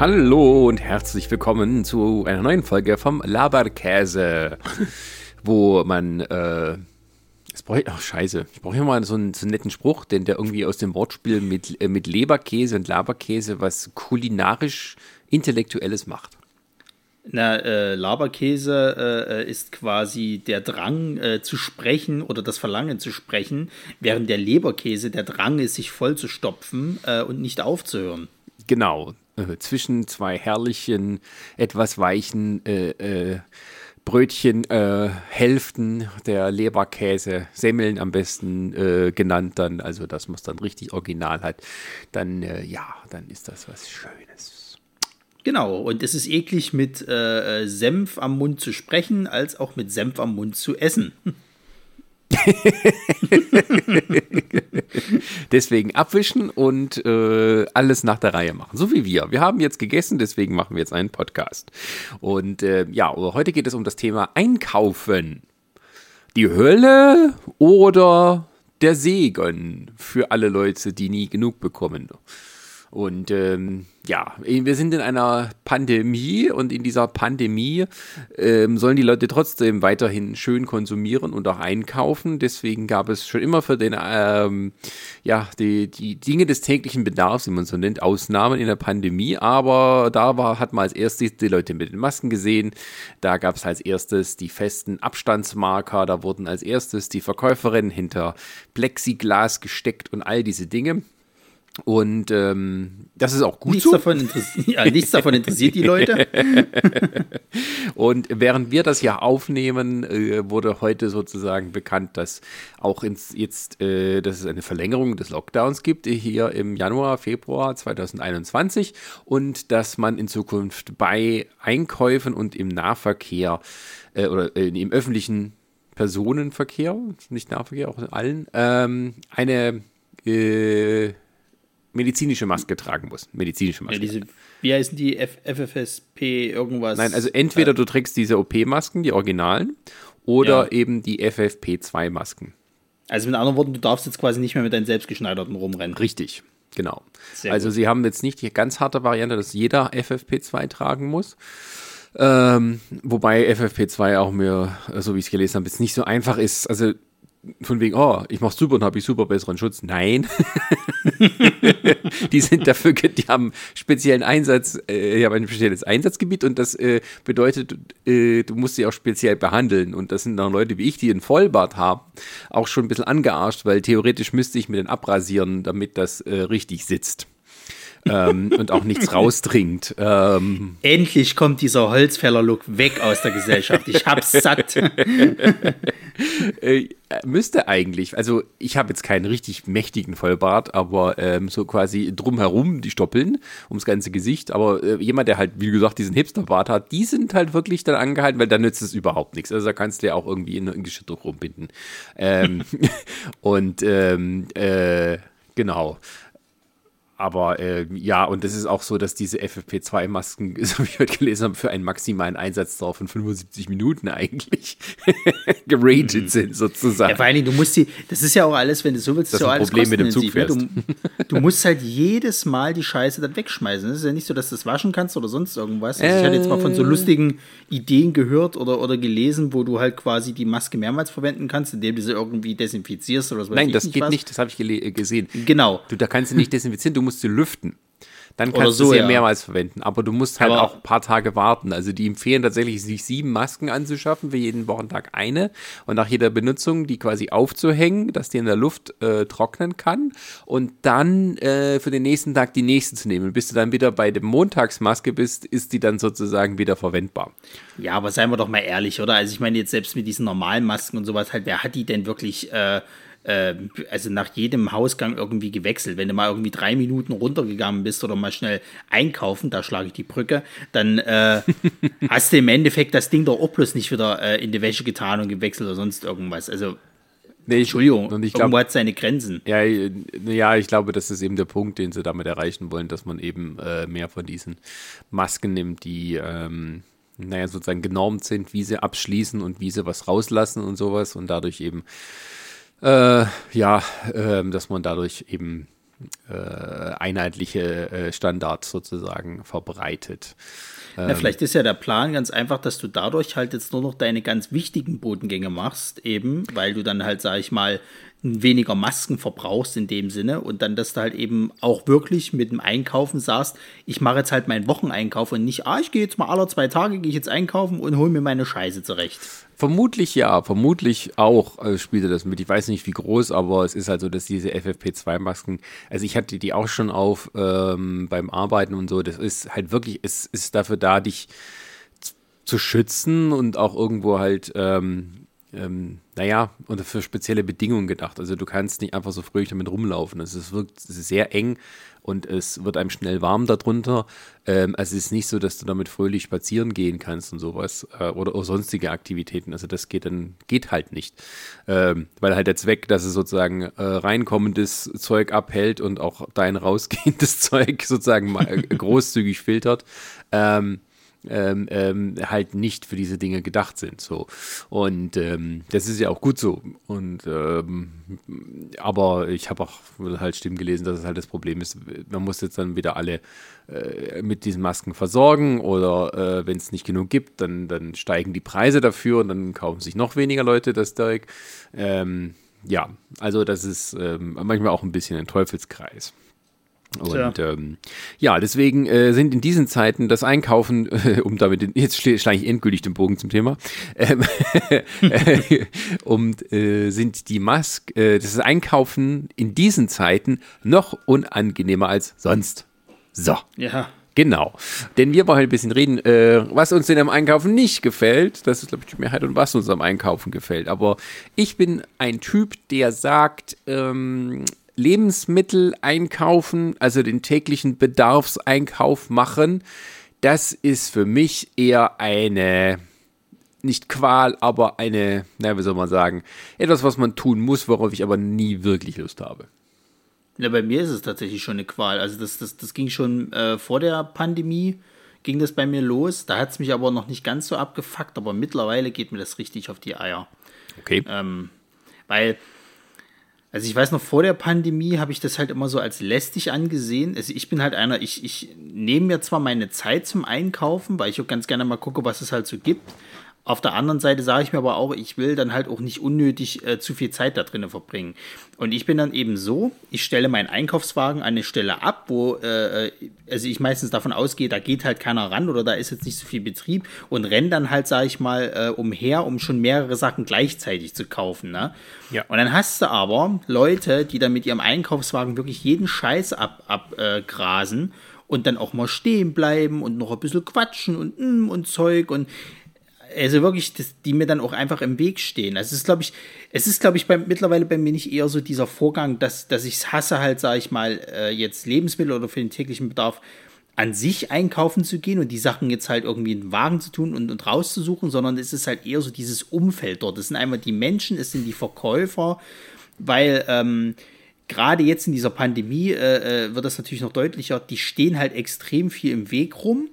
Hallo und herzlich willkommen zu einer neuen Folge vom Laberkäse, wo man, äh, es brauche ach scheiße, ich brauche hier mal so einen, so einen netten Spruch, denn der irgendwie aus dem Wortspiel mit, äh, mit Leberkäse und Laberkäse was kulinarisch Intellektuelles macht. Na, äh, Laberkäse äh, ist quasi der Drang äh, zu sprechen oder das Verlangen zu sprechen, während der Leberkäse der Drang ist, sich voll zu stopfen äh, und nicht aufzuhören. Genau, äh, zwischen zwei herrlichen, etwas weichen äh, Brötchen, Hälften der Leberkäse, Semmeln am besten genannt dann, also dass man es dann richtig original hat, dann ja, dann ist das was Schönes. Genau, und es ist eklig mit äh, Senf am Mund zu sprechen, als auch mit Senf am Mund zu essen. deswegen abwischen und äh, alles nach der Reihe machen. So wie wir. Wir haben jetzt gegessen, deswegen machen wir jetzt einen Podcast. Und äh, ja, heute geht es um das Thema Einkaufen. Die Hölle oder der Segen für alle Leute, die nie genug bekommen. Und ähm, ja, wir sind in einer Pandemie und in dieser Pandemie ähm, sollen die Leute trotzdem weiterhin schön konsumieren und auch einkaufen. Deswegen gab es schon immer für den, ähm, ja, die, die Dinge des täglichen Bedarfs, wie man so nennt, Ausnahmen in der Pandemie. Aber da war, hat man als erstes die Leute mit den Masken gesehen. Da gab es als erstes die festen Abstandsmarker. Da wurden als erstes die Verkäuferinnen hinter Plexiglas gesteckt und all diese Dinge. Und ähm, das ist auch gut nichts so. Davon ja, nichts davon interessiert die Leute. und während wir das ja aufnehmen, äh, wurde heute sozusagen bekannt, dass auch ins, jetzt, äh, dass es eine Verlängerung des Lockdowns gibt, hier im Januar, Februar 2021 und dass man in Zukunft bei Einkäufen und im Nahverkehr äh, oder äh, im öffentlichen Personenverkehr, nicht Nahverkehr, auch in allen, ähm, eine äh, medizinische Maske tragen muss. Medizinische Maske. Ja, diese, wie heißen die? F FFSP irgendwas? Nein, also entweder du trägst diese OP-Masken, die originalen, oder ja. eben die FFP2-Masken. Also mit anderen Worten, du darfst jetzt quasi nicht mehr mit deinen selbstgeschneiderten rumrennen. Richtig, genau. Sehr also gut. sie haben jetzt nicht die ganz harte Variante, dass jeder FFP2 tragen muss. Ähm, wobei FFP2 auch mir, so wie ich es gelesen habe, jetzt nicht so einfach ist. Also von wegen, oh, ich mach's super und habe ich super besseren Schutz. Nein. die sind dafür, die haben speziellen Einsatz, äh, die haben ein spezielles Einsatzgebiet und das äh, bedeutet, äh, du musst sie auch speziell behandeln. Und das sind dann Leute wie ich, die einen Vollbart haben, auch schon ein bisschen angearscht, weil theoretisch müsste ich mir den abrasieren, damit das äh, richtig sitzt ähm, und auch nichts rausdringt. Ähm. Endlich kommt dieser Holzfäller-Look weg aus der Gesellschaft. Ich hab's satt. äh, müsste eigentlich, also ich habe jetzt keinen richtig mächtigen Vollbart, aber ähm, so quasi drumherum die Stoppeln ums ganze Gesicht. Aber äh, jemand, der halt, wie gesagt, diesen Hipsterbart hat, die sind halt wirklich dann angehalten, weil da nützt es überhaupt nichts. Also da kannst du ja auch irgendwie in ein Geschirrtuch rumbinden. Ähm, und ähm, äh, genau. Aber äh, ja, und das ist auch so, dass diese FFP2-Masken, so wie ich heute gelesen habe, für einen maximalen Einsatzdauer von 75 Minuten eigentlich geratet mhm. sind, sozusagen. Ja, vor allen Dingen, du musst die, das ist ja auch alles, wenn du so willst, das ist ja alles Problem mit dem Zug ne? du, du, musst halt jedes Mal die Scheiße dann wegschmeißen. Es ist ja nicht so, dass du es waschen kannst oder sonst irgendwas. Also äh, ich hatte jetzt mal von so äh. lustigen Ideen gehört oder, oder gelesen, wo du halt quasi die Maske mehrmals verwenden kannst, indem du sie irgendwie desinfizierst oder so. Nein, das geht was. nicht, das habe ich gesehen. Genau. Du, da kannst du nicht desinfizieren, du musst sie lüften. Dann kannst so, du sie ja. mehrmals verwenden, aber du musst halt aber auch ein paar Tage warten. Also die empfehlen tatsächlich, sich sieben Masken anzuschaffen, für jeden Wochentag eine und nach jeder Benutzung die quasi aufzuhängen, dass die in der Luft äh, trocknen kann und dann äh, für den nächsten Tag die nächste zu nehmen. Und bis du dann wieder bei der Montagsmaske bist, ist die dann sozusagen wieder verwendbar. Ja, aber seien wir doch mal ehrlich, oder? Also ich meine jetzt selbst mit diesen normalen Masken und sowas halt, wer hat die denn wirklich äh, äh, also nach jedem Hausgang irgendwie gewechselt. Wenn du mal irgendwie drei Minuten runtergegangen bist oder mal schnell einkaufen, da schlage ich die Brücke, dann äh, hast du im Endeffekt das Ding doch auch bloß nicht wieder äh, in die Wäsche getan und gewechselt oder sonst irgendwas. Also Nee, Entschuldigung, und ich glaub, irgendwo hat seine Grenzen. Ja, ja, ich glaube, das ist eben der Punkt, den sie damit erreichen wollen, dass man eben äh, mehr von diesen Masken nimmt, die, ähm, naja, sozusagen genormt sind, wie sie abschließen und wie sie was rauslassen und sowas und dadurch eben äh, ja, äh, dass man dadurch eben äh, einheitliche äh, Standards sozusagen verbreitet. Na, vielleicht ist ja der Plan ganz einfach, dass du dadurch halt jetzt nur noch deine ganz wichtigen Bodengänge machst, eben, weil du dann halt, sag ich mal, weniger Masken verbrauchst in dem Sinne und dann, dass du halt eben auch wirklich mit dem Einkaufen sagst, ich mache jetzt halt meinen Wocheneinkauf und nicht, ah, ich gehe jetzt mal alle zwei Tage, gehe ich jetzt einkaufen und hole mir meine Scheiße zurecht. Vermutlich ja, vermutlich auch äh, spielte das mit. Ich weiß nicht wie groß, aber es ist halt so, dass diese FFP2-Masken, also ich hatte die auch schon auf ähm, beim Arbeiten und so, das ist halt wirklich, es ist dafür da, dich zu schützen und auch irgendwo halt ähm, ähm, naja, und für spezielle Bedingungen gedacht. Also du kannst nicht einfach so fröhlich damit rumlaufen. Also es wirkt sehr eng und es wird einem schnell warm darunter. Ähm, also es ist nicht so, dass du damit fröhlich spazieren gehen kannst und sowas äh, oder, oder, sonstige Aktivitäten. Also das geht dann, geht halt nicht. Ähm, weil halt der Zweck, dass es sozusagen äh, reinkommendes Zeug abhält und auch dein rausgehendes Zeug sozusagen mal äh, großzügig filtert. Ähm, ähm, ähm, halt nicht für diese Dinge gedacht sind. So. Und ähm, das ist ja auch gut so. Und ähm, aber ich habe auch halt Stimmen gelesen, dass es halt das Problem ist, man muss jetzt dann wieder alle äh, mit diesen Masken versorgen oder äh, wenn es nicht genug gibt, dann, dann steigen die Preise dafür und dann kaufen sich noch weniger Leute das Zeug. Ähm, ja, also das ist ähm, manchmal auch ein bisschen ein Teufelskreis. Und ähm, ja, deswegen äh, sind in diesen Zeiten das Einkaufen, äh, um damit, den, jetzt schlage ich endgültig den Bogen zum Thema, ähm, äh, um, äh, sind die Mask, äh, das Einkaufen in diesen Zeiten noch unangenehmer als sonst. So. Ja. Genau. Denn wir wollen ein bisschen reden, äh, was uns denn am Einkaufen nicht gefällt. Das ist, glaube ich, die Mehrheit und was uns am Einkaufen gefällt. Aber ich bin ein Typ, der sagt, ähm, Lebensmittel einkaufen, also den täglichen Bedarfseinkauf machen, das ist für mich eher eine, nicht Qual, aber eine, na, wie soll man sagen, etwas, was man tun muss, worauf ich aber nie wirklich Lust habe. Ja, bei mir ist es tatsächlich schon eine Qual. Also das, das, das ging schon äh, vor der Pandemie, ging das bei mir los. Da hat es mich aber noch nicht ganz so abgefuckt, aber mittlerweile geht mir das richtig auf die Eier. Okay. Ähm, weil also ich weiß noch, vor der Pandemie habe ich das halt immer so als lästig angesehen. Also ich bin halt einer, ich, ich nehme mir zwar meine Zeit zum Einkaufen, weil ich auch ganz gerne mal gucke, was es halt so gibt. Auf der anderen Seite sage ich mir aber auch, ich will dann halt auch nicht unnötig äh, zu viel Zeit da drinnen verbringen. Und ich bin dann eben so, ich stelle meinen Einkaufswagen an eine Stelle ab, wo äh, also ich meistens davon ausgehe, da geht halt keiner ran oder da ist jetzt nicht so viel Betrieb und renne dann halt, sage ich mal, äh, umher, um schon mehrere Sachen gleichzeitig zu kaufen. Ne? Ja. Und dann hast du aber Leute, die dann mit ihrem Einkaufswagen wirklich jeden Scheiß abgrasen. Ab, äh, und dann auch mal stehen bleiben und noch ein bisschen quatschen und mm, und Zeug und also wirklich, das, die mir dann auch einfach im Weg stehen. Also es ist, glaube ich, es ist, glaube ich, bei, mittlerweile bei mir nicht eher so dieser Vorgang, dass, dass ich es hasse, halt, sage ich mal, äh, jetzt Lebensmittel oder für den täglichen Bedarf an sich einkaufen zu gehen und die Sachen jetzt halt irgendwie in den Wagen zu tun und, und rauszusuchen, sondern es ist halt eher so dieses Umfeld dort. Es sind einmal die Menschen, es sind die Verkäufer, weil ähm, gerade jetzt in dieser Pandemie äh, äh wird das natürlich noch deutlicher, die stehen halt extrem viel im Weg rum.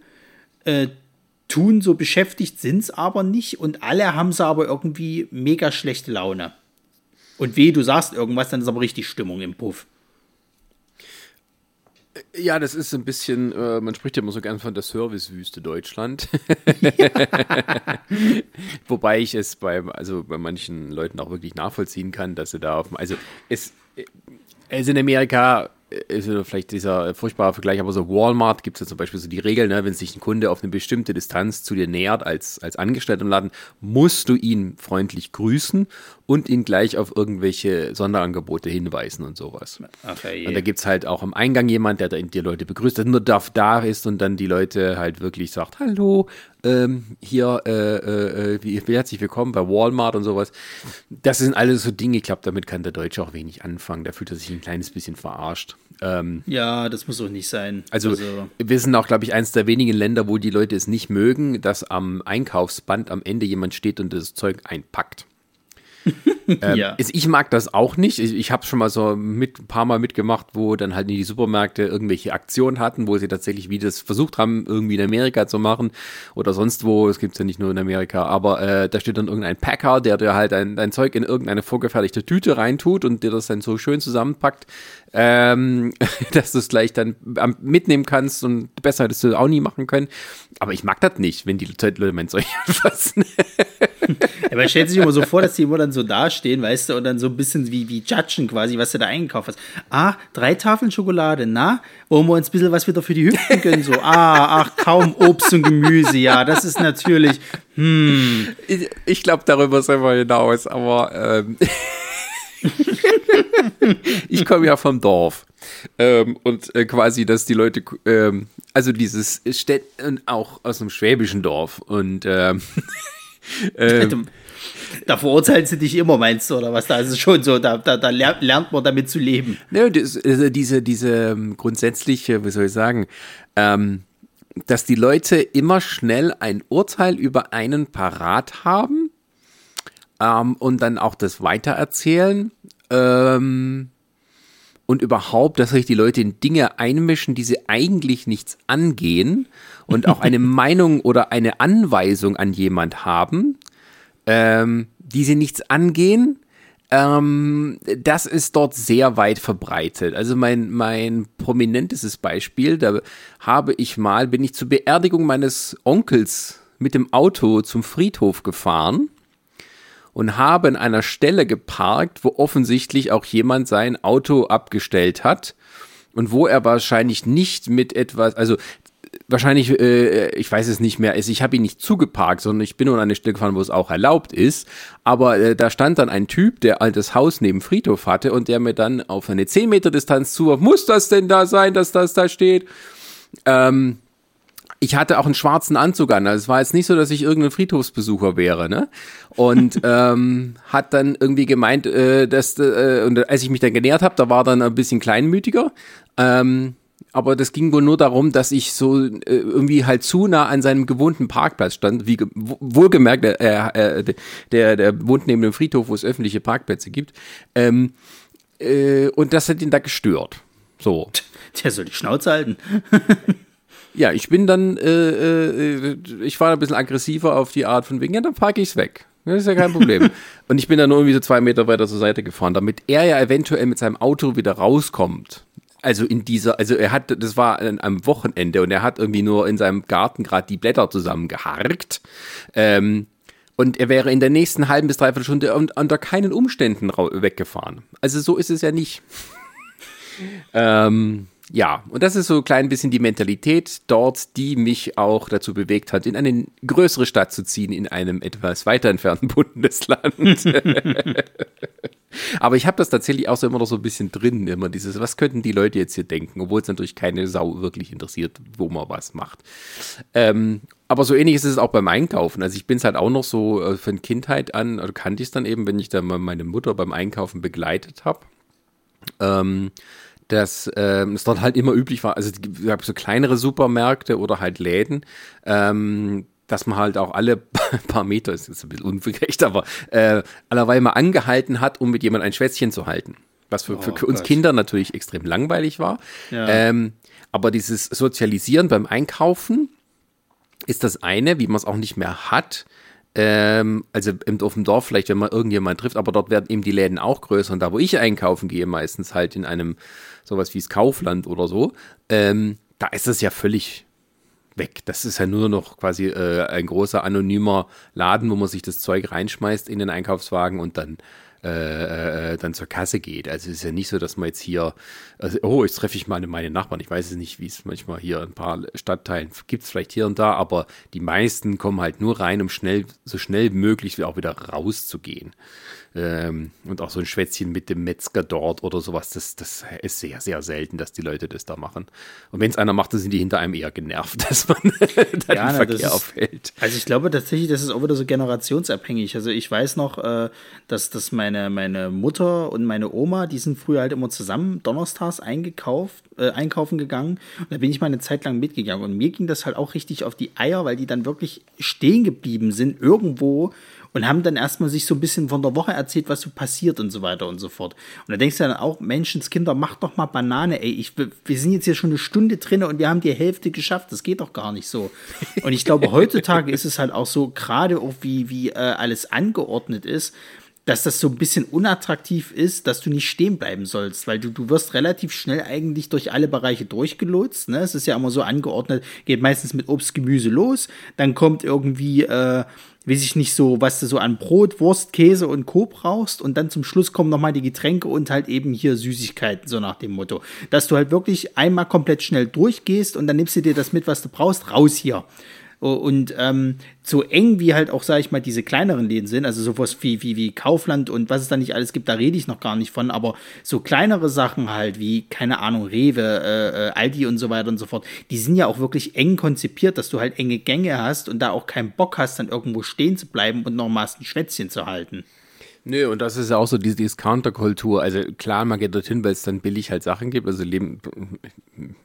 Äh, tun, so beschäftigt sind es aber nicht und alle haben sie aber irgendwie mega schlechte Laune. Und weh, du sagst irgendwas, dann ist aber richtig Stimmung im Puff. Ja, das ist ein bisschen, äh, man spricht ja immer so gern von der Servicewüste Deutschland. Wobei ich es bei, also bei manchen Leuten auch wirklich nachvollziehen kann, dass sie da auf, also es, es in Amerika ist vielleicht dieser furchtbare Vergleich, aber so Walmart gibt es ja zum Beispiel so die Regel, ne, wenn sich ein Kunde auf eine bestimmte Distanz zu dir nähert als, als Angestellter im Laden, musst du ihn freundlich grüßen und ihn gleich auf irgendwelche Sonderangebote hinweisen und sowas. Okay, und da gibt es halt auch am Eingang jemand, der da die Leute begrüßt, der nur darf da ist und dann die Leute halt wirklich sagt, hallo, ähm, hier, äh, äh, äh wie, herzlich willkommen bei Walmart und sowas. Das sind alles so Dinge, ich glaube, damit kann der Deutsche auch wenig anfangen. Da fühlt er sich ein kleines bisschen verarscht. Ähm, ja, das muss auch nicht sein. Also, also wir sind auch, glaube ich, eines der wenigen Länder, wo die Leute es nicht mögen, dass am Einkaufsband am Ende jemand steht und das Zeug einpackt. Ähm, ja. Ich mag das auch nicht. Ich, ich habe schon mal so mit, ein paar Mal mitgemacht, wo dann halt die Supermärkte irgendwelche Aktionen hatten, wo sie tatsächlich wie das versucht haben, irgendwie in Amerika zu machen oder sonst wo. Es gibt's ja nicht nur in Amerika, aber äh, da steht dann irgendein Packer, der dir halt dein, dein Zeug in irgendeine vorgefertigte Tüte reintut und dir das dann so schön zusammenpackt, ähm, dass du es gleich dann mitnehmen kannst und besser hättest du auch nie machen können. Aber ich mag das nicht, wenn die Leute mein Zeug anfassen. ja, man stellt sich immer so vor, dass die immer dann so dastehen, weißt du, und dann so ein bisschen wie, wie judgen quasi, was du da eingekauft hast. Ah, drei Tafeln Schokolade, na? Wollen wir uns ein bisschen was wieder für die Hüften gönnen? So, ah, ach, kaum Obst und Gemüse, ja, das ist natürlich, hm. Ich, ich glaube, darüber sind wir hinaus, aber ähm, ich komme ja vom Dorf. Ähm, und äh, quasi, dass die Leute, ähm, also dieses Städt auch aus einem schwäbischen Dorf und ähm, ähm, da verurteilen sie dich immer, meinst du, oder was? Da ist es schon so, da, da, da lernt man damit zu leben. Ja, das, also diese, diese ähm, grundsätzliche, wie soll ich sagen, ähm, dass die Leute immer schnell ein Urteil über einen parat haben ähm, und dann auch das weitererzählen. Ähm, und überhaupt, dass sich die Leute in Dinge einmischen, die sie eigentlich nichts angehen und auch eine Meinung oder eine Anweisung an jemand haben, ähm, die sie nichts angehen, ähm, das ist dort sehr weit verbreitet. Also mein, mein prominentestes Beispiel, da habe ich mal, bin ich zur Beerdigung meines Onkels mit dem Auto zum Friedhof gefahren und habe an einer Stelle geparkt, wo offensichtlich auch jemand sein Auto abgestellt hat und wo er wahrscheinlich nicht mit etwas, also wahrscheinlich, äh, ich weiß es nicht mehr, also ich habe ihn nicht zugeparkt, sondern ich bin nur an eine Stelle gefahren, wo es auch erlaubt ist. Aber äh, da stand dann ein Typ, der altes Haus neben Friedhof hatte und der mir dann auf eine 10 Meter Distanz zu, muss das denn da sein, dass das da steht? Ähm, ich hatte auch einen schwarzen Anzug an. Also es war jetzt nicht so, dass ich irgendein Friedhofsbesucher wäre, ne? Und ähm, hat dann irgendwie gemeint, äh, dass äh, und als ich mich dann genähert habe, da war dann ein bisschen kleinmütiger. Ähm, aber das ging wohl nur darum, dass ich so äh, irgendwie halt zu nah an seinem gewohnten Parkplatz stand. Wie wohlgemerkt, äh, äh, der, der wohnt neben dem Friedhof, wo es öffentliche Parkplätze gibt. Ähm, äh, und das hat ihn da gestört. So. Der soll die Schnauze halten. Ja, ich bin dann, äh, äh, ich war ein bisschen aggressiver auf die Art von wegen, ja, dann parke ich's weg. Das ist ja kein Problem. und ich bin dann irgendwie so zwei Meter weiter zur Seite gefahren, damit er ja eventuell mit seinem Auto wieder rauskommt. Also in dieser, also er hat, das war am Wochenende und er hat irgendwie nur in seinem Garten gerade die Blätter zusammengeharkt. Ähm, und er wäre in der nächsten halben bis dreiviertel Stunde unter keinen Umständen weggefahren. Also so ist es ja nicht. ähm, ja, und das ist so ein klein bisschen die Mentalität dort, die mich auch dazu bewegt hat, in eine größere Stadt zu ziehen, in einem etwas weiter entfernten Bundesland. Aber ich habe das tatsächlich auch so immer noch so ein bisschen drin, immer dieses, was könnten die Leute jetzt hier denken, obwohl es natürlich keine Sau wirklich interessiert, wo man was macht. Ähm, aber so ähnlich ist es auch beim Einkaufen. Also ich bin es halt auch noch so äh, von Kindheit an, kannte ich es dann eben, wenn ich dann mal meine Mutter beim Einkaufen begleitet habe. Ähm, dass ähm, es dort halt immer üblich war, also es gab so kleinere Supermärkte oder halt Läden, ähm, dass man halt auch alle paar Meter, ist jetzt ein bisschen ungerecht, aber äh, allerweil mal angehalten hat, um mit jemandem ein Schwätzchen zu halten. Was für, oh, für uns Kinder natürlich extrem langweilig war. Ja. Ähm, aber dieses Sozialisieren beim Einkaufen ist das eine, wie man es auch nicht mehr hat. Ähm, also im, auf dem Dorf vielleicht, wenn man irgendjemand trifft, aber dort werden eben die Läden auch größer. Und da, wo ich einkaufen gehe, meistens halt in einem sowas wie das Kaufland oder so, ähm, da ist es ja völlig weg. Das ist ja nur noch quasi äh, ein großer anonymer Laden, wo man sich das Zeug reinschmeißt in den Einkaufswagen und dann äh, äh, dann zur Kasse geht. Also es ist ja nicht so, dass man jetzt hier, also, oh, jetzt treffe ich mal meine Nachbarn. Ich weiß es nicht, wie es manchmal hier in ein paar Stadtteilen gibt es vielleicht hier und da, aber die meisten kommen halt nur rein, um schnell, so schnell wie möglich auch wieder rauszugehen. Ähm, und auch so ein Schwätzchen mit dem Metzger dort oder sowas, das, das ist sehr, sehr selten, dass die Leute das da machen. Und wenn es einer macht, dann sind die hinter einem eher genervt, dass man da ja, den Verkehr ist, aufhält. Also ich glaube tatsächlich, das ist auch wieder so generationsabhängig. Also ich weiß noch, äh, dass, dass meine meine, meine Mutter und meine Oma, die sind früher halt immer zusammen donnerstags eingekauft, äh, einkaufen gegangen. Und da bin ich mal eine Zeit lang mitgegangen. Und mir ging das halt auch richtig auf die Eier, weil die dann wirklich stehen geblieben sind irgendwo und haben dann erstmal sich so ein bisschen von der Woche erzählt, was so passiert und so weiter und so fort. Und da denkst du dann auch, Menschenskinder, macht doch mal Banane, ey. Ich, wir sind jetzt hier schon eine Stunde drin und wir haben die Hälfte geschafft. Das geht doch gar nicht so. Und ich glaube, heutzutage ist es halt auch so, gerade auch wie, wie äh, alles angeordnet ist, dass das so ein bisschen unattraktiv ist, dass du nicht stehen bleiben sollst, weil du, du wirst relativ schnell eigentlich durch alle Bereiche durchgelotst. Ne? Es ist ja immer so angeordnet, geht meistens mit Obst, Gemüse los, dann kommt irgendwie äh, weiß ich nicht so, was du so an Brot, Wurst, Käse und Co. brauchst und dann zum Schluss kommen nochmal die Getränke und halt eben hier Süßigkeiten, so nach dem Motto. Dass du halt wirklich einmal komplett schnell durchgehst und dann nimmst du dir das mit, was du brauchst, raus hier. Und ähm, so eng wie halt auch, sage ich mal, diese kleineren Läden sind, also sowas wie, wie, wie Kaufland und was es da nicht alles gibt, da rede ich noch gar nicht von, aber so kleinere Sachen halt, wie, keine Ahnung, Rewe, äh, äh, Aldi und so weiter und so fort, die sind ja auch wirklich eng konzipiert, dass du halt enge Gänge hast und da auch keinen Bock hast, dann irgendwo stehen zu bleiben und nochmals ein Schwätzchen zu halten. Nö, und das ist ja auch so diese Discounter-Kultur. Also klar, man geht dorthin, weil es dann billig halt Sachen gibt. Also Leben,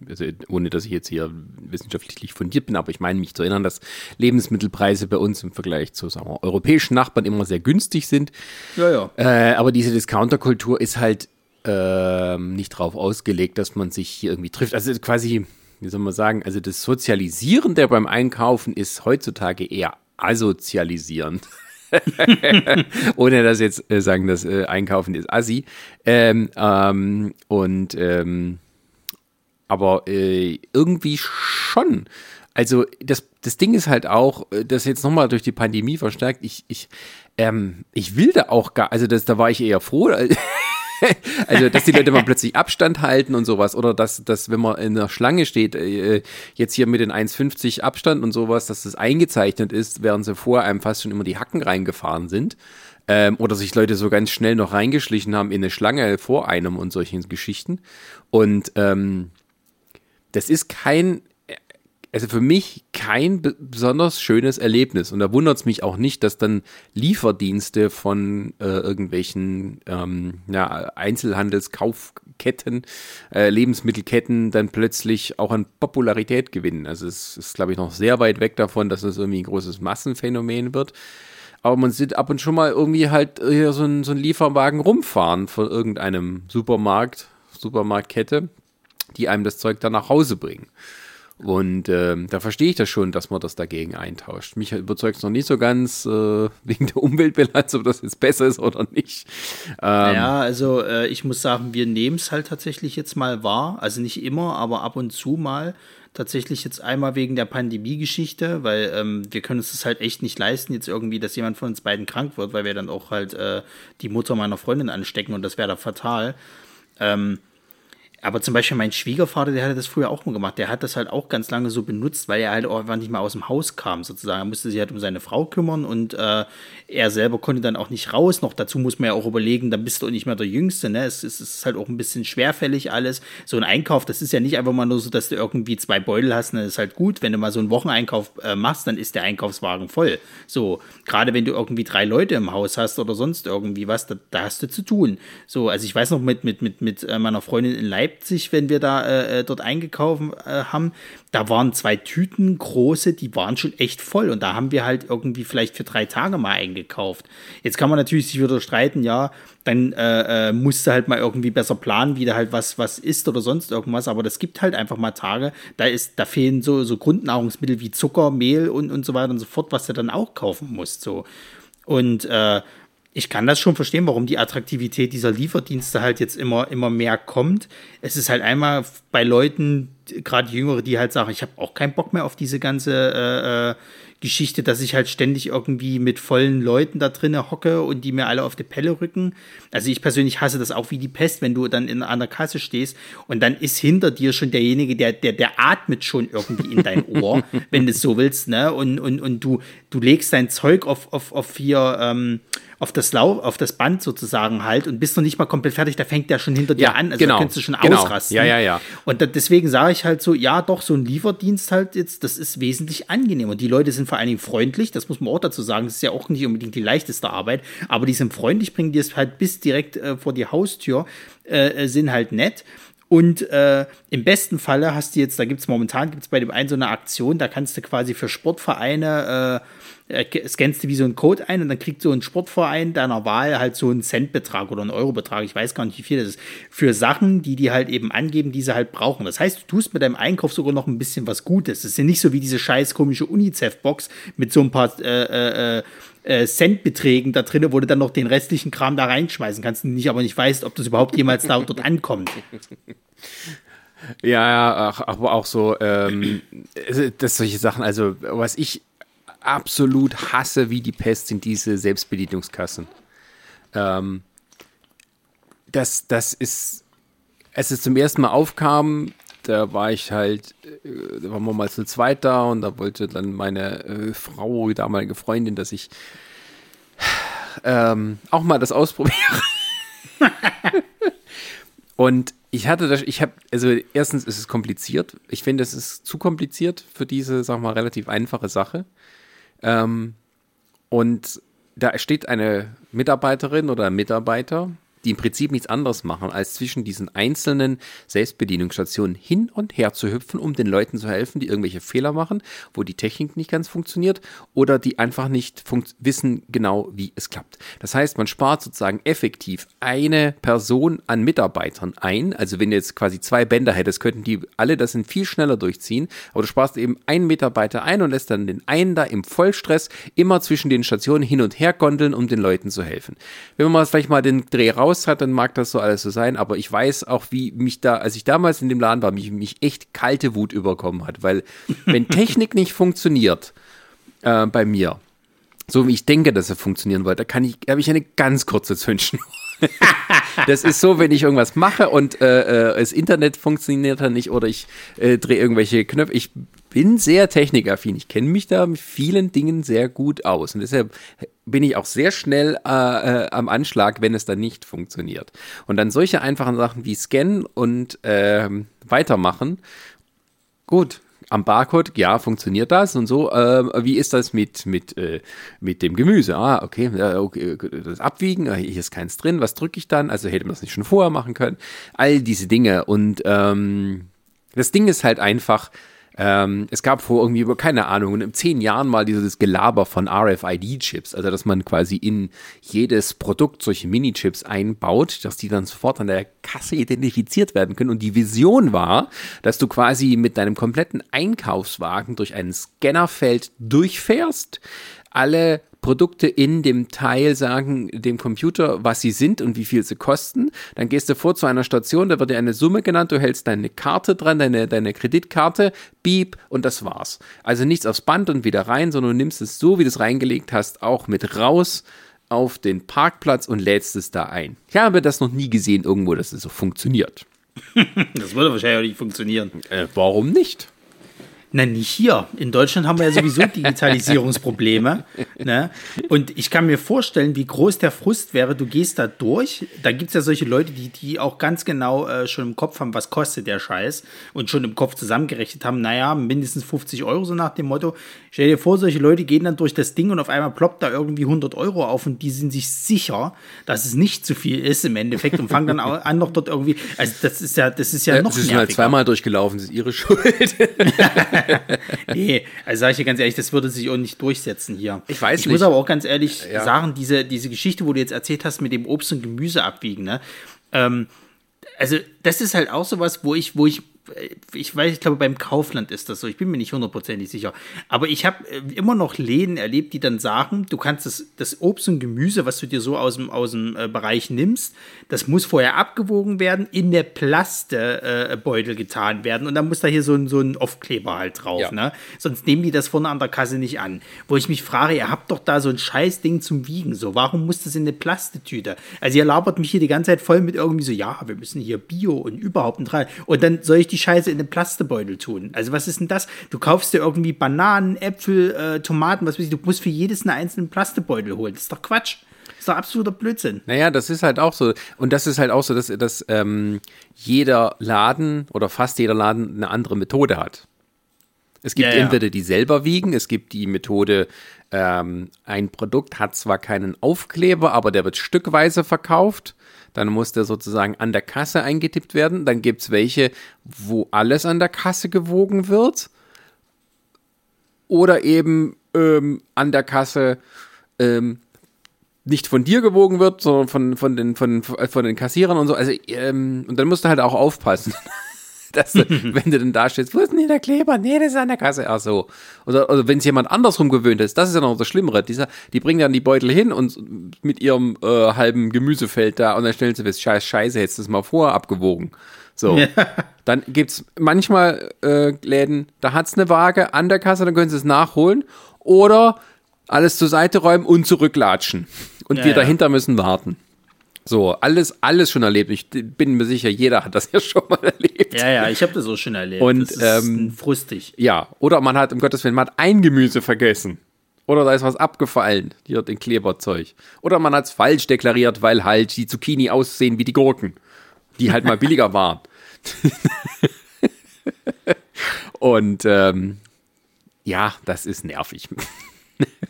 also ohne dass ich jetzt hier wissenschaftlich fundiert bin, aber ich meine mich zu erinnern, dass Lebensmittelpreise bei uns im Vergleich zu sagen wir, europäischen Nachbarn immer sehr günstig sind. Ja, ja. Äh, aber diese Discounter-Kultur ist halt äh, nicht drauf ausgelegt, dass man sich hier irgendwie trifft. Also quasi, wie soll man sagen, also das Sozialisieren der beim Einkaufen ist heutzutage eher asozialisierend. Ohne dass jetzt äh, sagen, dass äh, Einkaufen ist assi. Ähm, ähm, und ähm, aber äh, irgendwie schon. Also das, das Ding ist halt auch, äh, das jetzt nochmal durch die Pandemie verstärkt, ich, ich, ähm, ich will da auch gar, also das, da war ich eher froh, also, dass die Leute mal plötzlich Abstand halten und sowas. Oder dass, dass wenn man in der Schlange steht, äh, jetzt hier mit den 1,50 Abstand und sowas, dass das eingezeichnet ist, während sie vor einem fast schon immer die Hacken reingefahren sind. Ähm, oder sich Leute so ganz schnell noch reingeschlichen haben in eine Schlange vor einem und solchen Geschichten. Und ähm, das ist kein also für mich kein besonders schönes Erlebnis. Und da wundert es mich auch nicht, dass dann Lieferdienste von äh, irgendwelchen ähm, ja, Einzelhandelskaufketten, äh, Lebensmittelketten dann plötzlich auch an Popularität gewinnen. Also es ist, glaube ich, noch sehr weit weg davon, dass es irgendwie ein großes Massenphänomen wird. Aber man sieht ab und schon mal irgendwie halt hier so ein, so Lieferwagen rumfahren von irgendeinem Supermarkt, Supermarktkette, die einem das Zeug dann nach Hause bringen. Und ähm, da verstehe ich das schon, dass man das dagegen eintauscht. Mich überzeugt es noch nicht so ganz äh, wegen der Umweltbilanz, ob das jetzt besser ist oder nicht. Ähm, ja, also äh, ich muss sagen, wir nehmen es halt tatsächlich jetzt mal wahr. Also nicht immer, aber ab und zu mal. Tatsächlich jetzt einmal wegen der Pandemie-Geschichte, weil ähm, wir können uns das halt echt nicht leisten, jetzt irgendwie, dass jemand von uns beiden krank wird, weil wir dann auch halt äh, die Mutter meiner Freundin anstecken und das wäre da fatal. Ähm, aber zum Beispiel mein Schwiegervater, der hatte das früher auch mal gemacht. Der hat das halt auch ganz lange so benutzt, weil er halt auch einfach nicht mehr aus dem Haus kam, sozusagen. Er musste sich halt um seine Frau kümmern und äh, er selber konnte dann auch nicht raus. Noch dazu muss man ja auch überlegen, dann bist du nicht mehr der Jüngste, ne? Es, es ist halt auch ein bisschen schwerfällig alles. So ein Einkauf, das ist ja nicht einfach mal nur so, dass du irgendwie zwei Beutel hast, ne? Das ist halt gut. Wenn du mal so einen Wocheneinkauf äh, machst, dann ist der Einkaufswagen voll. So, gerade wenn du irgendwie drei Leute im Haus hast oder sonst irgendwie was, da, da hast du zu tun. So, also ich weiß noch mit, mit, mit, mit äh, meiner Freundin in Leipzig, Leipzig, wenn wir da äh, äh, dort eingekauft äh, haben, da waren zwei Tüten große, die waren schon echt voll und da haben wir halt irgendwie vielleicht für drei Tage mal eingekauft. Jetzt kann man natürlich sich wieder streiten, ja, dann äh, äh, musst du halt mal irgendwie besser planen, wie da halt was, was isst oder sonst irgendwas, aber das gibt halt einfach mal Tage, da ist, da fehlen so, so Grundnahrungsmittel wie Zucker, Mehl und, und so weiter und so fort, was du dann auch kaufen musst, so. Und äh, ich kann das schon verstehen, warum die Attraktivität dieser Lieferdienste halt jetzt immer, immer mehr kommt. Es ist halt einmal bei Leuten, gerade Jüngere, die halt sagen, ich habe auch keinen Bock mehr auf diese ganze äh, äh, Geschichte, dass ich halt ständig irgendwie mit vollen Leuten da drinnen hocke und die mir alle auf die Pelle rücken. Also ich persönlich hasse das auch wie die Pest, wenn du dann in einer Kasse stehst und dann ist hinter dir schon derjenige, der, der, der atmet schon irgendwie in dein Ohr, wenn du es so willst, ne? Und, und, und du, du legst dein Zeug auf, auf, auf vier, ähm, auf das Lau auf das Band sozusagen halt und bist noch nicht mal komplett fertig, da fängt der schon hinter dir Ja, an. Also genau. da kannst du schon Genau. ausrasten. Ja, ja, ja. Und da, deswegen sage ich halt so, ja, doch, so ein Lieferdienst halt jetzt, das ist wesentlich angenehmer. Die Leute sind vor allen Dingen freundlich, das muss man auch dazu sagen. Das ist ja auch nicht unbedingt die leichteste Arbeit, aber die sind freundlich, bringen dir es halt bis direkt äh, vor die Haustür, äh, äh, sind halt nett. Und äh, im besten Falle hast du jetzt, da gibt es momentan, gibt es bei dem einen so eine Aktion, da kannst du quasi für Sportvereine, äh, scannst du wie so einen Code ein und dann kriegt so ein Sportverein deiner Wahl halt so einen Centbetrag oder einen Eurobetrag, ich weiß gar nicht, wie viel das ist, für Sachen, die die halt eben angeben, die sie halt brauchen. Das heißt, du tust mit deinem Einkauf sogar noch ein bisschen was Gutes. Das ist ja nicht so wie diese scheiß komische UNICEF-Box mit so ein paar äh, äh, äh, Centbeträgen da drin, wo du dann noch den restlichen Kram da reinschmeißen kannst nicht, aber nicht weißt, ob das überhaupt jemals da dort ankommt. Ja, ja, aber auch so, ähm, das solche Sachen, also was ich absolut hasse wie die Pest, sind diese Selbstbedienungskassen. Ähm, das, das ist, als es zum ersten Mal aufkam, da war ich halt, äh, da waren wir mal zu zweit da und da wollte dann meine äh, Frau, damalige Freundin, dass ich ähm, auch mal das ausprobiere. Und ich hatte das, ich habe, also erstens ist es kompliziert. Ich finde, es ist zu kompliziert für diese, sag mal, relativ einfache Sache. Ähm, und da steht eine Mitarbeiterin oder ein Mitarbeiter, die im Prinzip nichts anderes machen, als zwischen diesen einzelnen Selbstbedienungsstationen hin und her zu hüpfen, um den Leuten zu helfen, die irgendwelche Fehler machen, wo die Technik nicht ganz funktioniert oder die einfach nicht wissen genau, wie es klappt. Das heißt, man spart sozusagen effektiv eine Person an Mitarbeitern ein. Also wenn du jetzt quasi zwei Bänder hättest, könnten die alle das in viel schneller durchziehen. Aber du sparst eben einen Mitarbeiter ein und lässt dann den einen da im Vollstress immer zwischen den Stationen hin und her gondeln, um den Leuten zu helfen. Wenn man mal vielleicht mal den Dreh raus hat, dann mag das so alles so sein, aber ich weiß auch, wie mich da, als ich damals in dem Laden war, mich, mich echt kalte Wut überkommen hat, weil wenn Technik nicht funktioniert äh, bei mir, so wie ich denke, dass er funktionieren wollte, da kann ich, habe ich eine ganz kurze Zündschnur. das ist so, wenn ich irgendwas mache und äh, äh, das Internet funktioniert dann nicht oder ich äh, drehe irgendwelche Knöpfe. Ich bin sehr technikaffin. Ich kenne mich da mit vielen Dingen sehr gut aus. Und deshalb bin ich auch sehr schnell äh, äh, am Anschlag, wenn es dann nicht funktioniert. Und dann solche einfachen Sachen wie Scannen und ähm, weitermachen. Gut, am Barcode, ja, funktioniert das und so. Äh, wie ist das mit, mit, äh, mit dem Gemüse? Ah, okay, ja, okay, das Abwiegen, ah, hier ist keins drin, was drücke ich dann? Also hätte man das nicht schon vorher machen können. All diese Dinge. Und ähm, das Ding ist halt einfach, ähm, es gab vor irgendwie, keine Ahnung, in zehn Jahren mal dieses Gelaber von RFID-Chips, also dass man quasi in jedes Produkt solche Mini-Chips einbaut, dass die dann sofort an der Kasse identifiziert werden können. Und die Vision war, dass du quasi mit deinem kompletten Einkaufswagen durch ein Scannerfeld durchfährst, alle Produkte in dem Teil sagen dem Computer, was sie sind und wie viel sie kosten. Dann gehst du vor zu einer Station, da wird dir eine Summe genannt, du hältst deine Karte dran, deine, deine Kreditkarte, beep und das war's. Also nichts aufs Band und wieder rein, sondern du nimmst es so, wie du es reingelegt hast, auch mit raus auf den Parkplatz und lädst es da ein. Ich habe das noch nie gesehen irgendwo, dass es so funktioniert. Das würde wahrscheinlich auch nicht funktionieren. Äh, warum nicht? Na, nicht hier. In Deutschland haben wir ja sowieso Digitalisierungsprobleme. ne? Und ich kann mir vorstellen, wie groß der Frust wäre. Du gehst da durch. Da gibt es ja solche Leute, die, die auch ganz genau äh, schon im Kopf haben, was kostet der Scheiß. Und schon im Kopf zusammengerechnet haben, naja, mindestens 50 Euro, so nach dem Motto. Stell dir vor, solche Leute gehen dann durch das Ding und auf einmal ploppt da irgendwie 100 Euro auf und die sind sich sicher, dass es nicht zu viel ist im Endeffekt und fangen dann auch an, noch dort irgendwie. Also, das ist ja, das ist ja Äh, noch Sie sind halt zweimal durchgelaufen, das ist ihre Schuld. Nee, also sage ich dir ganz ehrlich, das würde sich auch nicht durchsetzen hier. Ich weiß ich nicht. muss aber auch ganz ehrlich Ja. sagen, diese, diese Geschichte, wo du jetzt erzählt hast mit dem Obst und Gemüse abwiegen, ne? Ähm, also das ist halt auch sowas, wo ich, wo ich, ich weiß, ich glaube beim Kaufland ist das so, ich bin mir nicht hundertprozentig sicher, aber ich habe äh, immer noch Läden erlebt, die dann sagen, du kannst das, das Obst und Gemüse, was du dir so aus dem, aus dem äh, Bereich nimmst, das muss vorher abgewogen werden, in der Plastebeutel äh, getan werden und dann muss da hier so ein, so ein Aufkleber halt drauf, Ja. ne? Sonst nehmen die das vorne an der Kasse nicht an. Wo ich mich frage, ihr habt doch da so ein scheiß Ding zum Wiegen, so, warum muss das in eine Plastetüte? Also ihr labert mich hier die ganze Zeit voll mit irgendwie so, ja, wir müssen hier Bio und überhaupt nicht rein. Und dann soll ich die Scheiße in den Plastebeutel tun? Also was ist denn das? Du kaufst dir irgendwie Bananen, Äpfel, äh, Tomaten, was weiß ich, du musst für jedes einen einzelnen Plastebeutel holen. Das ist doch Quatsch. Das ist doch absoluter Blödsinn. Naja, das ist halt auch so. Und das ist halt auch so, dass, dass ähm, jeder Laden oder fast jeder Laden eine andere Methode hat. Es gibt Ja, ja. entweder die selber wiegen, es gibt die Methode, ähm, ein Produkt hat zwar keinen Aufkleber, aber der wird stückweise verkauft. Dann muss der sozusagen an der Kasse eingetippt werden. Dann gibt es welche, wo alles an der Kasse gewogen wird. Oder eben ähm, an der Kasse ähm, nicht von dir gewogen wird, sondern von, von, den, von, von den Kassierern und so. Also, ähm, und dann musst du halt auch aufpassen. Dass du, wenn du denn da stehst, wo ist denn hier der Kleber? Nee, das ist an der Kasse. Ach so. Oder, oder wenn es jemand andersrum gewöhnt ist, das ist ja noch das Schlimmere. Dieser, die bringen dann die Beutel hin und mit ihrem äh, halben Gemüsefeld da und dann stellen sie fest, scheiß Scheiße, hättest du es mal vorher abgewogen. So. Ja. Dann gibt's manchmal äh, Läden, da hat's eine Waage an der Kasse, dann können sie es nachholen. Oder alles zur Seite räumen und zurücklatschen. Und Ja, wir ja. dahinter müssen warten. So, alles, alles schon erlebt. Ich bin mir sicher, jeder hat das ja schon mal erlebt. Ja, ja, ich habe das auch schon erlebt. Und, das ist ähm, frustig. Ja, oder man hat, um Gottes Willen, man hat ein Gemüse vergessen. Oder da ist was abgefallen, hier den Kleberzeug. Oder man hat es falsch deklariert, weil halt die Zucchini aussehen wie die Gurken, die halt mal billiger waren. Und ähm, ja, das ist nervig.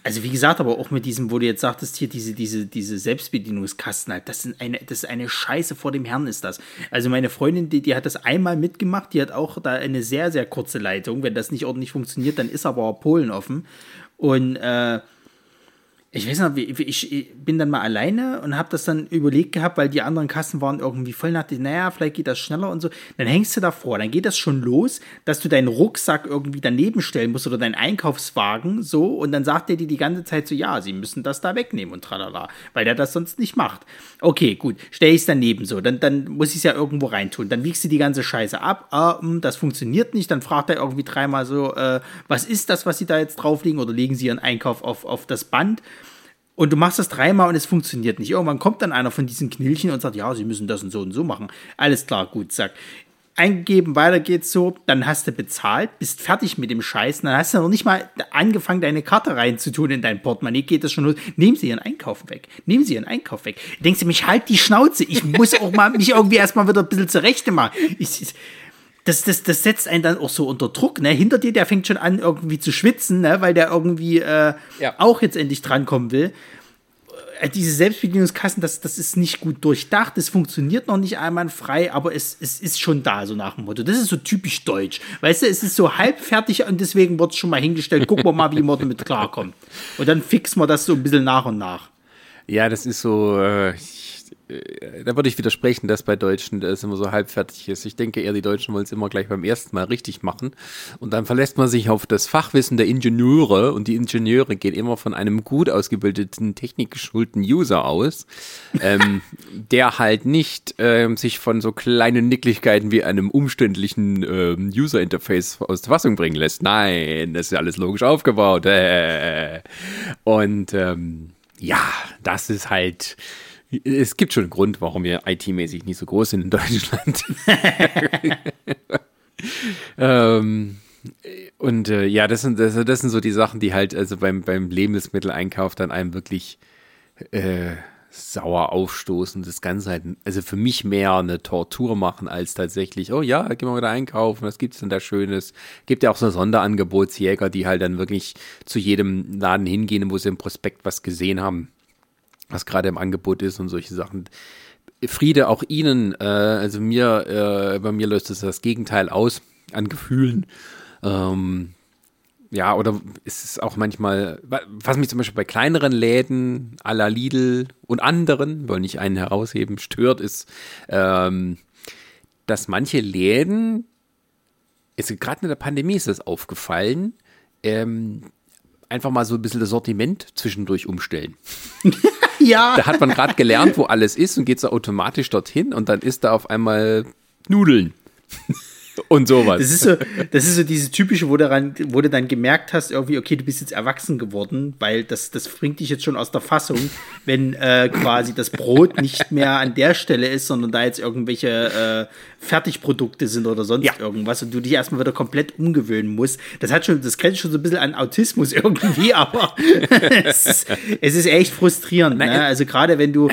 Also wie gesagt, aber auch mit diesem, wo du jetzt sagtest, hier diese, diese, diese Selbstbedienungskasten halt, das, sind eine, das ist eine Scheiße vor dem Herrn ist das. Also meine Freundin, die, die hat das einmal mitgemacht, die hat auch da eine sehr, sehr kurze Leitung. Wenn das nicht ordentlich funktioniert, dann ist aber Polen offen. Und äh, ich weiß noch, wie, ich bin dann mal alleine und habe das dann überlegt gehabt, weil die anderen Kassen waren irgendwie voll nach, naja, vielleicht geht das schneller und so. Dann hängst du davor, dann geht das schon los, dass du deinen Rucksack irgendwie daneben stellen musst oder deinen Einkaufswagen so und dann sagt der dir die ganze Zeit so, ja, sie müssen das da wegnehmen und tralala, weil der das sonst nicht macht. Okay, gut, stell ich es daneben so, dann, dann muss ich es ja irgendwo reintun. Dann wiegst du die ganze Scheiße ab, ah, hm, das funktioniert nicht, dann fragt er irgendwie dreimal so, äh, was ist das, was sie da jetzt drauflegen oder legen sie ihren Einkauf auf, auf das Band? Und du machst das dreimal und es funktioniert nicht. Irgendwann kommt dann einer von diesen Knilchen und sagt, ja, sie müssen das und so und so machen. Alles klar, gut, zack. Eingegeben, weiter geht's so, dann hast du bezahlt, bist fertig mit dem Scheiß, dann hast du noch nicht mal angefangen, deine Karte reinzutun in dein Portemonnaie, geht das schon los. Nehmen Sie Ihren Einkauf weg. Nehmen Sie Ihren Einkauf weg. Denkst du, mich halt die Schnauze. Ich muss auch mal mich irgendwie erstmal wieder ein bisschen zurechte machen. Ich, das, das, das setzt einen dann auch so unter Druck, ne? Hinter dir, der fängt schon an, irgendwie zu schwitzen, ne? Weil der irgendwie äh, Ja. auch jetzt endlich drankommen will. Äh, Diese Selbstbedienungskassen, das, das ist nicht gut durchdacht, es funktioniert noch nicht einwandfrei, aber es, es ist schon da, so nach dem Motto. Das ist so typisch deutsch. Weißt du, es ist so halb fertig und deswegen wird es schon mal hingestellt. Gucken wir mal, wie man damit klarkommt. Und dann fixen wir das so ein bisschen nach und nach. Ja, das ist so, äh, da würde ich widersprechen, dass bei Deutschen das immer so halbfertig ist. Ich denke eher, die Deutschen wollen es immer gleich beim ersten Mal richtig machen. Und dann verlässt man sich auf das Fachwissen der Ingenieure und die Ingenieure gehen immer von einem gut ausgebildeten, technikgeschulten User aus, ähm, der halt nicht ähm, sich von so kleinen Nicklichkeiten wie einem umständlichen ähm, User-Interface aus der Fassung bringen lässt. Nein, das ist alles logisch aufgebaut. Äh. Und ähm, ja, das ist halt. Es gibt schon einen Grund, warum wir IT-mäßig nicht so groß sind in Deutschland. ähm, und äh, ja, das sind, das, das sind so die Sachen, die halt also beim, beim Lebensmitteleinkauf dann einem wirklich äh, sauer aufstoßen. Das Ganze halt, also für mich mehr eine Tortur machen, als tatsächlich, oh ja, gehen wir wieder einkaufen, was gibt's denn da Schönes? Gibt ja auch so Sonderangebotsjäger, die halt dann wirklich zu jedem Laden hingehen, wo sie im Prospekt was gesehen haben, was gerade im Angebot ist und solche Sachen. Friede auch Ihnen, äh, also mir, äh, bei mir löst es das Gegenteil aus an Gefühlen. Ähm, ja, oder ist es auch manchmal, was mich zum Beispiel bei kleineren Läden à la Lidl und anderen, wollen nicht einen herausheben, stört, ist, ähm, dass manche Läden, gerade in der Pandemie ist das aufgefallen, ähm, einfach mal so ein bisschen das Sortiment zwischendurch umstellen. Ja. Da hat man gerade gelernt, wo alles ist und geht so automatisch dorthin und dann ist da auf einmal Nudeln. Und sowas. Das ist so, das ist so dieses typische, wo, daran, wo du dann gemerkt hast, irgendwie, okay, du bist jetzt erwachsen geworden, weil das, das bringt dich jetzt schon aus der Fassung, wenn äh, quasi das Brot nicht mehr an der Stelle ist, sondern da jetzt irgendwelche äh, Fertigprodukte sind oder sonst ja. irgendwas und du dich erstmal wieder komplett umgewöhnen musst. Das hat schon, das grenzt schon so ein bisschen an Autismus irgendwie, aber es, ist, es ist echt frustrierend. Ne? Also gerade wenn du,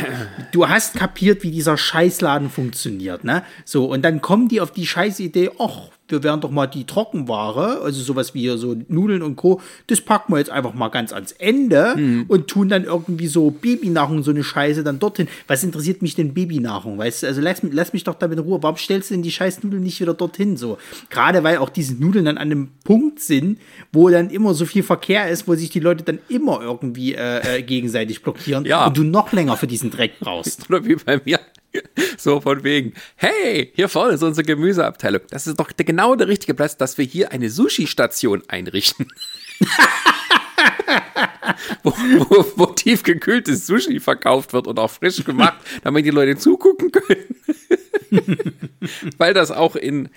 du hast kapiert, wie dieser Scheißladen funktioniert, ne? So, und dann kommen die auf die Scheißidee, ach, wir werden doch mal die Trockenware, also sowas wie so Nudeln und Co., das packen wir jetzt einfach mal ganz ans Ende mhm. und tun dann irgendwie so Babynahrung, so eine Scheiße dann dorthin. Was interessiert mich denn Babynahrung? Weißt du, also lass, lass mich doch damit in Ruhe. Warum stellst du denn die scheiß Nudeln nicht wieder dorthin? So, gerade weil auch diese Nudeln dann an einem Punkt sind, wo dann immer so viel Verkehr ist, wo sich die Leute dann immer irgendwie äh, äh gegenseitig blockieren ja. und du noch länger für diesen Dreck brauchst. Oder wie bei mir. So von wegen, hey, hier vorne ist unsere Gemüseabteilung. Das ist doch genau der richtige Platz, dass wir hier eine Sushi-Station einrichten. wo, wo, wo tiefgekühltes Sushi verkauft wird und auch frisch gemacht, damit die Leute zugucken können. Weil das auch in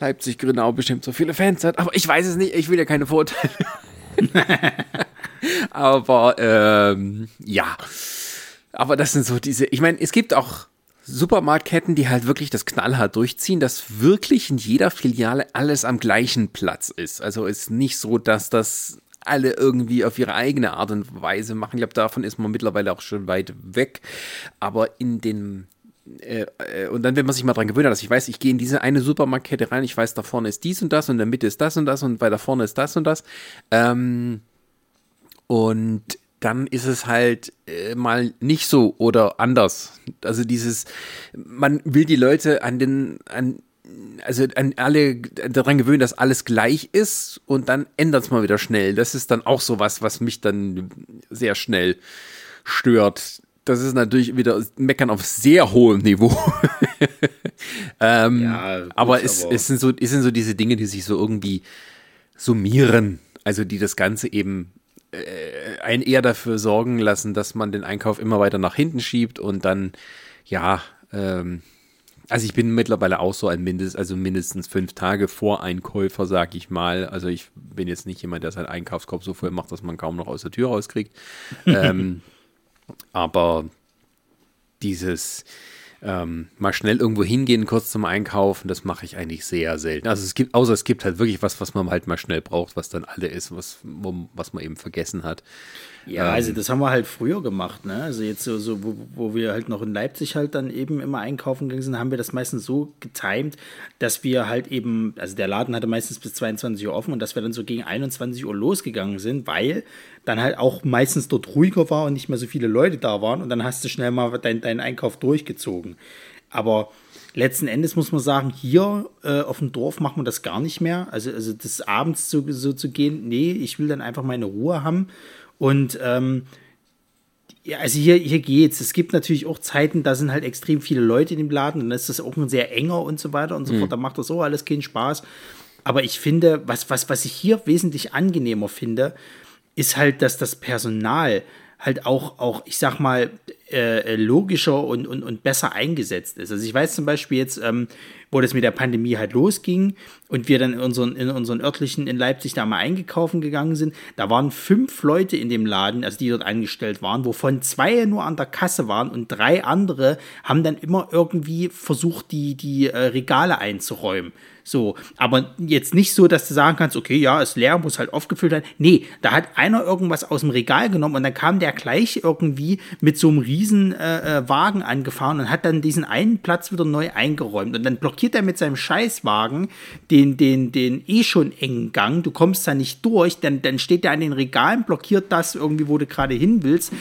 Leipzig-Grünau bestimmt so viele Fans hat. Aber ich weiß es nicht, ich will ja keine Vorurteile. Aber ähm, ja. Aber das sind so diese, ich meine, es gibt auch Supermarktketten, die halt wirklich das knallhart durchziehen, dass wirklich in jeder Filiale alles am gleichen Platz ist. Also ist nicht so, dass das alle irgendwie auf ihre eigene Art und Weise machen. Ich glaube, davon ist man mittlerweile auch schon weit weg. Aber in den äh, äh, und dann, wenn man sich mal dran gewöhnt hat, dass ich weiß, ich gehe in diese eine Supermarktkette rein, ich weiß, da vorne ist dies und das und in der Mitte ist das und das und weiter vorne ist das und das. Ähm, und dann ist es halt äh, mal nicht so oder anders. Also dieses, man will die Leute an den, an, also an alle daran gewöhnen, dass alles gleich ist und dann ändert es mal wieder schnell. Das ist dann auch so was, was mich dann sehr schnell stört. Das ist natürlich wieder Meckern auf sehr hohem Niveau. ähm, ja, gut, aber, es, aber es, sind so, es sind so diese Dinge, die sich so irgendwie summieren. Also die das Ganze eben äh, einen eher dafür sorgen lassen, dass man den Einkauf immer weiter nach hinten schiebt und dann, ja, ähm, also ich bin mittlerweile auch so ein Mindest, also mindestens fünf Tage vor Einkäufer, sag ich mal. Also ich bin jetzt nicht jemand, der seinen Einkaufskorb so voll macht, dass man kaum noch aus der Tür rauskriegt. ähm, aber dieses, ähm, mal schnell irgendwo hingehen, kurz zum Einkaufen, das mache ich eigentlich sehr selten. Also es gibt, außer es gibt halt wirklich was, was man halt mal schnell braucht, was dann alle ist, was, was man eben vergessen hat. Ja, ähm, also das haben wir halt früher gemacht, ne? Also jetzt so, so wo, wo wir halt noch in Leipzig halt dann eben immer einkaufen gegangen sind, haben wir das meistens so getimt, dass wir halt eben, also der Laden hatte meistens bis 22 Uhr offen und dass wir dann so gegen 21 Uhr losgegangen sind, weil dann halt auch meistens dort ruhiger war und nicht mehr so viele Leute da waren und dann hast du schnell mal deinen dein Einkauf durchgezogen. Aber letzten Endes muss man sagen, hier äh, auf dem Dorf machen wir das gar nicht mehr. Also, also das abends so, so zu gehen, nee, ich will dann einfach meine Ruhe haben und ähm, ja, also hier, hier geht's. Es gibt natürlich auch Zeiten, da sind halt extrem viele Leute in dem Laden, dann ist das auch ein sehr enger und so weiter und so mhm. fort. Da macht das auch alles keinen Spaß. Aber ich finde, was, was, was ich hier wesentlich angenehmer finde, ist halt, dass das Personal halt auch, auch ich sag mal, äh, logischer und, und, und besser eingesetzt ist. Also ich weiß zum Beispiel jetzt, ähm, wo das mit der Pandemie halt losging und wir dann in unseren, in unseren örtlichen in Leipzig da mal eingekaufen gegangen sind, da waren fünf Leute in dem Laden, also die dort angestellt waren, wovon zwei nur an der Kasse waren und drei andere haben dann immer irgendwie versucht, die, die äh, Regale einzuräumen. So, aber jetzt nicht so, dass du sagen kannst, okay, ja, ist leer, muss halt aufgefüllt werden. Nee, da hat einer irgendwas aus dem Regal genommen und dann kam der gleich irgendwie mit so einem riesen äh, äh Wagen angefahren und hat dann diesen einen Platz wieder neu eingeräumt und dann blockiert er mit seinem Scheißwagen den, den, den eh schon engen Gang. Du kommst da nicht durch, dann, dann steht er an den Regalen, blockiert das irgendwie, wo du gerade hin willst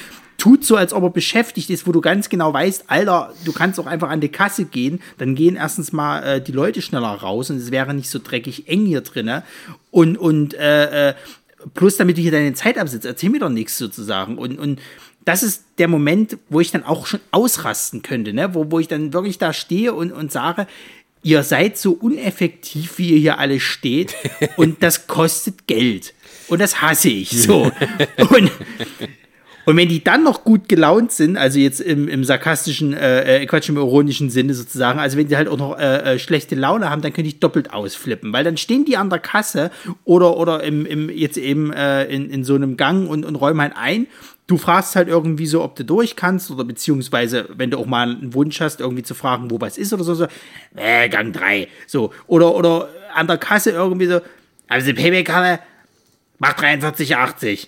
tut so, als ob er beschäftigt ist, wo du ganz genau weißt, Alter, du kannst auch einfach an die Kasse gehen, dann gehen erstens mal äh, die Leute schneller raus und es wäre nicht so dreckig eng hier drinne und und äh, äh, plus damit du hier deine Zeit absitzt, erzähl mir doch nichts sozusagen und und das ist der Moment, wo ich dann auch schon ausrasten könnte, ne? wo, wo ich dann wirklich da stehe und, und sage, ihr seid so uneffektiv, wie ihr hier alle steht und das kostet Geld. Und das hasse ich so. und, Und wenn die dann noch gut gelaunt sind, also jetzt im, im sarkastischen, äh, äh, Quatsch, im ironischen Sinne sozusagen, also wenn die halt auch noch äh, äh, schlechte Laune haben, dann könnte ich doppelt ausflippen, weil dann stehen die an der Kasse oder, oder im, im, jetzt eben äh, in, in so einem Gang und, und räumen halt ein. Du fragst halt irgendwie so, ob du durch kannst oder beziehungsweise, wenn du auch mal einen Wunsch hast, irgendwie zu fragen, wo was ist oder so, so, äh, Gang 3, so. Oder, oder an der Kasse irgendwie so, also die Payback-Karte macht 43,80.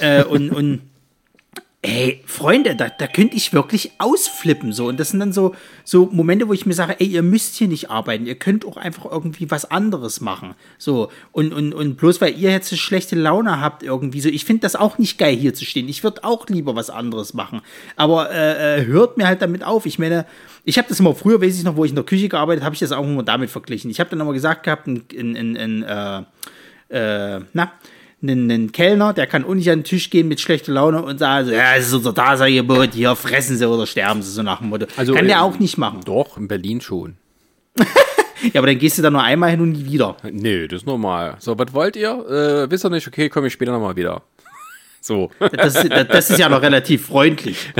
Äh, und, und ey, Freunde, da, da könnte ich wirklich ausflippen so. Und das sind dann so, so Momente, wo ich mir sage, ey, ihr müsst hier nicht arbeiten, ihr könnt auch einfach irgendwie was anderes machen. So, und, und, und bloß weil ihr jetzt eine schlechte Laune habt, irgendwie so, ich finde das auch nicht geil, hier zu stehen. Ich würde auch lieber was anderes machen. Aber äh, äh, hört mir halt damit auf. Ich meine, ich habe das immer früher, weiß ich noch, wo ich in der Küche gearbeitet habe, ich das auch immer damit verglichen. Ich habe dann immer gesagt gehabt, in, in, in, äh, äh, na, einen, einen Kellner, der kann auch nicht an den Tisch gehen mit schlechter Laune und sagen, so, ja, es ist unser Daseingebot, hier fressen sie oder sterben sie, so nach dem Motto. Also, kann der äh, auch nicht machen. Doch, in Berlin schon. Ja, aber dann gehst du da nur einmal hin und nie wieder. Nee, das ist normal. So, was wollt ihr? Äh, wisst ihr nicht? Okay, komme ich später nochmal wieder. So. Das, das ist ja noch relativ freundlich.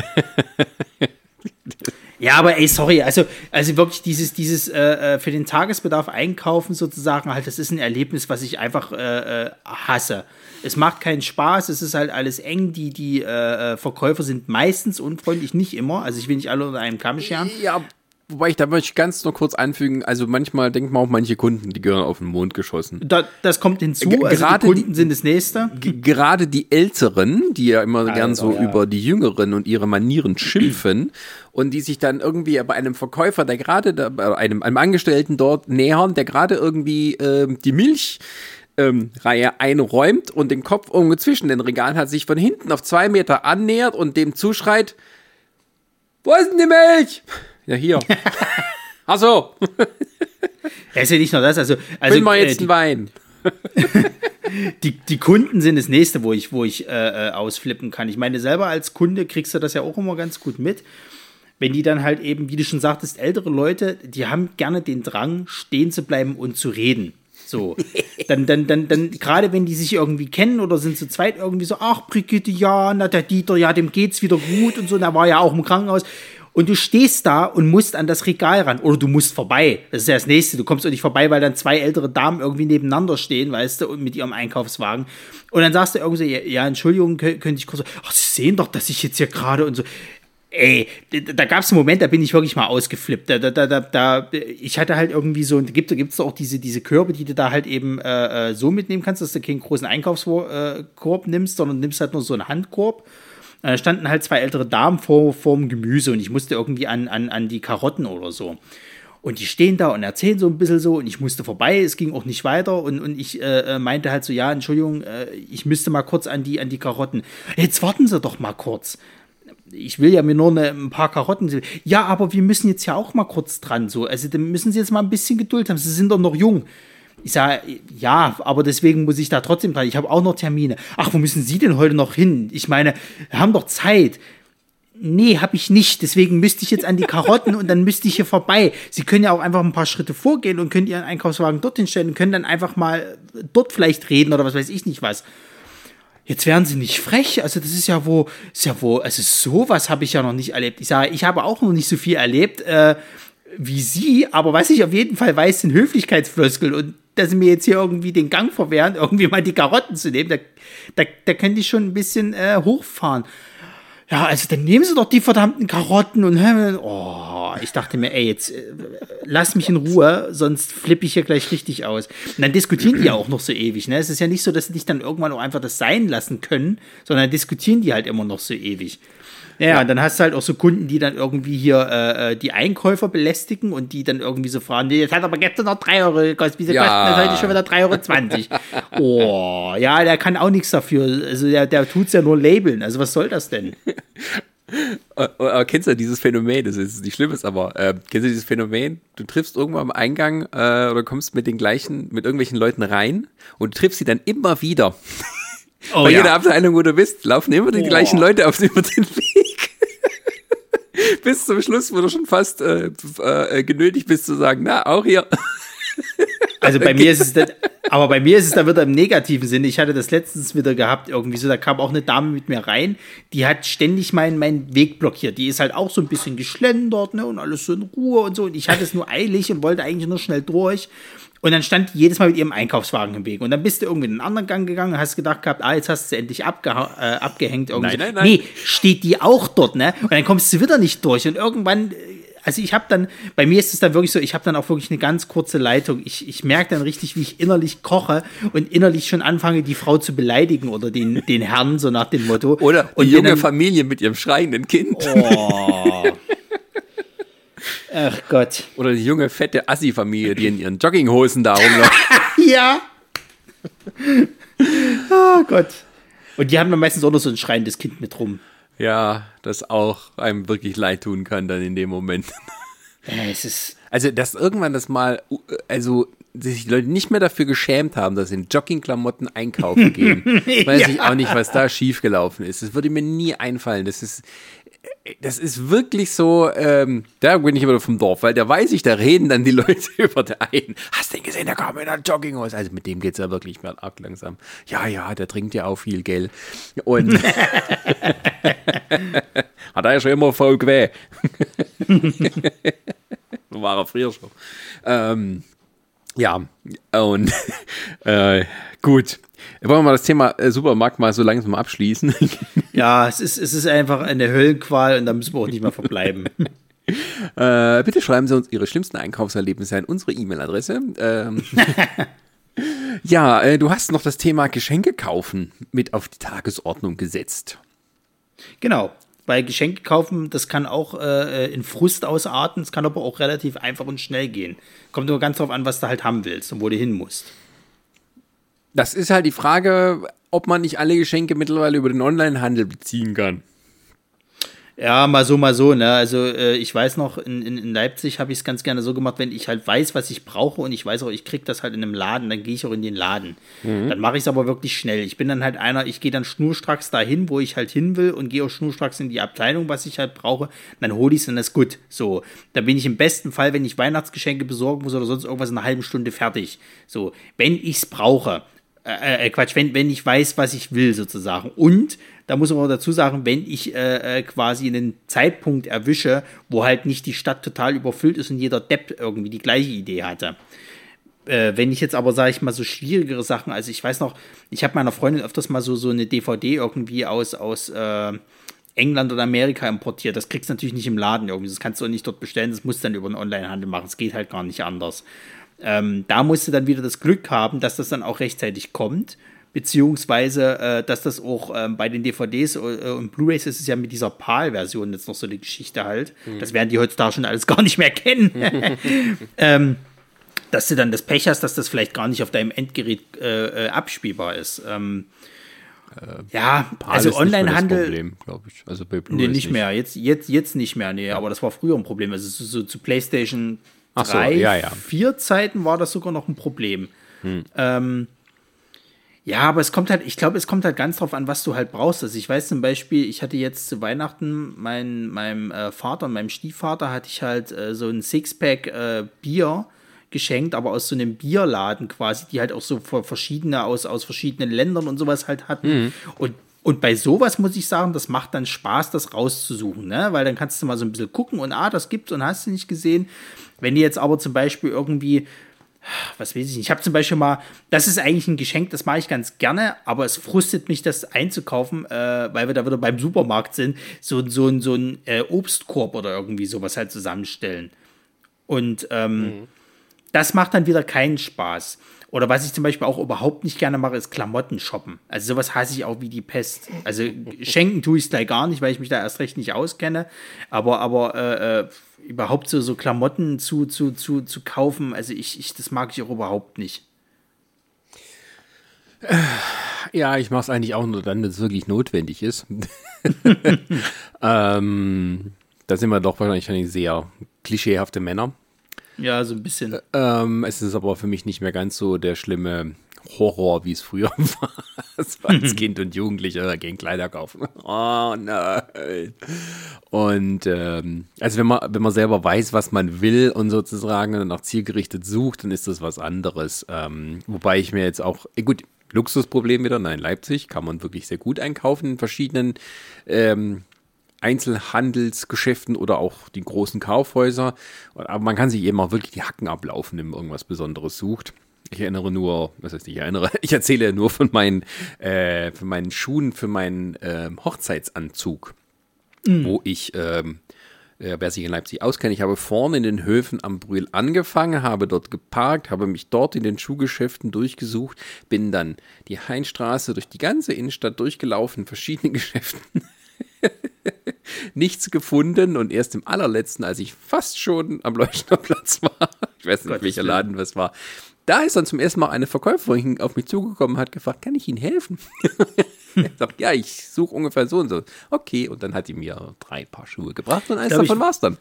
Ja, aber ey, sorry, also, also wirklich dieses, dieses äh, äh, für den Tagesbedarf einkaufen sozusagen, halt, das ist ein Erlebnis, was ich einfach äh, äh, hasse. Es macht keinen Spaß, es ist halt alles eng, die, die äh, äh, Verkäufer sind meistens unfreundlich, nicht immer, also ich will nicht alle unter einem Kamm scheren. Ja, wobei ich da möchte ich ganz nur kurz anfügen, also manchmal denkt man auch manche Kunden, die gehören auf den Mond geschossen. Da, das kommt hinzu, G- also gerade die Kunden sind das Nächste. Gerade die Älteren, die ja immer gern so ja. über die Jüngeren und ihre Manieren schimpfen und die sich dann irgendwie bei einem Verkäufer, der gerade einem, einem Angestellten dort nähern, der gerade irgendwie ähm, die Milch ähm, Reihe einräumt und den Kopf irgendwo zwischen den Regalen hat, sich von hinten auf zwei Meter annähert und dem zuschreit, wo ist denn die Milch? Ja, hier. Ach so, Ja, ist ja nicht nur das, also, also will mal äh, jetzt die, einen Wein. die, die Kunden sind das nächste, wo ich, wo ich äh, äh, ausflippen kann. Ich meine, selber als Kunde kriegst du das ja auch immer ganz gut mit. Wenn die dann halt eben, wie du schon sagtest, ältere Leute, die haben gerne den Drang, stehen zu bleiben und zu reden. So. Dann, dann, dann, dann, gerade wenn die sich irgendwie kennen oder sind zu zweit irgendwie so, ach, Brigitte, ja, na, der Dieter, ja, dem geht's wieder gut und so, der war ja auch im Krankenhaus. Und du stehst da und musst an das Regal ran. Oder du musst vorbei. Das ist ja das nächste. Du kommst auch nicht vorbei, weil dann zwei ältere Damen irgendwie nebeneinander stehen, weißt du, und mit ihrem Einkaufswagen. Und dann sagst du irgendwie so, ja, Entschuldigung, kö- könnte ich kurz, ach, Sie sehen doch, dass ich jetzt hier gerade und so. Ey, da, gab es einen Moment, da bin ich wirklich mal ausgeflippt. Da, da, da, da, ich hatte halt irgendwie so, gibt es auch diese, diese Körbe, die du da halt eben äh, äh, so mitnehmen kannst, dass du keinen großen Einkaufskorb nimmst, sondern nimmst halt nur so einen Handkorb. Da standen halt zwei ältere Damen vor, vor dem Gemüse und ich musste irgendwie an, an, an die Karotten oder so. Und die stehen da und erzählen so ein bisschen so und ich musste vorbei, es ging auch nicht weiter und, und ich äh, äh, meinte halt so, ja, Entschuldigung, äh, ich müsste mal kurz an die, an die Karotten. Jetzt warten Sie doch mal kurz. Ich will ja mir nur eine, ein paar Karotten. Ja, aber wir müssen jetzt ja auch mal kurz dran. So. Also dann müssen Sie jetzt mal ein bisschen Geduld haben. Sie sind doch noch jung. Ich sage, ja, aber deswegen muss ich da trotzdem dran. Ich habe auch noch Termine. Ach, wo müssen Sie denn heute noch hin? Ich meine, wir haben doch Zeit. Nee, habe ich nicht. Deswegen müsste ich jetzt an die Karotten und dann müsste ich hier vorbei. Sie können ja auch einfach ein paar Schritte vorgehen und können Ihren Einkaufswagen dorthin stellen und können dann einfach mal dort vielleicht reden oder was weiß ich nicht was. Jetzt wären sie nicht frech. Also das ist ja wo, ist ja wo, also sowas habe ich ja noch nicht erlebt. Ich sage, ich habe auch noch nicht so viel erlebt äh, wie Sie, aber was ich auf jeden Fall weiß, sind Höflichkeitsfloskel und dass sie mir jetzt hier irgendwie den Gang verwehren, irgendwie mal die Karotten zu nehmen, da, da, da könnte ich schon ein bisschen äh, hochfahren. Ja, also dann nehmen Sie doch die verdammten Karotten und oh, ich dachte mir, ey, jetzt äh, lass mich in Ruhe, sonst flippe ich hier gleich richtig aus. Und dann diskutieren die ja auch noch so ewig, ne? Es ist ja nicht so, dass sie dich dann irgendwann auch einfach das sein lassen können, sondern diskutieren die halt immer noch so ewig. Ja, und dann hast du halt auch so Kunden, die dann irgendwie hier äh, äh, die Einkäufer belästigen und die dann irgendwie so fragen, nee, das hat aber gestern noch 3 Euro gekostet, wieso Ja. kosten das heute schon wieder 3,20 Euro? oh, ja, der kann auch nichts dafür. Also der, der tut's ja nur labeln. Also was soll das denn? Äh, äh, kennst du dieses Phänomen? Das ist nicht Schlimmes, aber äh, kennst du dieses Phänomen? Du triffst irgendwo am Eingang äh, oder kommst mit den gleichen, mit irgendwelchen Leuten rein und triffst sie dann immer wieder. Oh Bei jeder Abteilung, wo du bist, laufen immer die Boah. gleichen Leute auf über den Weg. Bis zum Schluss, wo du schon fast äh, äh, genötigt bist zu sagen, na, auch hier. Also bei mir ist es, dann, aber bei mir ist es dann wieder im negativen Sinne. Ich hatte das letztens wieder gehabt, irgendwie so, da kam auch eine Dame mit mir rein, die hat ständig meinen, meinen Weg blockiert. Die ist halt auch so ein bisschen geschlendert, ne, und alles so in Ruhe und so. Und ich hatte es nur eilig und wollte eigentlich nur schnell durch. Und dann stand die jedes Mal mit ihrem Einkaufswagen im Weg. Und dann bist du irgendwie in einen anderen Gang gegangen und hast gedacht gehabt, ah, jetzt hast du sie endlich äh, abgehängt. Irgendwie. Nein, nein, nein. Nee, steht die auch dort, ne? Und dann kommst du wieder nicht durch. Und irgendwann äh, also ich habe dann, bei mir ist es dann wirklich so, ich habe dann auch wirklich eine ganz kurze Leitung. Ich, ich merke dann richtig, wie ich innerlich koche und innerlich schon anfange, die Frau zu beleidigen oder den, den Herrn, so nach dem Motto. Oder und junge dann, Familie mit ihrem schreienden Kind. Oh. Ach Gott. Oder die junge, fette Assi-Familie, die in ihren Jogginghosen da rumläuft. Ja. Oh Gott. Und die haben dann meistens auch noch so ein schreiendes Kind mit rum. ja, das auch einem wirklich leid tun kann dann in dem Moment. Ja, es ist. Also, dass irgendwann das mal, also sich die Leute nicht mehr dafür geschämt haben, dass sie in Joggingklamotten einkaufen gehen. Weiß ich auch nicht, was da schiefgelaufen ist. Das würde mir nie einfallen. Das ist, das ist wirklich so, ähm, da bin ich immer vom Dorf, weil da weiß ich, da reden dann die Leute über den einen. Hast du den gesehen, der kam in einer Jogginghose. Also mit dem geht's ja wirklich mal arg langsam. Ja, ja, der trinkt ja auch viel, gell. Und hat er ja schon immer voll quer. so war er früher schon. Ähm, ja, und äh, gut. Wollen wir mal das Thema äh, Supermarkt mal so langsam abschließen? Ja, es ist, es ist einfach eine Höllenqual und da müssen wir auch nicht mehr verbleiben. äh, bitte schreiben Sie uns Ihre schlimmsten Einkaufserlebnisse an unsere E-Mail-Adresse. Ähm, ja, äh, du hast noch das Thema Geschenke kaufen mit auf die Tagesordnung gesetzt. Genau. Bei Geschenke kaufen, das kann auch äh, in Frust ausarten, es kann aber auch relativ einfach und schnell gehen. Kommt nur ganz drauf an, was du halt haben willst und wo du hin musst. Das ist halt die Frage, ob man nicht alle Geschenke mittlerweile über den Onlinehandel beziehen kann. Ja, mal so, mal so, ne? Also äh, ich weiß noch, in, in, in Leipzig habe ich es ganz gerne so gemacht, wenn ich halt weiß, was ich brauche und ich weiß auch, ich krieg das halt in einem Laden, dann gehe ich auch in den Laden. Dann mache ich es aber wirklich schnell. Ich bin dann halt einer, ich gehe dann schnurstracks dahin, wo ich halt hin will und gehe auch schnurstracks in die Abteilung, was ich halt brauche. Dann hole ich es und das ist gut. So, da bin ich im besten Fall, wenn ich Weihnachtsgeschenke besorgen muss oder sonst irgendwas, in einer halben Stunde fertig. So, wenn ich es brauche. Äh, äh, Quatsch, wenn, wenn ich weiß, was ich will, sozusagen. Und da muss man auch dazu sagen, wenn ich äh, äh, quasi einen Zeitpunkt erwische, wo halt nicht die Stadt total überfüllt ist und jeder Depp irgendwie die gleiche Idee hatte. Äh, wenn ich jetzt aber, sage ich mal, so schwierigere Sachen, also ich weiß noch, ich habe meiner Freundin öfters mal so, so eine DVD irgendwie aus, aus äh, England oder Amerika importiert. Das kriegst du natürlich nicht im Laden irgendwie. Das kannst du auch nicht dort bestellen. Das musst du dann über den Onlinehandel machen. Es geht halt gar nicht anders. Ähm, da musst du dann wieder das Glück haben, dass das dann auch rechtzeitig kommt. Beziehungsweise, äh, dass das auch ähm, bei den DVDs äh, und Blu-rays ist es ja mit dieser PAL-Version jetzt noch so eine Geschichte halt. Das werden die heutzutage schon alles gar nicht mehr kennen. ähm, dass du dann das Pech hast, dass das vielleicht gar nicht auf deinem Endgerät äh, äh, abspielbar ist. Ähm, ja, PAL also nicht Onlinehandel. Problem, glaube ich. Also bei Nee, Blu-rays nicht mehr. Jetzt, jetzt, jetzt nicht mehr. Nee, aber das war früher ein Problem. Also so, so zu PlayStation Ach so, 3, ja, ja. 4 Zeiten war das sogar noch ein Problem. Ähm, ja, aber es kommt halt, ich glaube, es kommt halt ganz drauf an, was du halt brauchst. Also ich weiß zum Beispiel, ich hatte jetzt zu Weihnachten mein, meinem äh, Vater und meinem Stiefvater hatte ich halt äh, so ein Sixpack äh, Bier geschenkt, aber aus so einem Bierladen quasi, die halt auch so ver- verschiedene aus, aus verschiedenen Ländern und sowas halt hatten. Und und bei sowas muss ich sagen, das macht dann Spaß, das rauszusuchen, ne? Weil dann kannst du mal so ein bisschen gucken und ah, das gibt's und hast du nicht gesehen. Wenn die jetzt aber zum Beispiel irgendwie, was weiß ich nicht, ich habe zum Beispiel mal, das ist eigentlich ein Geschenk, das mache ich ganz gerne, aber es frustet mich, das einzukaufen, äh, weil wir da wieder beim Supermarkt sind, so, so, ein- so ein äh, Obstkorb oder irgendwie sowas halt zusammenstellen. Und ähm, das macht dann wieder keinen Spaß. Oder was ich zum Beispiel auch überhaupt nicht gerne mache, ist Klamotten shoppen. Also sowas hasse ich auch wie die Pest. Also schenken tue ich es gleich gar nicht, weil ich mich da erst recht nicht auskenne. Aber, aber äh, äh, überhaupt so, so Klamotten zu, zu, zu, zu kaufen, also ich, ich, das mag ich auch überhaupt nicht. Ja, ich mache es eigentlich auch nur dann, wenn es wirklich notwendig ist. ähm, da sind wir doch wahrscheinlich sehr klischeehafte Männer. Ja, so ein bisschen. Ähm, es ist aber für mich nicht mehr ganz so der schlimme Horror, wie es früher war. Als Kind und Jugendlicher gegen Kleider kaufen. Oh nein. Und ähm, also wenn man, wenn man selber weiß, was man will und sozusagen nach zielgerichtet sucht, dann ist das was anderes. Ähm, wobei ich mir jetzt auch, äh, gut, Luxusproblem wieder, nein, Leipzig kann man wirklich sehr gut einkaufen in verschiedenen ähm, Einzelhandelsgeschäften oder auch die großen Kaufhäuser. Aber man kann sich eben auch wirklich die Hacken ablaufen, wenn man irgendwas Besonderes sucht. Ich erinnere nur, was heißt ich erinnere, ich erzähle nur von meinen, äh, von meinen Schuhen für meinen äh, Hochzeitsanzug, mhm. wo ich, ähm, äh, wer sich in Leipzig auskennt, ich habe vorne in den Höfen am Brühl angefangen, habe dort geparkt, habe mich dort in den Schuhgeschäften durchgesucht, bin dann die Heinstraße durch die ganze Innenstadt durchgelaufen, in verschiedenen Geschäften. nichts gefunden und erst im allerletzten, als ich fast schon am Leuchterplatz war, ich weiß nicht, Gott welcher Laden was war, da ist dann zum ersten Mal eine Verkäuferin auf mich zugekommen und hat gefragt, kann ich Ihnen helfen? ich sag, ja, ich suche ungefähr so und so. Okay, und dann hat die mir drei Paar Schuhe gebracht und eins glaub, davon war es dann.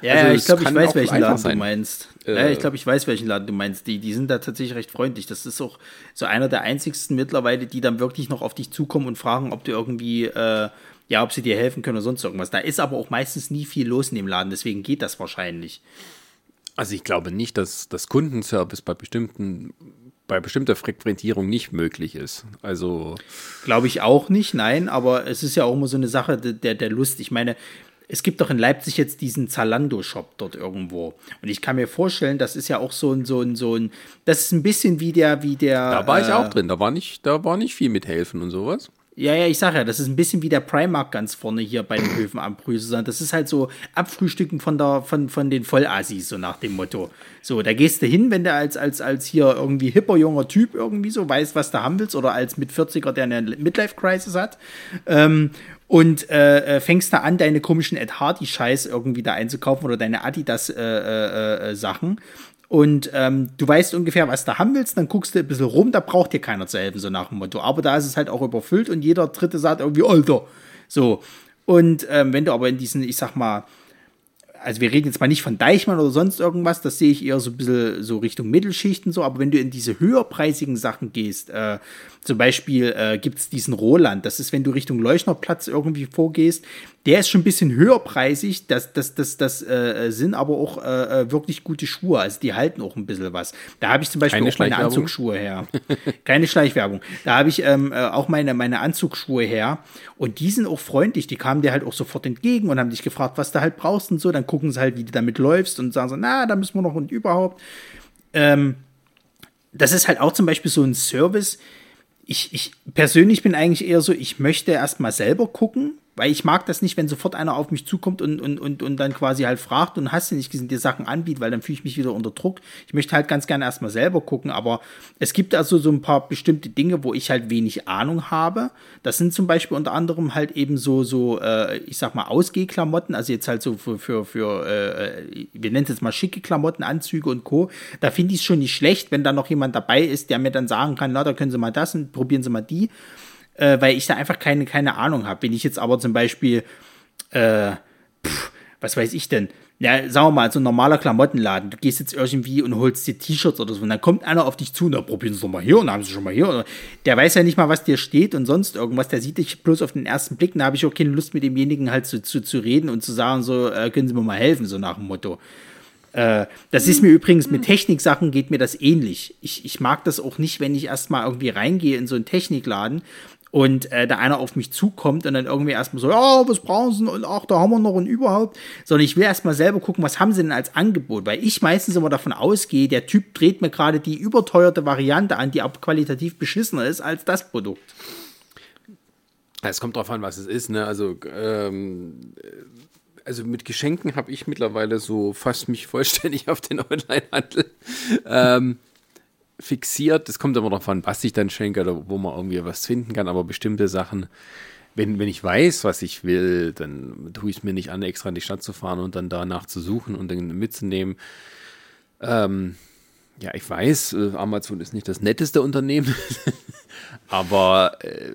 Ja, also, ich glaube, ich weiß, welchen Laden sein. du meinst. Äh, ja, ich glaube, ich weiß, welchen Laden du meinst. Die, die sind da tatsächlich recht freundlich. Das ist auch so einer der einzigsten mittlerweile, die dann wirklich noch auf dich zukommen und fragen, ob du irgendwie, äh, ja, ob sie dir helfen können oder sonst irgendwas. Da ist aber auch meistens nie viel los in dem Laden, deswegen geht das wahrscheinlich. Also ich glaube nicht, dass das Kundenservice bei bestimmten bei bestimmter Frequentierung nicht möglich ist. Also glaube ich auch nicht, nein, aber es ist ja auch immer so eine Sache der, der Lust. Ich meine, es gibt doch in Leipzig jetzt diesen Zalando-Shop dort irgendwo. Und ich kann mir vorstellen, das ist ja auch so ein, so ein, so ein, das ist ein bisschen wie der, wie der. Da war äh, ich auch drin, da war nicht, da war nicht viel mit helfen und sowas. Ja, ja, ich sag ja, das ist ein bisschen wie der Primark ganz vorne hier bei den Höfen am Brüssel. Das ist halt so Abfrühstücken von der, von, von den Vollassis, so nach dem Motto. So, da gehst du hin, wenn du als, als, als hier irgendwie hipper junger Typ irgendwie so weißt, was du haben willst, oder als mit 40er, der eine Midlife-Crisis hat. Ähm, und äh, äh, fängst da an, deine komischen Ed Hardy-Scheiß irgendwie da einzukaufen oder deine Adidas-Sachen. Äh, äh, äh und ähm, du weißt ungefähr, was du haben willst, dann guckst du ein bisschen rum, da braucht dir keiner zu helfen, so nach dem Motto. Aber da ist es halt auch überfüllt und jeder Dritte sagt irgendwie, Alter. So. Und ähm, wenn du aber in diesen, ich sag mal, also wir reden jetzt mal nicht von Deichmann oder sonst irgendwas, das sehe ich eher so ein bisschen so Richtung Mittelschichten so, aber wenn du in diese höherpreisigen Sachen gehst, äh, zum Beispiel äh, gibt es diesen Roland, das ist, wenn du Richtung Leuchnerplatz irgendwie vorgehst, der ist schon ein bisschen höherpreisig, das, das, das, das äh, sind aber auch äh, äh, wirklich gute Schuhe, also die halten auch ein bisschen was. Da habe ich zum Beispiel Keine auch meine Anzugsschuhe her. Keine Schleichwerbung. Da habe ich ähm, äh, auch meine, meine Anzugsschuhe her und die sind auch freundlich, die kamen dir halt auch sofort entgegen und haben dich gefragt, was du halt brauchst und so, dann gucken sie halt, wie du damit läufst und sagen so, na, da müssen wir noch und überhaupt. Ähm, das ist halt auch zum Beispiel so ein Service, ich, ich persönlich bin eigentlich eher so, ich möchte erstmal selber gucken, weil ich mag das nicht, wenn sofort einer auf mich zukommt und, und, und, und dann quasi halt fragt und hast du nicht gesehen, dir Sachen anbietet, weil dann fühle ich mich wieder unter Druck. Ich möchte halt ganz gerne erstmal selber gucken, aber es gibt also so ein paar bestimmte Dinge, wo ich halt wenig Ahnung habe. Das sind zum Beispiel unter anderem halt eben so, so äh, ich sag mal, Ausgehklamotten, also jetzt halt so für, für, für äh, wir nennen es jetzt mal schicke Klamotten, Anzüge und Co. Da finde ich es schon nicht schlecht, wenn da noch jemand dabei ist, der mir dann sagen kann, na, da können Sie mal das und probieren Sie mal die äh, weil ich da einfach keine, keine Ahnung habe. Wenn ich jetzt aber zum Beispiel, äh, pff, was weiß ich denn, ja, sagen wir mal, so ein normaler Klamottenladen, du gehst jetzt irgendwie und holst dir T-Shirts oder so, und dann kommt einer auf dich zu und da probieren sie doch mal hier und dann haben sie schon mal hier. Der weiß ja nicht mal, was dir steht und sonst irgendwas, der sieht dich bloß auf den ersten Blick, da habe ich auch keine Lust mit demjenigen halt zu, zu, zu reden und zu sagen, so, äh, können Sie mir mal helfen, so nach dem Motto. Äh, das ist mir übrigens mit Techniksachen geht mir das ähnlich. Ich, ich mag das auch nicht, wenn ich erstmal irgendwie reingehe in so einen Technikladen und äh, da einer auf mich zukommt und dann irgendwie erstmal so, ja, was brauchen sie und ach, da haben wir noch und überhaupt, sondern ich will erstmal selber gucken, was haben sie denn als Angebot, weil ich meistens immer davon ausgehe, der Typ dreht mir gerade die überteuerte Variante an, die auch qualitativ beschissener ist als das Produkt. Es kommt drauf an, was es ist, ne? Also, ähm, also mit Geschenken habe ich mittlerweile so fast mich vollständig auf den Onlinehandel. ähm, fixiert. Das kommt immer darauf an, was ich dann schenke oder wo man irgendwie was finden kann. Aber bestimmte Sachen, wenn, wenn ich weiß, was ich will, dann tue ich es mir nicht an, extra in die Stadt zu fahren und dann danach zu suchen und dann mitzunehmen. Ähm, ja, ich weiß, äh, Amazon ist nicht das netteste Unternehmen, aber äh,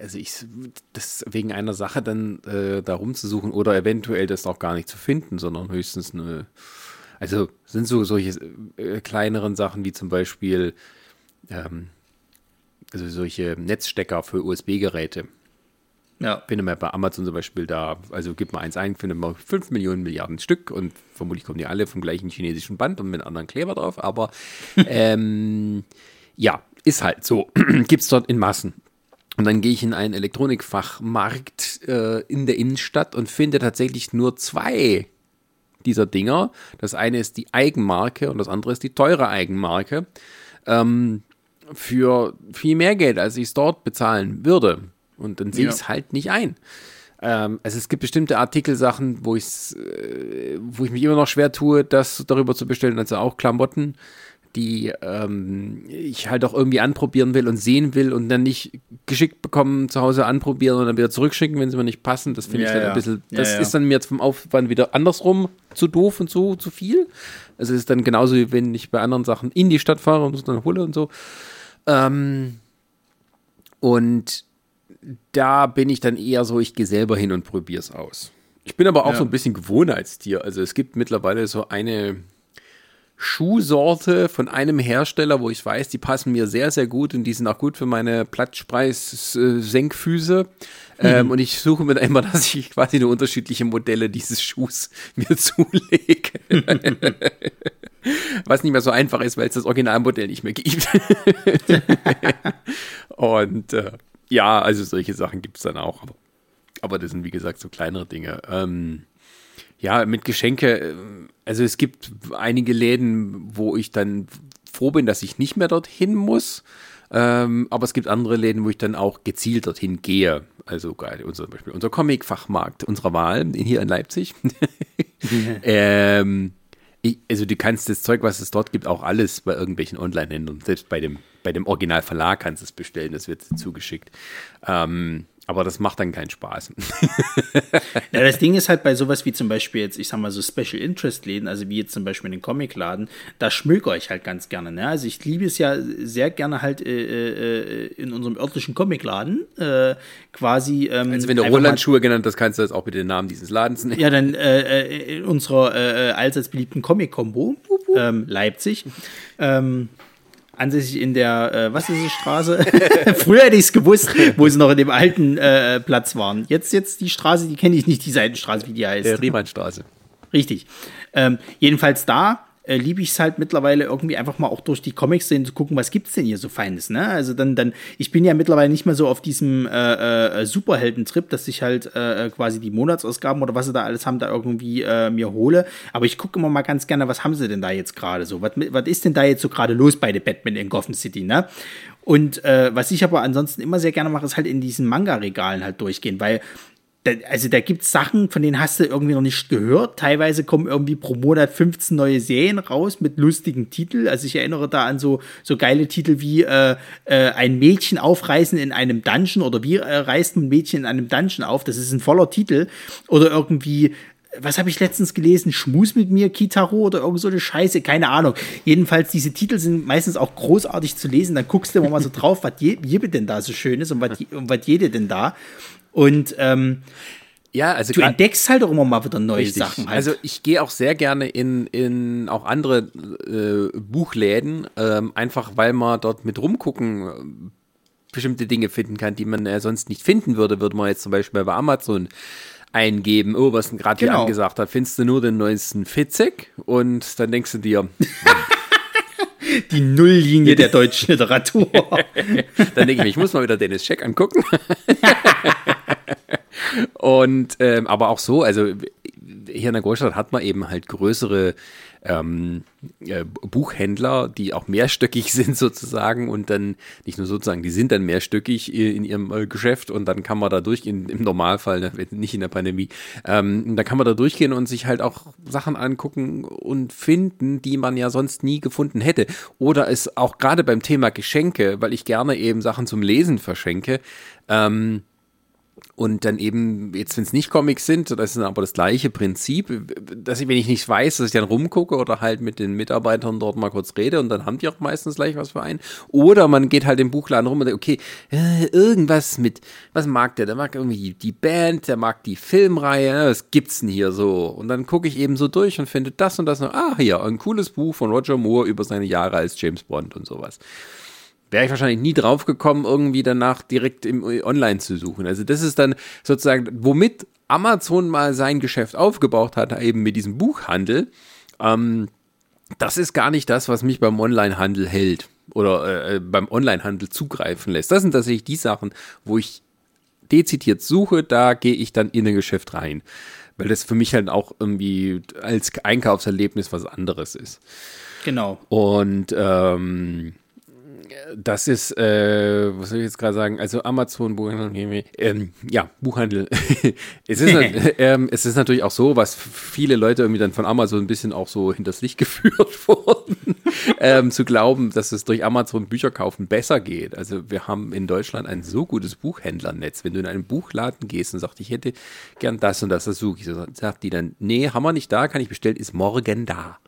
also ich, das wegen einer Sache dann äh, da rumzusuchen oder eventuell das auch gar nicht zu finden, sondern höchstens eine also sind so solche äh, kleineren Sachen wie zum Beispiel ähm, also solche Netzstecker für USB-Geräte. Ja. Finde man bei Amazon zum Beispiel da, also gibt man eins ein, findet man 5 Millionen Milliarden Stück und vermutlich kommen die alle vom gleichen chinesischen Band und mit anderen Kleber drauf, aber ähm, ja, ist halt so. gibt es dort in Massen. Und dann gehe ich in einen Elektronikfachmarkt äh, in der Innenstadt und finde tatsächlich nur zwei dieser Dinger. Das eine ist die Eigenmarke und das andere ist die teure Eigenmarke. Ähm, für viel mehr Geld, als ich es dort bezahlen würde. Und dann sehe ja. ich es halt nicht ein. Ähm, also es gibt bestimmte Artikelsachen, wo, äh, wo ich mich immer noch schwer tue, das darüber zu bestellen. Also auch Klamotten, die ähm, ich halt auch irgendwie anprobieren will und sehen will und dann nicht geschickt bekommen, zu Hause anprobieren und dann wieder zurückschicken, wenn sie mir nicht passen. Das finde ja, ich dann ja. ein bisschen, das ja, ist dann mir jetzt vom Aufwand wieder andersrum zu doof und so zu viel. Also es ist dann genauso, wie wenn ich bei anderen Sachen in die Stadt fahre und es dann hole und so. Ähm, und da bin ich dann eher so, ich gehe selber hin und probiere es aus. Ich bin aber auch ja. so ein bisschen Gewohnheitstier. Also es gibt mittlerweile so eine Schuhsorte von einem Hersteller, wo ich weiß, die passen mir sehr, sehr gut und die sind auch gut für meine Platzspreis-Senkfüße. Mhm. Ähm, und ich suche mir immer, dass ich quasi nur unterschiedliche Modelle dieses Schuhs mir zulege. Was nicht mehr so einfach ist, weil es das Originalmodell nicht mehr gibt. und äh, ja, also solche Sachen gibt es dann auch. Aber, aber, das sind, wie gesagt, so kleinere Dinge. Ähm, ja, mit Geschenke, äh, also es gibt einige Läden, wo ich dann froh bin, dass ich nicht mehr dorthin muss. Ähm, aber es gibt andere Läden, wo ich dann auch gezielt dorthin gehe. Also gerade unser, zum Beispiel unser Comic-Fachmarkt unserer Wahl hier in Leipzig. ähm, ich, also du kannst das Zeug, was es dort gibt, auch alles bei irgendwelchen Online-Händlern, selbst bei dem, bei dem Originalverlag kannst du es bestellen, das wird zugeschickt. Ähm, aber das macht dann keinen Spaß. ja, das Ding ist halt bei sowas wie zum Beispiel jetzt, ich sag mal so Special Interest Läden, also wie jetzt zum Beispiel den Comicladen, da schmökere ich halt ganz gerne. Ne? Also ich liebe es ja sehr gerne halt äh, äh, in unserem örtlichen Comicladen äh, quasi. Ähm, also wenn du Roland-Schuhe genannt hast, kannst du das auch mit dem Namen dieses Ladens nehmen. Ja, dann äh, äh in unserer äh, allseits beliebten Comic-Kombo, ähm, Leipzig. Ähm, ansässig in der, äh, was ist die Straße? Früher hätte ich es gewusst, wo sie noch in dem alten äh, Platz waren. Jetzt, jetzt die Straße, die kenne ich nicht, die Seitenstraße, wie die heißt. Der Riemannstraße. Richtig. Ähm, jedenfalls da äh, liebe ich es halt mittlerweile irgendwie einfach mal auch durch die Comics sehen zu gucken, was gibt's denn hier so Feines, ne? Also dann, dann, ich bin ja mittlerweile nicht mehr so auf diesem äh, äh, Superhelden-Trip, dass ich halt äh, quasi die Monatsausgaben oder was sie da alles haben, da irgendwie äh, mir hole. Aber ich gucke immer mal ganz gerne, was haben sie denn da jetzt gerade so? Was, was ist denn da jetzt so gerade los bei The Batman in Gotham City, ne? Und äh, was ich aber ansonsten immer sehr gerne mache, ist halt in diesen Manga-Regalen halt durchgehen, weil also da gibt's Sachen, von denen hast du irgendwie noch nicht gehört. Teilweise kommen irgendwie pro Monat 15 neue Serien raus mit lustigen Titeln. Also ich erinnere da an so, so geile Titel wie äh, äh, ein Mädchen aufreißen in einem Dungeon oder wie äh, reißt ein Mädchen in einem Dungeon auf. Das ist ein voller Titel. Oder irgendwie was habe ich letztens gelesen? Schmus mit mir, Kitaro oder irgend so eine Scheiße, keine Ahnung. Jedenfalls, diese Titel sind meistens auch großartig zu lesen. Dann guckst du immer mal so drauf, was je, denn da so schön ist und was, und was jede denn da. Und ähm, ja, also du entdeckst halt auch immer mal wieder neue richtig. Sachen. Halt. Also ich gehe auch sehr gerne in, in auch andere äh, Buchläden, ähm, einfach weil man dort mit rumgucken äh, bestimmte Dinge finden kann, die man äh, sonst nicht finden würde, würde man jetzt zum Beispiel bei Amazon eingeben, oh, was denn gerade genau. hier angesagt hat, findest du nur den neuesten Fitzek und dann denkst du dir, die Nulllinie der deutschen Literatur. dann denke ich mir, ich muss mal wieder Dennis Scheck angucken. Und ähm, aber auch so, also hier in der Großstadt hat man eben halt größere ähm, äh, Buchhändler, die auch mehrstöckig sind sozusagen und dann nicht nur sozusagen, die sind dann mehrstöckig in ihrem äh, Geschäft und dann kann man da durchgehen, im Normalfall, ne, nicht in der Pandemie, ähm, da kann man da durchgehen und sich halt auch Sachen angucken und finden, die man ja sonst nie gefunden hätte. Oder es auch gerade beim Thema Geschenke, weil ich gerne eben Sachen zum Lesen verschenke, ähm, und dann eben, jetzt wenn es nicht Comics sind, das ist aber das gleiche Prinzip, dass ich, wenn ich nicht weiß, dass ich dann rumgucke oder halt mit den Mitarbeitern dort mal kurz rede und dann haben die auch meistens gleich was für einen. Oder man geht halt im Buchladen rum und denkt, okay, äh, irgendwas mit, was mag der? Der mag irgendwie die Band, der mag die Filmreihe, was gibt's denn hier so? Und dann gucke ich eben so durch und finde das und das noch, ah, hier, ein cooles Buch von Roger Moore über seine Jahre als James Bond und sowas. Wäre ich wahrscheinlich nie drauf gekommen, irgendwie danach direkt im Online zu suchen. Also das ist dann sozusagen, womit Amazon mal sein Geschäft aufgebaut hat, eben mit diesem Buchhandel. Ähm, das ist gar nicht das, was mich beim Onlinehandel hält oder äh, beim Onlinehandel zugreifen lässt. Das sind tatsächlich die Sachen, wo ich dezidiert suche, da gehe ich dann in ein Geschäft rein. Weil das für mich halt auch irgendwie als Einkaufserlebnis was anderes ist. Genau. Und ähm, das ist, äh, was soll ich jetzt gerade sagen? Also Amazon, Buchhandel, ähm, ja, Buchhandel. es, ist, ähm, es ist natürlich auch so, was viele Leute irgendwie dann von Amazon ein bisschen auch so hinters Licht geführt wurden, ähm, zu glauben, dass es durch Amazon Bücher kaufen besser geht. Also wir haben in Deutschland ein so gutes Buchhändlernetz. Wenn du in einen Buchladen gehst und sagst, ich hätte gern das und das, das suche ich, so, sagt die dann, nee, haben wir nicht da, kann ich bestellen, ist morgen da.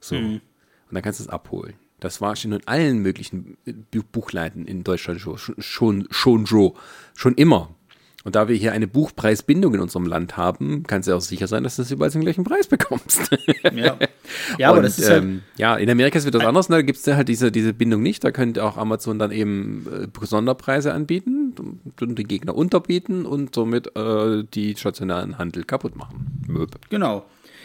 So. Mhm. Und dann kannst du es abholen. Das war schon in allen möglichen Buchleiten in Deutschland schon, schon, schon, schon, schon immer. Und da wir hier eine Buchpreisbindung in unserem Land haben, kann es ja auch sicher sein, dass du das überall den gleichen Preis bekommst. Ja, ja aber das ist halt ähm, ja, in Amerika wird das anders, da gibt es halt diese, diese Bindung nicht. Da könnte auch Amazon dann eben äh, Sonderpreise anbieten und den Gegner unterbieten und somit äh, die stationären Handel kaputt machen. Möbe. Genau.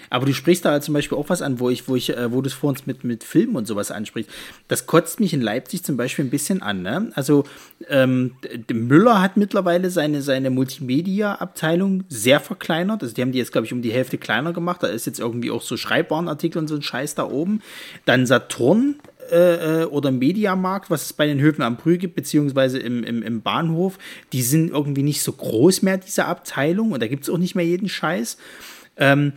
Aber du sprichst da halt zum Beispiel auch was an, wo ich, wo ich, äh, wo du es vor uns mit, mit Filmen und sowas ansprichst. Das kotzt mich in Leipzig zum Beispiel ein bisschen an. Ne? Also ähm, Müller hat mittlerweile seine, seine Multimedia-Abteilung sehr verkleinert. Also die haben die jetzt, glaube ich, um die Hälfte kleiner gemacht. Da ist jetzt irgendwie auch so Schreibwarenartikel und so ein Scheiß da oben. Dann Saturn äh, äh, oder Mediamarkt, was es bei den Höfen am Brü gibt, beziehungsweise im, im, im Bahnhof, die sind irgendwie nicht so groß mehr, diese Abteilung, und da gibt es auch nicht mehr jeden Scheiß. Ähm,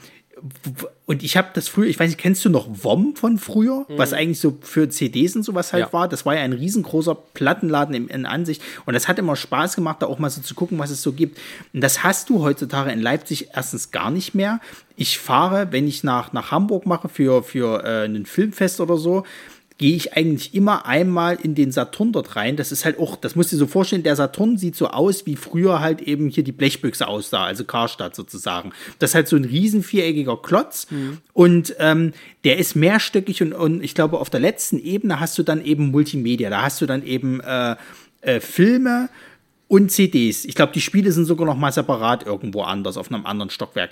und ich habe das früher, ich weiß nicht, kennst du noch WOM von früher, mhm. was eigentlich so für CDs und sowas halt ja. war? Das war ja ein riesengroßer Plattenladen in, in, Ansicht und das hat immer Spaß gemacht, da auch mal so zu gucken, was es so gibt. Und das hast du heutzutage in Leipzig erstens gar nicht mehr. Ich fahre, wenn ich nach, nach Hamburg mache für, für äh, ein Filmfest oder so, gehe ich eigentlich immer einmal in den Saturn dort rein. Das ist halt auch, das musst du dir so vorstellen, der Saturn sieht so aus, wie früher halt eben hier die Blechbüchse aussah, also Karstadt sozusagen. Das ist halt so ein riesen viereckiger Klotz mhm. und ähm, der ist mehrstöckig und, und ich glaube, auf der letzten Ebene hast du dann eben Multimedia. Da hast du dann eben äh, äh, Filme, und CDs. Ich glaube, die Spiele sind sogar noch mal separat irgendwo anders, auf einem anderen Stockwerk.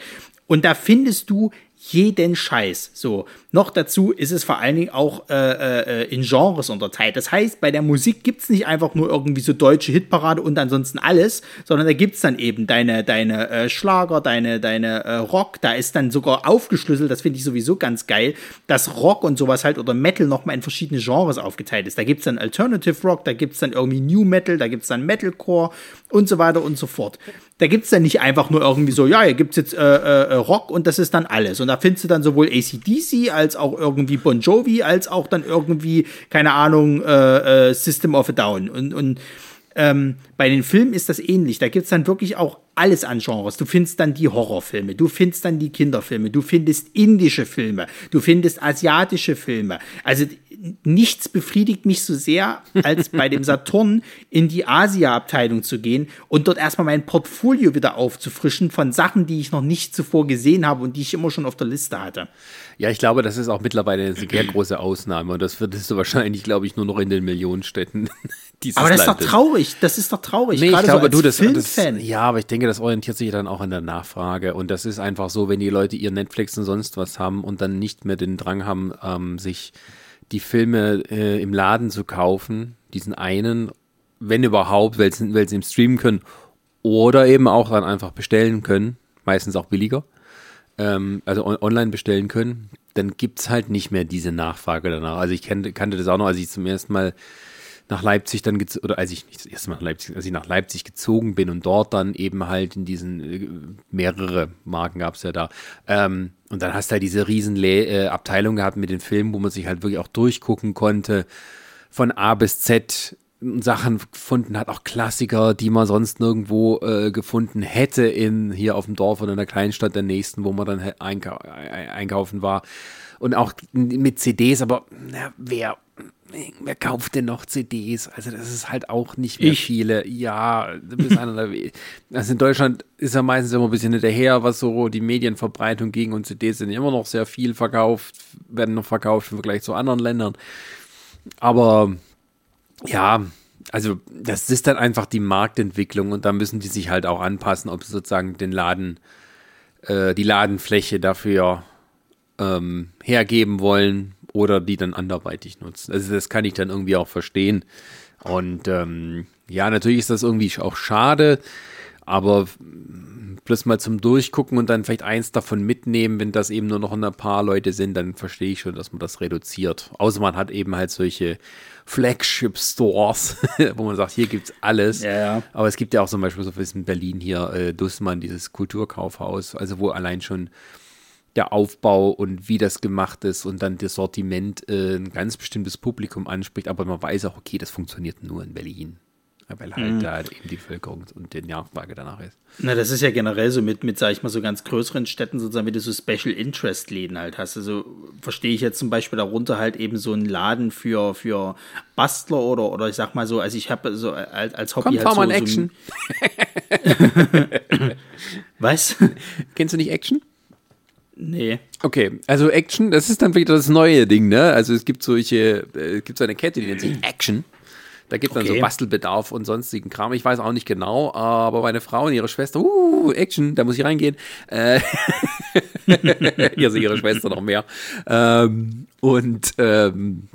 Und da findest du jeden Scheiß. So, noch dazu ist es vor allen Dingen auch äh, äh, in Genres unterteilt. Das heißt, bei der Musik gibt es nicht einfach nur irgendwie so deutsche Hitparade und ansonsten alles, sondern da gibt es dann eben deine, deine äh, Schlager, deine, deine äh, Rock. Da ist dann sogar aufgeschlüsselt, das finde ich sowieso ganz geil, dass Rock und sowas halt oder Metal nochmal in verschiedene Genres aufgeteilt ist. Da gibt es dann Alternative Rock, da gibt es dann irgendwie New Metal, da gibt es dann Metalcore und so weiter und so fort. Da gibt es dann nicht einfach nur irgendwie so, ja, hier gibt es jetzt äh, äh, Rock und das ist dann alles. Und da findest du dann sowohl ACDC als auch irgendwie Bon Jovi, als auch dann irgendwie, keine Ahnung, äh, äh, System of a Down. Und, und ähm, bei den Filmen ist das ähnlich. Da gibt es dann wirklich auch alles an Genres. Du findest dann die Horrorfilme, du findest dann die Kinderfilme, du findest indische Filme, du findest asiatische Filme. Also nichts befriedigt mich so sehr, als bei dem Saturn in die Asia-Abteilung zu gehen und dort erstmal mein Portfolio wieder aufzufrischen von Sachen, die ich noch nicht zuvor gesehen habe und die ich immer schon auf der Liste hatte. Ja, ich glaube, das ist auch mittlerweile eine sehr große Ausnahme und das würdest du wahrscheinlich, glaube ich, nur noch in den Millionenstädten dieses Aber das Landes. ist doch traurig, das ist doch traurig. Nee, ich glaube, so du, das, das, ja, aber ich denke, das orientiert sich dann auch an der Nachfrage und das ist einfach so, wenn die Leute ihr Netflix und sonst was haben und dann nicht mehr den Drang haben, ähm, sich die Filme äh, im Laden zu kaufen, diesen einen, wenn überhaupt, weil sie, weil sie im Streamen können oder eben auch dann einfach bestellen können, meistens auch billiger, ähm, also on online bestellen können, dann gibt es halt nicht mehr diese Nachfrage danach. Also ich kannte, kannte das auch noch, als ich zum ersten Mal nach Leipzig dann oder als ich nicht das erste Mal nach Leipzig, als ich nach Leipzig gezogen bin und dort dann eben halt in diesen äh, mehrere Marken gab es ja da. Ähm, und dann hast du halt diese riesen Le äh, Abteilung gehabt mit den Filmen, wo man sich halt wirklich auch durchgucken konnte, von A bis Z Sachen gefunden hat, auch Klassiker, die man sonst nirgendwo äh, gefunden hätte in hier auf dem Dorf oder in der Kleinstadt der nächsten, wo man dann einkau einkaufen war. Und auch mit CDs, aber na, wer wer kauft denn noch CDs? Also das ist halt auch nicht mehr ich. viele. Ja, also in Deutschland ist ja meistens immer ein bisschen hinterher, was so die Medienverbreitung ging und CDs sind immer noch sehr viel verkauft, werden noch verkauft im Vergleich zu anderen Ländern. Aber Ja, also das ist dann einfach die Marktentwicklung und da müssen die sich halt auch anpassen, ob sie sozusagen den Laden, äh, die Ladenfläche dafür ähm, hergeben wollen oder die dann anderweitig nutzen. Also das kann ich dann irgendwie auch verstehen. Und ähm, ja, natürlich ist das irgendwie auch schade, aber bloß mal zum Durchgucken und dann vielleicht eins davon mitnehmen, wenn das eben nur noch ein paar Leute sind, dann verstehe ich schon, dass man das reduziert. Außer man hat eben halt solche Flagship-Stores, wo man sagt, hier gibt's alles. Ja, ja. Aber es gibt ja auch zum Beispiel so in Berlin hier äh, Dussmann, dieses Kulturkaufhaus, also wo allein schon der Aufbau und wie das gemacht ist und dann das Sortiment äh, ein ganz bestimmtes Publikum anspricht, aber man weiß auch, okay, das funktioniert nur in Berlin. Weil halt mhm. da eben die Bevölkerung und die Nachfrage danach ist. Na, das ist ja generell so mit, mit, sag ich mal, so ganz größeren Städten sozusagen, wie du so Special Interest Läden halt hast. Also verstehe ich jetzt zum Beispiel darunter halt eben so einen Laden für, für Bastler oder, oder ich sag mal so, also ich habe so als, als Hobby Komm, halt so, Action. So Was? Kennst du nicht Action? Nee. Okay, also Action, das ist dann wieder das neue Ding, ne? Also es gibt solche, äh, es gibt so eine Kette, die nennt sich Action. Da gibt es okay. dann so Bastelbedarf und sonstigen Kram. Ich weiß auch nicht genau, aber meine Frau und ihre Schwester, uh, Action, da muss ich reingehen. Äh, hier sind ihre Schwester noch mehr. Ähm, und ähm,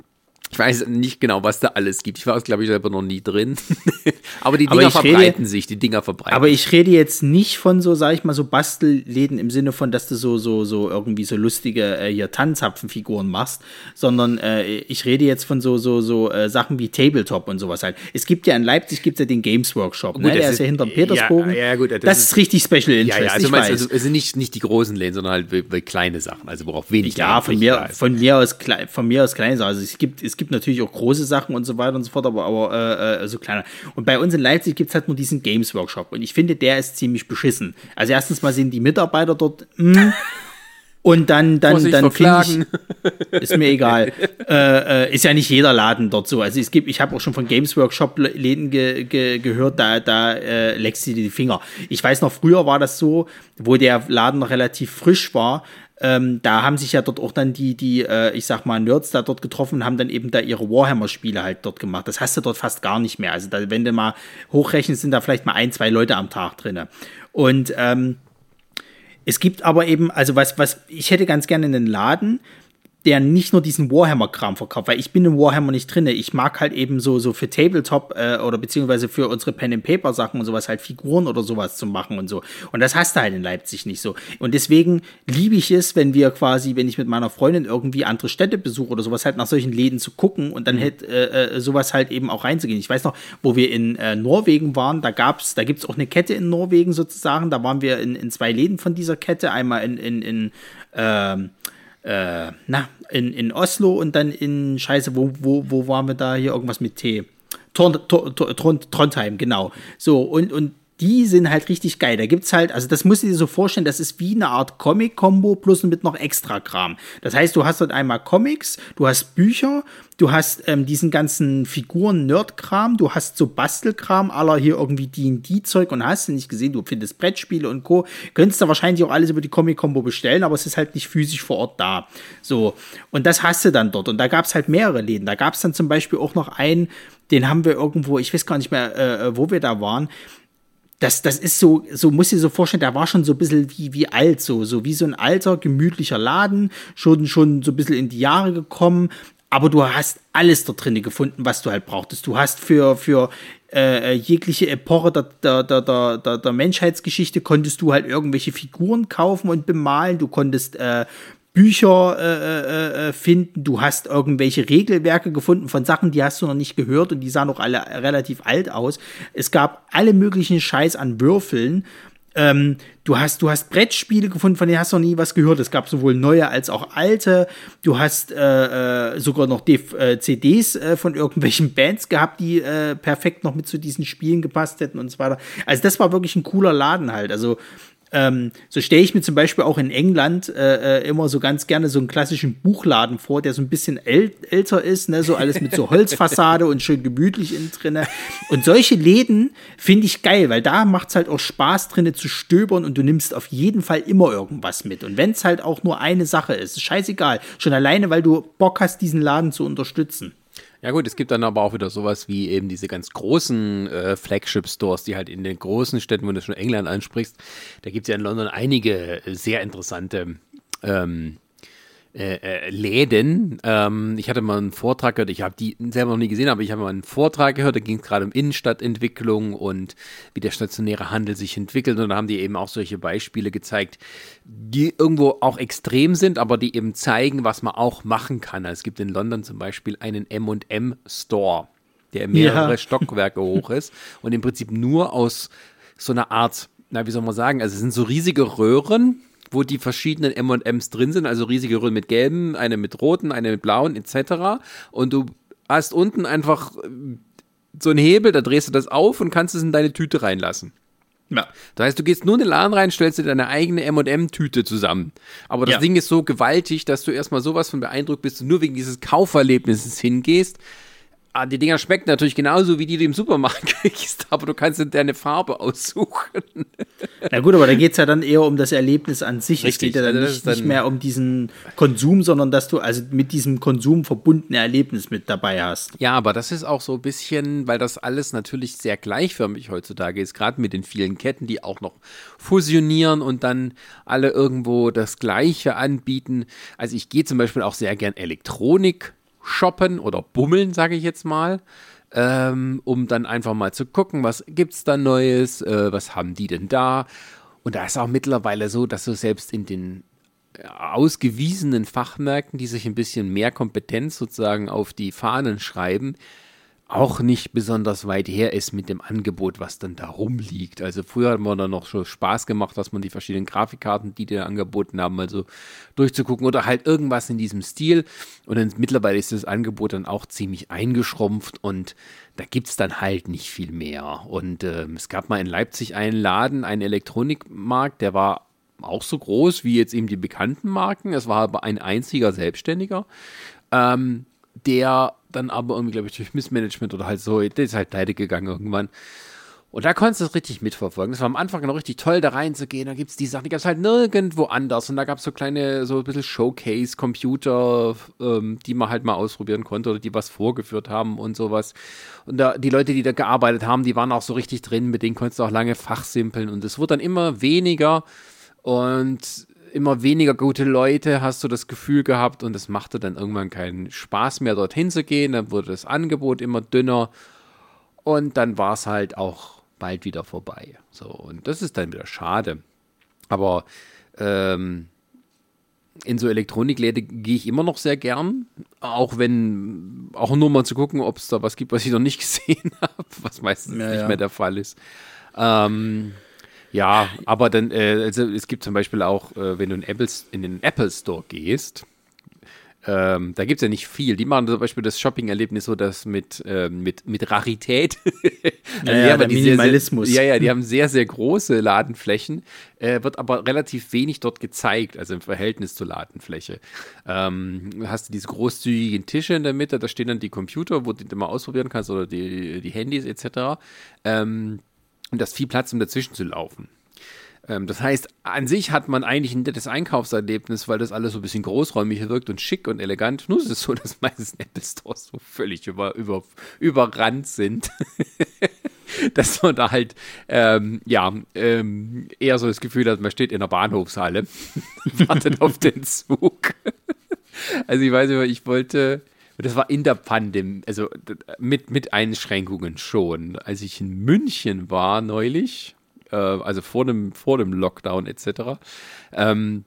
ich weiß nicht genau, was da alles gibt. Ich war, glaube ich, selber noch nie drin. aber die Dinger aber verbreiten rede, sich, die Dinger verbreiten. Aber ich rede jetzt nicht von so, sag ich mal, so Bastelläden im Sinne von, dass du so, so, so irgendwie so lustige äh, hier Tanzapfenfiguren machst, sondern äh, ich rede jetzt von so, so, so äh, Sachen wie Tabletop und sowas halt. Es gibt ja in Leipzig gibt's ja den Games Workshop, ne? Der ist, ist ja hinterm Petersbogen. Ja, ja gut, das, das ist, ist, richtig Special Interest. Ja, ja, also, meinst, also, also nicht, nicht die großen Läden, sondern halt kleine Sachen, also worauf wenig. Ja, von mir, von mir aus, von mir aus kleine Sachen. Also es gibt, es gibt natürlich auch große Sachen und so weiter und so fort, aber, aber äh, äh, so kleiner. Und bei uns in Leipzig gibt es halt nur diesen Games Workshop und ich finde, der ist ziemlich beschissen. Also erstens mal sind die Mitarbeiter dort mh, hm, und dann, dann, dann finde ich, ist mir egal. äh, äh, ist ja nicht jeder Laden dort so. Also es gibt, ich habe auch schon von Games Workshop Läden ge, ge, gehört, da, da äh, leckst du dir die Finger. Ich weiß noch, früher war das so, wo der Laden noch relativ frisch war, ähm, da haben sich ja dort auch dann die, die, äh, ich sag mal, Nerds da dort getroffen und haben dann eben da ihre Warhammer-Spiele halt dort gemacht. Das hast du dort fast gar nicht mehr. Also da, wenn du mal hochrechnest, sind da vielleicht mal ein, zwei Leute am Tag drin. Und ähm, es gibt aber eben, also was, was, ich hätte ganz gerne einen Laden, der nicht nur diesen Warhammer-Kram verkauft, weil ich bin im Warhammer nicht drin. Ich mag halt eben so, so für Tabletop äh, oder beziehungsweise für unsere Pen-and-Paper-Sachen und sowas halt Figuren oder sowas zu machen und so. Und das hast du halt in Leipzig nicht so. Und deswegen liebe ich es, wenn wir quasi, wenn ich mit meiner Freundin irgendwie andere Städte besuche oder sowas, halt nach solchen Läden zu gucken und dann mhm. halt äh, äh, sowas halt eben auch reinzugehen. Ich weiß noch, wo wir in äh, Norwegen waren, da gab's, da gibt's auch eine Kette in Norwegen sozusagen. Da waren wir in, in zwei Läden von dieser Kette. Einmal in, in, in ähm, äh, na, in, in Oslo und dann in Scheiße, wo, wo, wo waren wir da hier irgendwas mit T? Trondheim, genau. So, und, und die sind halt richtig geil. Da gibt's halt, also das musst du dir so vorstellen, das ist wie eine Art Comic-Kombo plus mit noch extra Kram. Das heißt, du hast dort einmal Comics, du hast Bücher, du hast ähm, diesen ganzen Figuren-Nerd-Kram, du hast so Bastelkram aller hier irgendwie D&D-Zeug und hast du nicht gesehen, du findest Brettspiele und Co. Könntest du wahrscheinlich auch alles über die Comic-Kombo bestellen, aber es ist halt nicht physisch vor Ort da. So, und das hast du dann dort. Und da gab's halt mehrere Läden. Da gab's dann zum Beispiel auch noch einen, den haben wir irgendwo, ich weiß gar nicht mehr, äh, wo wir da waren, das, das ist so, so muss ich so vorstellen, der war schon so ein bisschen wie, wie alt, so, so wie so ein alter, gemütlicher Laden, schon, schon so ein bisschen in die Jahre gekommen, aber du hast alles da drin gefunden, was du halt brauchtest. Du hast für, für äh, jegliche Epoche der, der, der, der, der Menschheitsgeschichte konntest du halt irgendwelche Figuren kaufen und bemalen. Du konntest äh, Bücher äh, äh, äh, finden, du hast irgendwelche Regelwerke gefunden von Sachen, die hast du noch nicht gehört und die sahen auch alle relativ alt aus. Es gab alle möglichen Scheiß an Würfeln. Ähm, du hast, du hast Brettspiele gefunden, von denen hast du noch nie was gehört. Es gab sowohl neue als auch alte. Du hast äh, äh sogar noch DV äh, CDs äh, von irgendwelchen Bands gehabt, die äh, perfekt noch mit zu diesen Spielen gepasst hätten und so weiter. Also das war wirklich ein cooler Laden halt. Also ähm, so stelle ich mir zum Beispiel auch in England äh, äh, immer so ganz gerne so einen klassischen Buchladen vor, der so ein bisschen äl älter ist, ne? so alles mit so Holzfassade und schön gemütlich innen drinne. Und solche Läden finde ich geil, weil da macht es halt auch Spaß drinne zu stöbern und du nimmst auf jeden Fall immer irgendwas mit. Und wenn es halt auch nur eine Sache ist, ist scheißegal. Schon alleine, weil du Bock hast, diesen Laden zu unterstützen. Ja gut, es gibt dann aber auch wieder sowas wie eben diese ganz großen äh, Flagship-Stores, die halt in den großen Städten, wenn du schon England ansprichst, da gibt es ja in London einige sehr interessante ähm, äh, äh, Läden. Ähm, ich hatte mal einen Vortrag gehört, ich habe die selber noch nie gesehen, aber ich habe mal einen Vortrag gehört, da ging es gerade um Innenstadtentwicklung und wie der stationäre Handel sich entwickelt. Und da haben die eben auch solche Beispiele gezeigt, die irgendwo auch extrem sind, aber die eben zeigen, was man auch machen kann. Also es gibt in London zum Beispiel einen M&M-Store, der mehrere ja. Stockwerke hoch ist und im Prinzip nur aus so einer Art, na, wie soll man sagen, also es sind so riesige Röhren, wo die verschiedenen M&Ms drin sind, also riesige Röhren mit gelben, eine mit roten, eine mit blauen etc. Und du hast unten einfach äh, so einen Hebel, da drehst du das auf und kannst es in deine Tüte reinlassen. Ja. Das heißt, du gehst nur in den Laden rein, stellst dir deine eigene M&M-Tüte zusammen. Aber das ja. Ding ist so gewaltig, dass du erstmal sowas von beeindruckt bist und nur wegen dieses Kauferlebnisses hingehst Ah, die Dinger schmecken natürlich genauso, wie die du im Supermarkt kriegst, aber du kannst deine Farbe aussuchen. Na gut, aber da geht es ja dann eher um das Erlebnis an sich. Richtig, es geht ja dann, also nicht, dann nicht, mehr um diesen Konsum, sondern dass du also mit diesem Konsum verbundene Erlebnis mit dabei hast. Ja, aber das ist auch so ein bisschen, weil das alles natürlich sehr gleichförmig heutzutage ist, gerade mit den vielen Ketten, die auch noch fusionieren und dann alle irgendwo das Gleiche anbieten. Also ich gehe zum Beispiel auch sehr gern Elektronik shoppen oder bummeln, sage ich jetzt mal, ähm, um dann einfach mal zu gucken, was gibt es da Neues, äh, was haben die denn da. Und da ist auch mittlerweile so, dass du selbst in den äh, ausgewiesenen Fachmärkten, die sich ein bisschen mehr Kompetenz sozusagen auf die Fahnen schreiben, auch nicht besonders weit her ist mit dem Angebot, was dann da rumliegt. Also früher hat man da noch schon Spaß gemacht, dass man die verschiedenen Grafikkarten, die die angeboten haben, mal so durchzugucken oder halt irgendwas in diesem Stil. Und dann, mittlerweile ist das Angebot dann auch ziemlich eingeschrumpft und da gibt es dann halt nicht viel mehr. Und äh, es gab mal in Leipzig einen Laden, einen Elektronikmarkt, der war auch so groß wie jetzt eben die bekannten Marken. Es war aber ein einziger Selbstständiger. Ähm, der dann aber irgendwie, glaube ich, durch Missmanagement oder halt so, der ist halt pleite gegangen irgendwann. Und da konntest du es richtig mitverfolgen. Das war am Anfang noch richtig toll, da reinzugehen. Da gibt es die Sachen, die gab es halt nirgendwo anders. Und da gab es so kleine, so ein bisschen Showcase-Computer, ähm, die man halt mal ausprobieren konnte oder die was vorgeführt haben und sowas. Und da, die Leute, die da gearbeitet haben, die waren auch so richtig drin, mit denen konntest du auch lange fachsimpeln. Und es wurde dann immer weniger. Und immer weniger gute Leute, hast du das Gefühl gehabt und es machte dann irgendwann keinen Spaß mehr, dorthin zu gehen. Dann wurde das Angebot immer dünner und dann war es halt auch bald wieder vorbei. So, und das ist dann wieder schade. Aber ähm, in so Elektronikläden gehe ich immer noch sehr gern, auch wenn, auch nur mal zu gucken, ob es da was gibt, was ich noch nicht gesehen habe, was meistens ja, nicht ja. mehr der Fall ist. Ähm, ja, aber dann, äh, also es gibt zum Beispiel auch, äh, wenn du in, Apple, in den Apple Store gehst, ähm, da gibt es ja nicht viel. Die machen zum Beispiel das Shopping-Erlebnis so, dass mit, ähm, mit, mit Rarität. also ja, ja, der Minimalismus. Sehr, sehr, ja, ja, die haben sehr, sehr große Ladenflächen, äh, wird aber relativ wenig dort gezeigt, also im Verhältnis zur Ladenfläche. Ähm, hast du diese großzügigen Tische in der Mitte, da stehen dann die Computer, wo du die mal ausprobieren kannst oder die, die Handys etc. Ähm, und da ist viel Platz, um dazwischen zu laufen. Ähm, das heißt, an sich hat man eigentlich ein nettes Einkaufserlebnis, weil das alles so ein bisschen großräumig wirkt und schick und elegant. Nur ist es so, dass meistens Apple Stores so völlig über, über, überrannt sind. dass man da halt, ähm, ja, ähm, eher so das Gefühl hat, man steht in der Bahnhofshalle, wartet auf den Zug. also ich weiß nicht, ich wollte, das war in der Pandemie, also mit, mit Einschränkungen schon. Als ich in München war neulich, äh, also vor dem, vor dem Lockdown etc., ähm,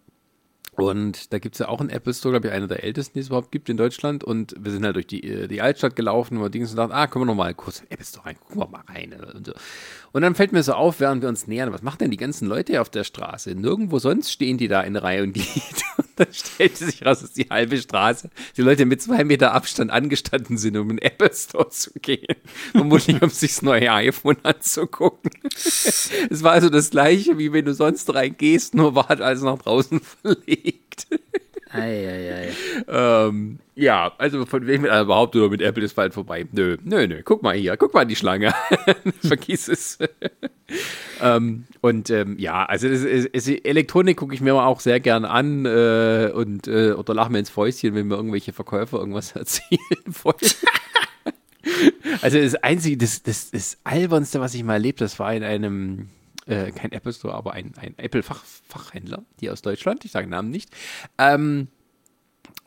und da gibt es ja auch einen Apple Store, glaube ich, einer der ältesten, die es überhaupt gibt in Deutschland. Und wir sind halt durch die, äh, die Altstadt gelaufen und Dings und dachten, ah, können wir noch mal kurz in Apple Store rein, gucken wir mal rein. Und, so. Und dann fällt mir so auf, während wir uns nähern, was machen denn die ganzen Leute auf der Straße? Nirgendwo sonst stehen die da in Reihe und Glied. Und dann stellte sich raus, dass die halbe Straße die Leute mit zwei Meter Abstand angestanden sind, um in den Apple Store zu gehen. Vermutlich, um sich das neue iPhone anzugucken. es war also das gleiche, wie wenn du sonst reingehst, nur war halt alles nach draußen verlegt. Ei, Ähm, ja, also von wem also überhaupt oder mit Apple ist bald vorbei. Nö, nö, nö. Guck mal hier, guck mal die Schlange. Vergiss es. ähm, und ähm, ja, also das ist, ist, Elektronik gucke ich mir auch sehr gern an äh, und äh, oder lache mir ins Fäustchen, wenn mir irgendwelche Verkäufer irgendwas erzählen wollen. Also das Einzige, das, das, das Albernste, was ich mal erlebt, das war in einem, äh, kein Apple Store, aber ein, ein Apple-Fachhändler, die aus Deutschland, ich sage Namen nicht. Ähm,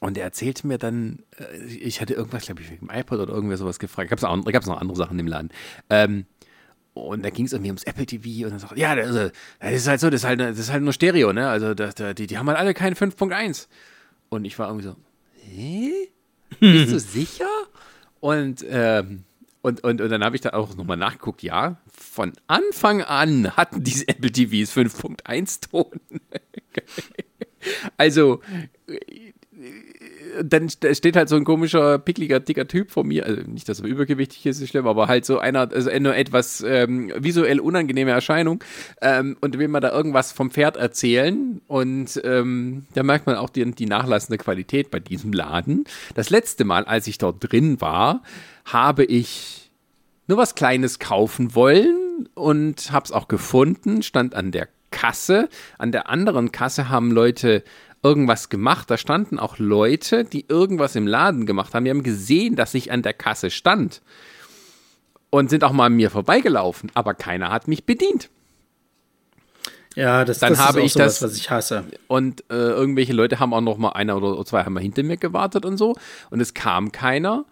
und er erzählte mir dann, äh, ich hatte irgendwas, glaube ich, wegen dem iPod oder irgendwer sowas gefragt. Gab es noch andere Sachen im Laden. Ähm, und da ging es irgendwie ums Apple TV und dann sagt ja, das, das ist halt so, das ist halt, das ist halt nur Stereo, ne? Also das, die, die haben halt alle keinen 5.1. Und ich war irgendwie so, hä? Bist du sicher? Und, ähm, und, und, und dann habe ich da auch nochmal nachgeguckt, ja, von Anfang an hatten diese Apple TVs 5.1 Ton. also dann steht halt so ein komischer, pickliger, dicker Typ vor mir. Also nicht, dass er übergewichtig ist, ist schlimm, aber halt so einer, also nur etwas ähm, visuell unangenehme Erscheinung. Ähm, und will man da irgendwas vom Pferd erzählen. Und ähm, da merkt man auch die, die nachlassende Qualität bei diesem Laden. Das letzte Mal, als ich dort drin war, habe ich nur was Kleines kaufen wollen und habe es auch gefunden, stand an der Kasse. An der anderen Kasse haben Leute irgendwas gemacht. Da standen auch Leute, die irgendwas im Laden gemacht haben. Die haben gesehen, dass ich an der Kasse stand und sind auch mal an mir vorbeigelaufen, aber keiner hat mich bedient. Ja, das, dann das habe ist auch ich sowas, das, was ich hasse. Und äh, irgendwelche Leute haben auch noch mal einer oder zwei haben mal hinter mir gewartet und so und es kam keiner.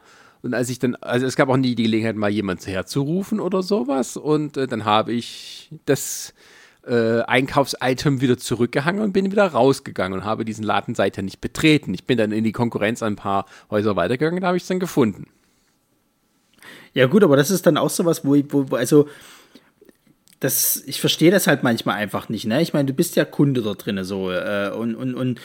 Und als ich dann, also es gab auch nie die Gelegenheit, mal jemand herzurufen oder sowas. Und äh, dann habe ich das äh, Einkaufsitem wieder zurückgehangen und bin wieder rausgegangen und habe diesen Laden seither nicht betreten. Ich bin dann in die Konkurrenz ein paar Häuser weitergegangen, da habe ich es dann gefunden. Ja, gut, aber das ist dann auch sowas, wo, wo, wo also das, ich verstehe das halt manchmal einfach nicht. Ne? Ich meine, du bist ja Kunde da drin so äh, und, und, und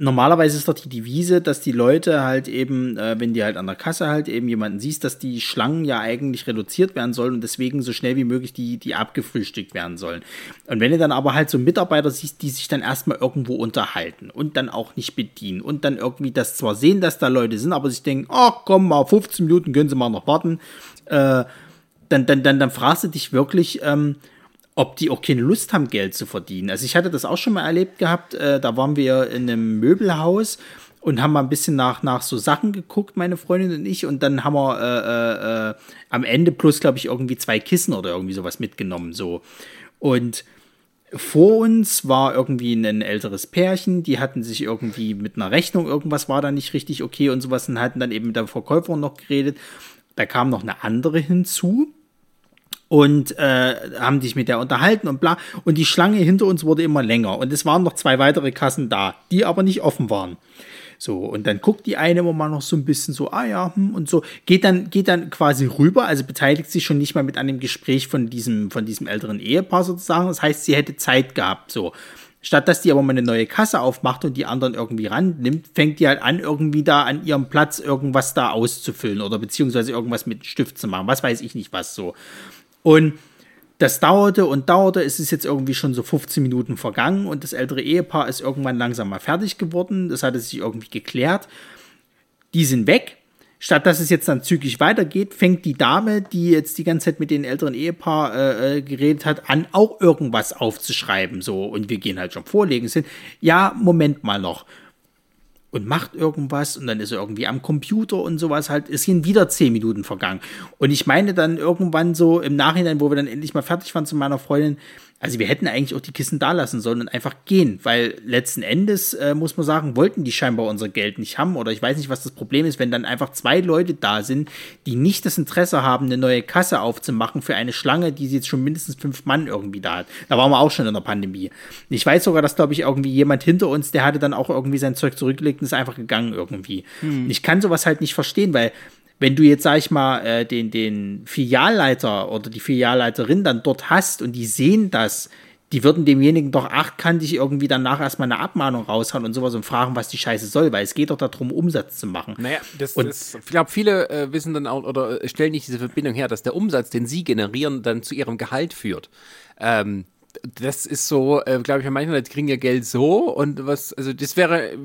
normalerweise ist doch die Devise, dass die Leute halt eben, äh, wenn die halt an der Kasse halt eben jemanden siehst, dass die Schlangen ja eigentlich reduziert werden sollen und deswegen so schnell wie möglich die, die abgefrühstückt werden sollen. Und wenn du dann aber halt so Mitarbeiter siehst, die sich dann erstmal irgendwo unterhalten und dann auch nicht bedienen und dann irgendwie das zwar sehen, dass da Leute sind, aber sich denken, oh komm mal, 15 Minuten können sie mal noch warten, äh, dann, dann, dann, dann fragst du dich wirklich, ähm, ob die auch keine Lust haben, Geld zu verdienen. Also ich hatte das auch schon mal erlebt gehabt, äh, da waren wir in einem Möbelhaus und haben mal ein bisschen nach, nach so Sachen geguckt, meine Freundin und ich, und dann haben wir äh, äh, äh am Ende plus, glaube ich, irgendwie zwei Kissen oder irgendwie sowas mitgenommen, so. Und vor uns war irgendwie ein älteres Pärchen, die hatten sich irgendwie mit einer Rechnung, irgendwas war da nicht richtig okay und sowas und hatten dann eben mit der Verkäuferin noch geredet. Da kam noch eine andere hinzu, und äh, haben dich mit der unterhalten und bla. Und die Schlange hinter uns wurde immer länger. Und es waren noch zwei weitere Kassen da, die aber nicht offen waren. So, und dann guckt die eine immer mal noch so ein bisschen so, ah ja, hm, und so, geht dann, geht dann quasi rüber, also beteiligt sich schon nicht mal mit an dem Gespräch von diesem, von diesem älteren Ehepaar sozusagen. Das heißt, sie hätte Zeit gehabt, so. Statt dass die aber mal eine neue Kasse aufmacht und die anderen irgendwie rannimmt, fängt die halt an, irgendwie da an ihrem Platz irgendwas da auszufüllen oder beziehungsweise irgendwas mit Stift zu machen. Was weiß ich nicht was so. Und das dauerte und dauerte. Es ist jetzt irgendwie schon so 15 Minuten vergangen und das ältere Ehepaar ist irgendwann langsam mal fertig geworden. Das hatte sich irgendwie geklärt. Die sind weg. Statt dass es jetzt dann zügig weitergeht, fängt die Dame, die jetzt die ganze Zeit mit dem älteren Ehepaar äh, äh, geredet hat, an, auch irgendwas aufzuschreiben. So, und wir gehen halt schon vorlegen. Sind, ja, Moment mal noch und macht irgendwas und dann ist er irgendwie am Computer und sowas halt. Es sind wieder zehn Minuten vergangen. Und ich meine dann irgendwann so im Nachhinein, wo wir dann endlich mal fertig waren zu meiner Freundin, also wir hätten eigentlich auch die Kissen da lassen sollen und einfach gehen, weil letzten Endes, äh, muss man sagen, wollten die scheinbar unser Geld nicht haben oder ich weiß nicht, was das Problem ist, wenn dann einfach zwei Leute da sind, die nicht das Interesse haben, eine neue Kasse aufzumachen für eine Schlange, die sie jetzt schon mindestens fünf Mann irgendwie da hat. Da waren wir auch schon in der Pandemie. Ich weiß sogar, dass, glaube ich, irgendwie jemand hinter uns, der hatte dann auch irgendwie sein Zeug zurückgelegt und ist einfach gegangen irgendwie. Hm. Ich kann sowas halt nicht verstehen, weil wenn du jetzt, sag ich mal, äh, den, den Filialleiter oder die Filialleiterin dann dort hast und die sehen das, die würden demjenigen doch achtkantig irgendwie danach erstmal eine Abmahnung raushauen und sowas und fragen, was die Scheiße soll, weil es geht doch darum, Umsatz zu machen. Naja, das, und das, ich glaube, viele äh, wissen dann auch oder stellen nicht diese Verbindung her, dass der Umsatz, den sie generieren, dann zu ihrem Gehalt führt. Ähm, das ist so, äh, glaube ich, manchmal kriegen ja Geld so und was, also das wäre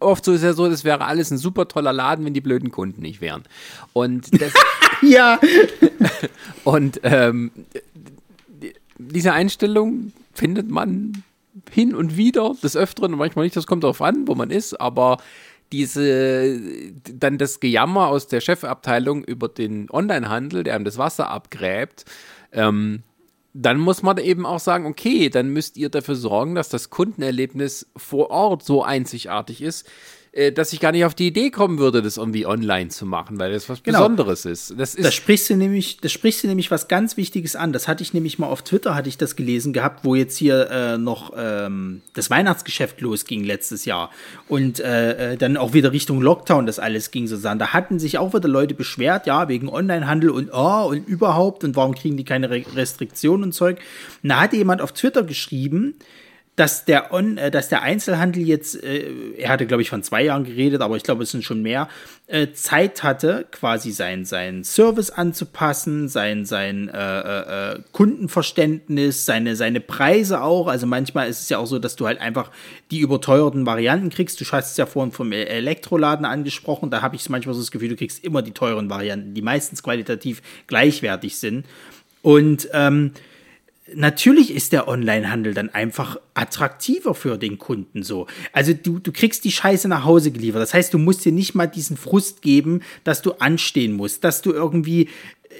oft so ist ja so, das wäre alles ein super toller Laden, wenn die blöden Kunden nicht wären. Und das, ja. und ähm, diese Einstellung findet man hin und wieder des Öfteren, manchmal nicht, das kommt darauf an, wo man ist, aber diese, dann das Gejammer aus der Chefabteilung über den Onlinehandel, der einem das Wasser abgräbt, ähm, dann muss man eben auch sagen, okay, dann müsst ihr dafür sorgen, dass das Kundenerlebnis vor Ort so einzigartig ist, dass ich gar nicht auf die Idee kommen würde, das irgendwie online zu machen, weil das was genau. Besonderes ist. Das ist. Da sprichst du nämlich, das sprichst du nämlich was ganz Wichtiges an. Das hatte ich nämlich mal auf Twitter, hatte ich das gelesen gehabt, wo jetzt hier äh, noch ähm, das Weihnachtsgeschäft losging letztes Jahr und äh, äh, dann auch wieder Richtung Lockdown das alles ging sozusagen. Da hatten sich auch wieder Leute beschwert, ja, wegen Onlinehandel und oh, und überhaupt und warum kriegen die keine Restriktionen und Zeug. Und da hatte jemand auf Twitter geschrieben, dass der, On, äh, dass der Einzelhandel jetzt, äh, er hatte, glaube ich, von zwei Jahren geredet, aber ich glaube, es sind schon mehr, äh, Zeit hatte, quasi sein, sein Service anzupassen, sein, sein äh, äh, Kundenverständnis, seine, seine Preise auch. Also manchmal ist es ja auch so, dass du halt einfach die überteuerten Varianten kriegst. Du hast es ja vorhin vom e-, Elektroladen angesprochen, da habe ich manchmal so das Gefühl, du kriegst immer die teuren Varianten, die meistens qualitativ gleichwertig sind. Und ähm, natürlich ist der Onlinehandel dann einfach attraktiver für den Kunden so. Also du, du kriegst die Scheiße nach Hause geliefert. Das heißt, du musst dir nicht mal diesen Frust geben, dass du anstehen musst, dass du irgendwie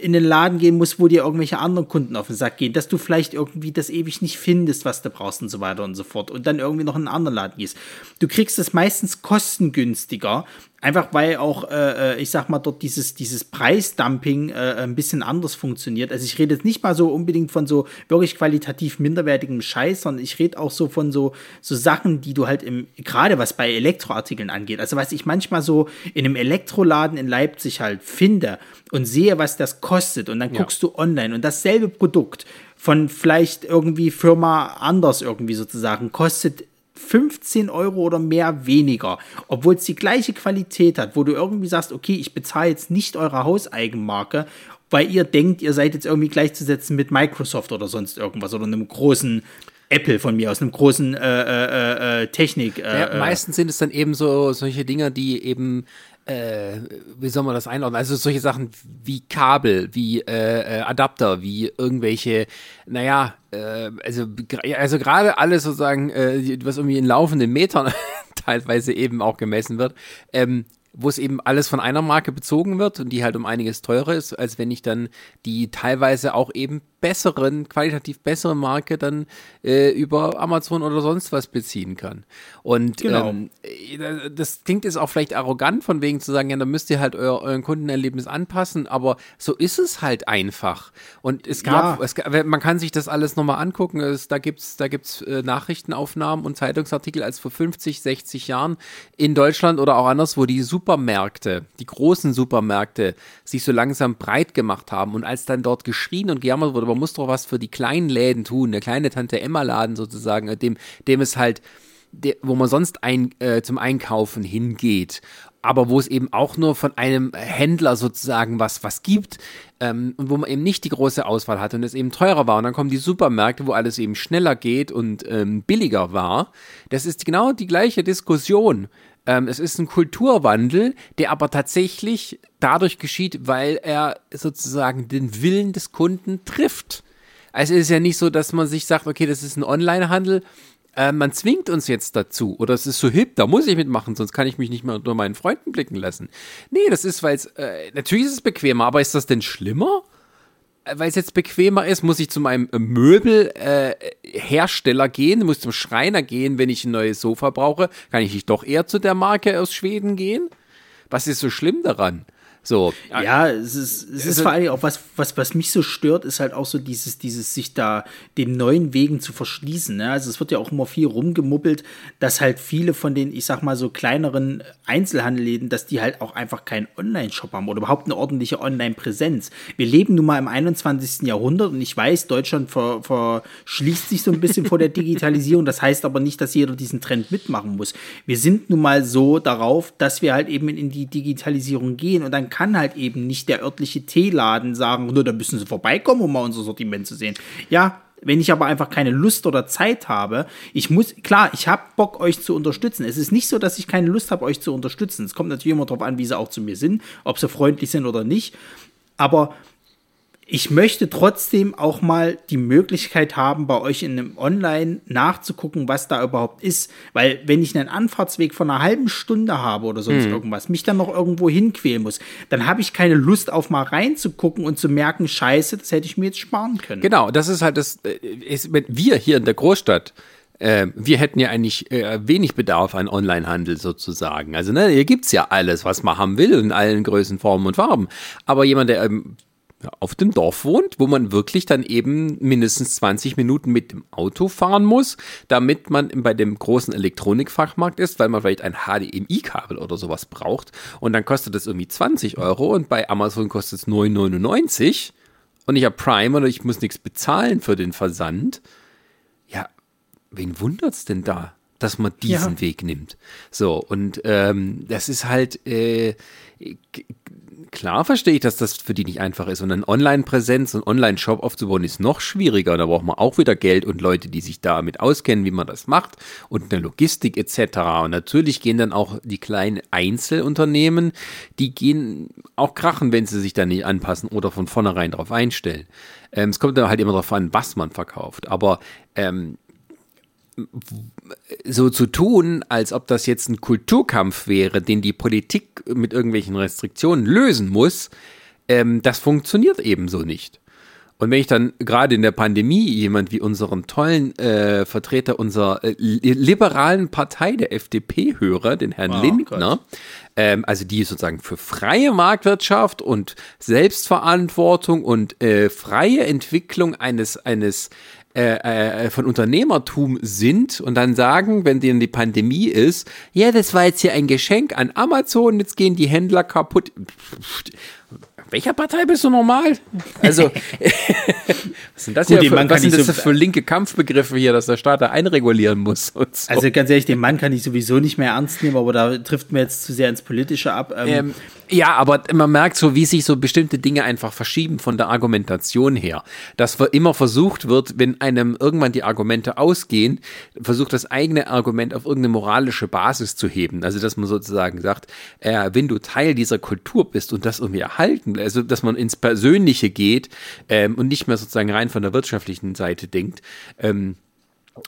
in den Laden gehen musst, wo dir irgendwelche anderen Kunden auf den Sack gehen, dass du vielleicht irgendwie das ewig nicht findest, was du brauchst und so weiter und so fort und dann irgendwie noch in einen anderen Laden gehst. Du kriegst es meistens kostengünstiger, Einfach weil auch, äh, äh, ich sag mal, dort dieses, dieses Preisdumping äh, ein bisschen anders funktioniert. Also ich rede jetzt nicht mal so unbedingt von so wirklich qualitativ minderwertigem Scheiß, sondern ich rede auch so von so, so Sachen, die du halt im, gerade was bei Elektroartikeln angeht. Also was ich manchmal so in einem Elektroladen in Leipzig halt finde und sehe, was das kostet und dann ja. guckst du online und dasselbe Produkt von vielleicht irgendwie Firma anders irgendwie sozusagen kostet 15 Euro oder mehr weniger, obwohl es die gleiche Qualität hat, wo du irgendwie sagst, okay, ich bezahle jetzt nicht eure Hauseigenmarke, weil ihr denkt, ihr seid jetzt irgendwie gleichzusetzen mit Microsoft oder sonst irgendwas oder einem großen Apple von mir aus, einem großen äh, äh, äh, Technik. Äh, ja, meistens sind es dann eben so solche Dinge, die eben äh, wie soll man das einordnen? Also solche Sachen wie Kabel, wie äh, äh Adapter, wie irgendwelche, naja, äh, also, also gerade alles sozusagen, äh, was irgendwie in laufenden Metern teilweise eben auch gemessen wird, ähm, wo es eben alles von einer Marke bezogen wird und die halt um einiges teurer ist, als wenn ich dann die teilweise auch eben besseren, qualitativ bessere Marke dann äh, über Amazon oder sonst was beziehen kann. Und genau. ähm, äh, das klingt jetzt auch vielleicht arrogant, von wegen zu sagen, ja, dann müsst ihr halt euer, euren Kundenerlebnis anpassen, aber so ist es halt einfach. Und es gab, ja. es, man kann sich das alles nochmal angucken, es, da gibt's da gibt's äh, Nachrichtenaufnahmen und Zeitungsartikel als vor 50, 60 Jahren in Deutschland oder auch anderswo die Supermärkte, die großen Supermärkte sich so langsam breit gemacht haben und als dann dort geschrien und gejammert wurde, man muss doch was für die kleinen Läden tun, der kleine Tante Emma Laden sozusagen, dem, dem es halt, der, wo man sonst ein, äh, zum Einkaufen hingeht, aber wo es eben auch nur von einem Händler sozusagen was, was gibt ähm, und wo man eben nicht die große Auswahl hatte und es eben teurer war. Und dann kommen die Supermärkte, wo alles eben schneller geht und ähm, billiger war. Das ist genau die gleiche Diskussion. Ähm, es ist ein Kulturwandel, der aber tatsächlich dadurch geschieht, weil er sozusagen den Willen des Kunden trifft. Also es ist ja nicht so, dass man sich sagt, okay, das ist ein Onlinehandel, äh, man zwingt uns jetzt dazu oder es ist so hip, da muss ich mitmachen, sonst kann ich mich nicht mehr unter meinen Freunden blicken lassen. Nee, das ist, weil es, äh, natürlich ist es bequemer, aber ist das denn schlimmer? Weil es jetzt bequemer ist, muss ich zu meinem Möbelhersteller äh, gehen, muss zum Schreiner gehen, wenn ich ein neues Sofa brauche. Kann ich nicht doch eher zu der Marke aus Schweden gehen? Was ist so schlimm daran? So. Ja, es ist, es ist also, vor allem auch was, was, was mich so stört, ist halt auch so dieses, dieses sich da den neuen Wegen zu verschließen. Ne? Also es wird ja auch immer viel rumgemuppelt, dass halt viele von den, ich sag mal so kleineren Einzelhandelläden, dass die halt auch einfach keinen Online-Shop haben oder überhaupt eine ordentliche Online-Präsenz. Wir leben nun mal im 21. Jahrhundert und ich weiß, Deutschland ver, verschließt sich so ein bisschen vor der Digitalisierung. Das heißt aber nicht, dass jeder diesen Trend mitmachen muss. Wir sind nun mal so darauf, dass wir halt eben in die Digitalisierung gehen und dann kann halt eben nicht der örtliche Teeladen sagen, nur da müssen sie vorbeikommen, um mal unser Sortiment zu sehen. Ja, wenn ich aber einfach keine Lust oder Zeit habe, ich muss, klar, ich habe Bock, euch zu unterstützen. Es ist nicht so, dass ich keine Lust habe, euch zu unterstützen. Es kommt natürlich immer darauf an, wie sie auch zu mir sind, ob sie freundlich sind oder nicht. Aber ich möchte trotzdem auch mal die Möglichkeit haben, bei euch in einem Online nachzugucken, was da überhaupt ist. Weil wenn ich einen Anfahrtsweg von einer halben Stunde habe oder sonst mhm. irgendwas, mich dann noch irgendwo hinquälen muss, dann habe ich keine Lust auf mal reinzugucken und zu merken, scheiße, das hätte ich mir jetzt sparen können. Genau, das ist halt das, äh, ist, wir hier in der Großstadt, äh, wir hätten ja eigentlich äh, wenig Bedarf an Onlinehandel sozusagen. Also ne, hier gibt's ja alles, was man haben will, in allen Größen, Formen und Farben. Aber jemand, der ähm, auf dem Dorf wohnt, wo man wirklich dann eben mindestens 20 Minuten mit dem Auto fahren muss, damit man bei dem großen Elektronikfachmarkt ist, weil man vielleicht ein HDMI-Kabel oder sowas braucht und dann kostet das irgendwie 20 Euro und bei Amazon kostet es 9,99 und ich habe Prime oder ich muss nichts bezahlen für den Versand. Ja, wen wundert's denn da, dass man diesen ja. Weg nimmt? So, und ähm, das ist halt, äh, klar verstehe ich, dass das für die nicht einfach ist. Und eine Online-Präsenz und Online-Shop aufzubauen ist noch schwieriger. Da braucht man auch wieder Geld und Leute, die sich damit auskennen, wie man das macht und eine Logistik etc. Und natürlich gehen dann auch die kleinen Einzelunternehmen, die gehen auch krachen, wenn sie sich da nicht anpassen oder von vornherein darauf einstellen. Ähm, es kommt dann halt immer darauf an, was man verkauft. Aber ähm, so zu tun, als ob das jetzt ein Kulturkampf wäre, den die Politik mit irgendwelchen Restriktionen lösen muss, ähm, das funktioniert ebenso nicht. Und wenn ich dann gerade in der Pandemie jemand wie unseren tollen äh, Vertreter unserer äh, liberalen Partei, der FDP, höre, den Herrn oh, Lindner, ähm, also die sozusagen für freie Marktwirtschaft und Selbstverantwortung und äh, freie Entwicklung eines, eines äh, äh, von Unternehmertum sind und dann sagen, wenn denen die Pandemie ist, ja, das war jetzt hier ein Geschenk an Amazon, jetzt gehen die Händler kaputt welcher Partei bist du normal? Also, was sind das, Gut, für, was sind das so für linke Kampfbegriffe hier, dass der Staat da einregulieren muss? So. Also ganz ehrlich, den Mann kann ich sowieso nicht mehr ernst nehmen, aber da trifft mir jetzt zu sehr ins Politische ab. Ähm, ähm, ja, aber man merkt so, wie sich so bestimmte Dinge einfach verschieben von der Argumentation her. Dass immer versucht wird, wenn einem irgendwann die Argumente ausgehen, versucht das eigene Argument auf irgendeine moralische Basis zu heben. Also dass man sozusagen sagt, äh, wenn du Teil dieser Kultur bist und das irgendwie erhalten also dass man ins Persönliche geht ähm, und nicht mehr sozusagen rein von der wirtschaftlichen Seite denkt. Ähm, äh, äh,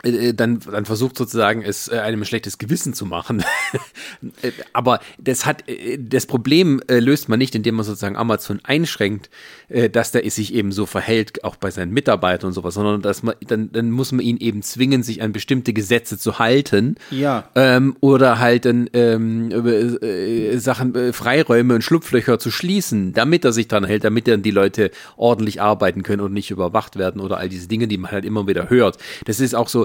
dann, dann versucht sozusagen es äh, einem ein schlechtes Gewissen zu machen. Aber das hat das Problem löst man nicht, indem man sozusagen Amazon einschränkt, dass der sich eben so verhält, auch bei seinen Mitarbeitern und sowas, sondern dass man dann, dann muss man ihn eben zwingen, sich an bestimmte Gesetze zu halten. Ja. Ähm, oder halt dann ähm, äh, Sachen, äh, Freiräume und Schlupflöcher zu schließen, damit er sich dran hält, damit dann die Leute ordentlich arbeiten können und nicht überwacht werden oder all diese Dinge, die man halt immer wieder hört. Das ist auch so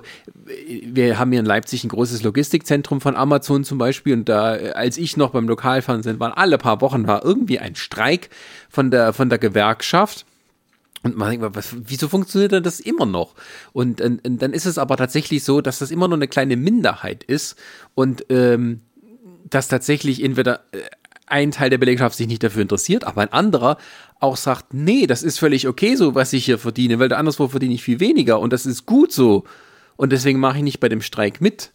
wir haben hier in Leipzig ein großes Logistikzentrum von Amazon zum Beispiel und da, als ich noch beim Lokalfernsehen war, alle paar Wochen war irgendwie ein Streik von der, von der Gewerkschaft. Und man denkt, was, wieso funktioniert denn das immer noch? Und, und, und, dann ist es aber tatsächlich so, dass das immer nur eine kleine Minderheit ist und ähm, dass tatsächlich entweder äh, ein Teil der Belegschaft sich nicht dafür interessiert, aber ein anderer auch sagt, nee, das ist völlig okay so, was ich hier verdiene, weil anderswo verdiene ich viel weniger und das ist gut so und deswegen mache ich nicht bei dem Streik mit.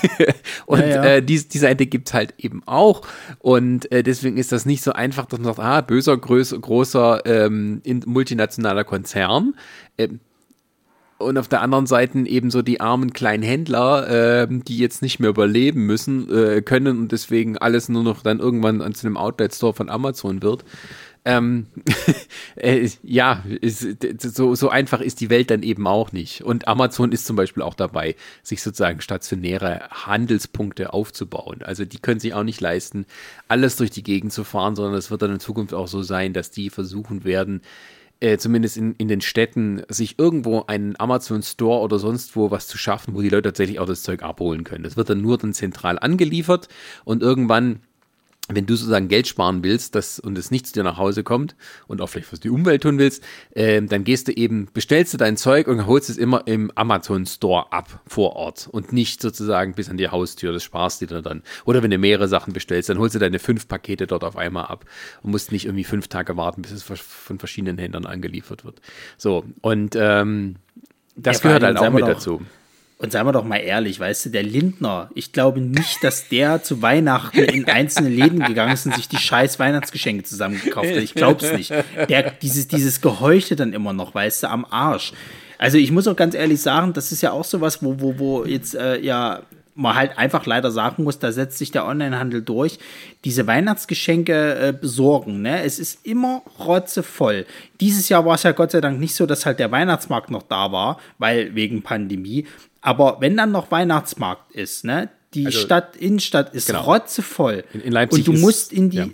und ja, ja. Äh, die, die Seite gibt's halt eben auch. Und äh, deswegen ist das nicht so einfach, dass man sagt, ah, böser, größ, großer ähm, multinationaler Konzern. Ähm, und auf der anderen Seite eben so die armen kleinen Händler, äh, die jetzt nicht mehr überleben müssen, äh, können und deswegen alles nur noch dann irgendwann zu einem Outlet-Store von Amazon wird. Ähm, äh, ja, ist, so, so einfach ist die Welt dann eben auch nicht. Und Amazon ist zum Beispiel auch dabei, sich sozusagen stationäre Handelspunkte aufzubauen. Also die können sich auch nicht leisten, alles durch die Gegend zu fahren, sondern es wird dann in Zukunft auch so sein, dass die versuchen werden, äh, zumindest in, in den Städten, sich irgendwo einen Amazon Store oder sonst wo was zu schaffen, wo die Leute tatsächlich auch das Zeug abholen können. Das wird dann nur dann zentral angeliefert und irgendwann wenn du sozusagen Geld sparen willst das, und es nicht zu dir nach Hause kommt und auch vielleicht für die Umwelt tun willst, äh, dann gehst du eben, bestellst du dein Zeug und holst es immer im Amazon Store ab vor Ort und nicht sozusagen bis an die Haustür. Das sparst du dir dann. Oder wenn du mehrere Sachen bestellst, dann holst du deine fünf Pakete dort auf einmal ab und musst nicht irgendwie fünf Tage warten, bis es von verschiedenen Händlern angeliefert wird. So, und ähm, das ja, gehört halt auch mit dazu Und seien wir doch mal ehrlich, weißt du, der Lindner, ich glaube nicht, dass der zu Weihnachten in einzelne Läden gegangen ist und sich die scheiß Weihnachtsgeschenke zusammengekauft hat. Ich glaub's nicht. Der, dieses, dieses Geheuchte dann immer noch, weißt du, am Arsch. Also ich muss auch ganz ehrlich sagen, das ist ja auch sowas, wo, wo, wo jetzt äh, ja man halt einfach leider sagen muss, da setzt sich der Onlinehandel durch, diese Weihnachtsgeschenke äh, besorgen. Ne? Es ist immer rotzevoll. Dieses Jahr war es ja Gott sei Dank nicht so, dass halt der Weihnachtsmarkt noch da war, weil wegen Pandemie. Aber wenn dann noch Weihnachtsmarkt ist, ne, die also, Stadt, Innenstadt ist genau. rotzevoll. In, in Leipzig und du musst in die, ja.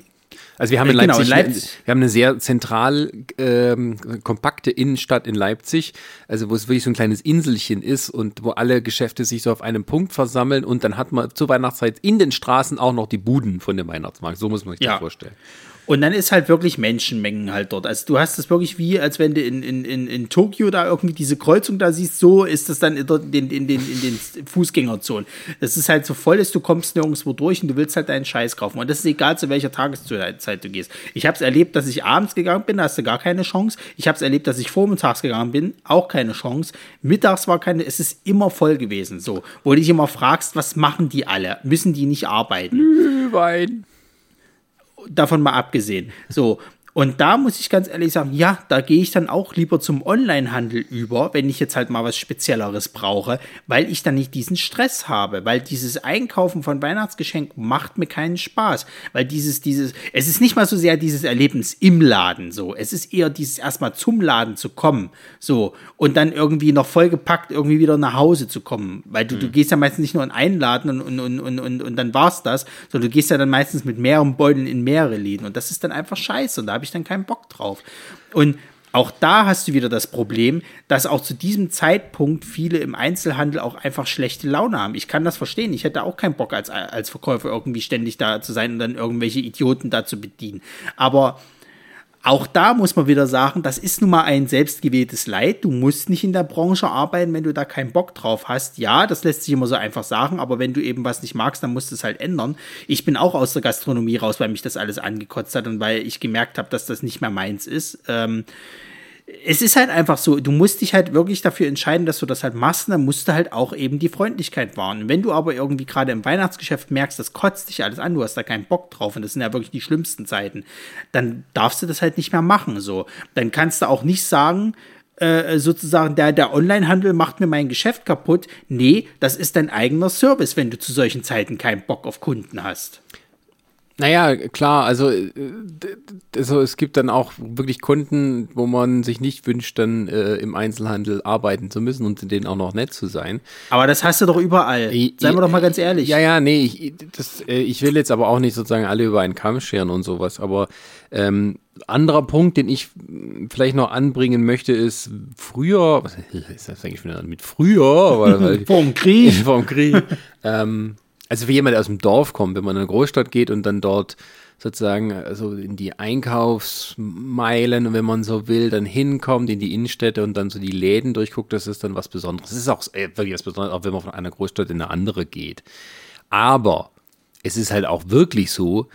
Also wir haben in Leipzig, genau, in Leipzig. wir haben eine sehr zentral ähm, kompakte Innenstadt in Leipzig, also wo es wirklich so ein kleines Inselchen ist und wo alle Geschäfte sich so auf einem Punkt versammeln und dann hat man zur Weihnachtszeit in den Straßen auch noch die Buden von dem Weihnachtsmarkt. So muss man sich ja. das vorstellen. Und dann ist halt wirklich Menschenmengen halt dort. Also du hast es wirklich wie, als wenn du in, in, in, in Tokio da irgendwie diese Kreuzung da siehst, so ist das dann in den, in den, in den Fußgängerzonen. Das ist halt so voll ist, du kommst nirgendwo durch und du willst halt deinen Scheiß kaufen. Und das ist egal, zu welcher Tageszeit du gehst. Ich habe es erlebt, dass ich abends gegangen bin, da hast du gar keine Chance. Ich habe es erlebt, dass ich vormittags gegangen bin, auch keine Chance. Mittags war keine, es ist immer voll gewesen. So, wo du dich immer fragst, was machen die alle? Müssen die nicht arbeiten? Glühwein davon mal abgesehen. So, und da muss ich ganz ehrlich sagen, ja, da gehe ich dann auch lieber zum Onlinehandel über, wenn ich jetzt halt mal was Spezielleres brauche, weil ich dann nicht diesen Stress habe, weil dieses Einkaufen von Weihnachtsgeschenken macht mir keinen Spaß, weil dieses, dieses, es ist nicht mal so sehr dieses Erlebnis im Laden so, es ist eher dieses erstmal zum Laden zu kommen, so, und dann irgendwie noch vollgepackt irgendwie wieder nach Hause zu kommen, weil du, mhm. du gehst ja meistens nicht nur in einen Laden und, und, und, und, und, und dann war's das, sondern du gehst ja dann meistens mit mehreren Beuteln in mehrere Läden. Und das ist dann einfach scheiße. Und da habe ich dann keinen Bock drauf. Und auch da hast du wieder das Problem, dass auch zu diesem Zeitpunkt viele im Einzelhandel auch einfach schlechte Laune haben. Ich kann das verstehen. Ich hätte auch keinen Bock als, als Verkäufer irgendwie ständig da zu sein und dann irgendwelche Idioten da zu bedienen. Aber auch da muss man wieder sagen, das ist nun mal ein selbstgewähltes Leid. Du musst nicht in der Branche arbeiten, wenn du da keinen Bock drauf hast. Ja, das lässt sich immer so einfach sagen, aber wenn du eben was nicht magst, dann musst du es halt ändern. Ich bin auch aus der Gastronomie raus, weil mich das alles angekotzt hat und weil ich gemerkt habe, dass das nicht mehr meins ist. Ähm, es ist halt einfach so, du musst dich halt wirklich dafür entscheiden, dass du das halt machst, dann musst du halt auch eben die Freundlichkeit wahren. Wenn du aber irgendwie gerade im Weihnachtsgeschäft merkst, das kotzt dich alles an, du hast da keinen Bock drauf und das sind ja wirklich die schlimmsten Zeiten, dann darfst du das halt nicht mehr machen, so. Dann kannst du auch nicht sagen, äh, sozusagen, der, der Onlinehandel macht mir mein Geschäft kaputt. Nee, das ist dein eigener Service, wenn du zu solchen Zeiten keinen Bock auf Kunden hast. Naja, klar, also, also es gibt dann auch wirklich Kunden, wo man sich nicht wünscht, dann äh, im Einzelhandel arbeiten zu müssen und denen auch noch nett zu sein. Aber das hast du doch überall. Seien wir doch mal ganz ehrlich. Ja, ja, nee, ich, das, äh, ich will jetzt aber auch nicht sozusagen alle über einen Kamm scheren und sowas, aber ähm, anderer Punkt, den ich vielleicht noch anbringen möchte, ist früher, was ist das eigentlich mit früher? vom Krieg. vom Krieg. ähm, also für jemand, der aus dem Dorf kommt, wenn man in eine Großstadt geht und dann dort sozusagen also in die Einkaufsmeilen, wenn man so will, dann hinkommt in die Innenstädte und dann so die Läden durchguckt, das ist dann was Besonderes. Das ist auch äh, wirklich was Besonderes, auch wenn man von einer Großstadt in eine andere geht. Aber es ist halt auch wirklich so,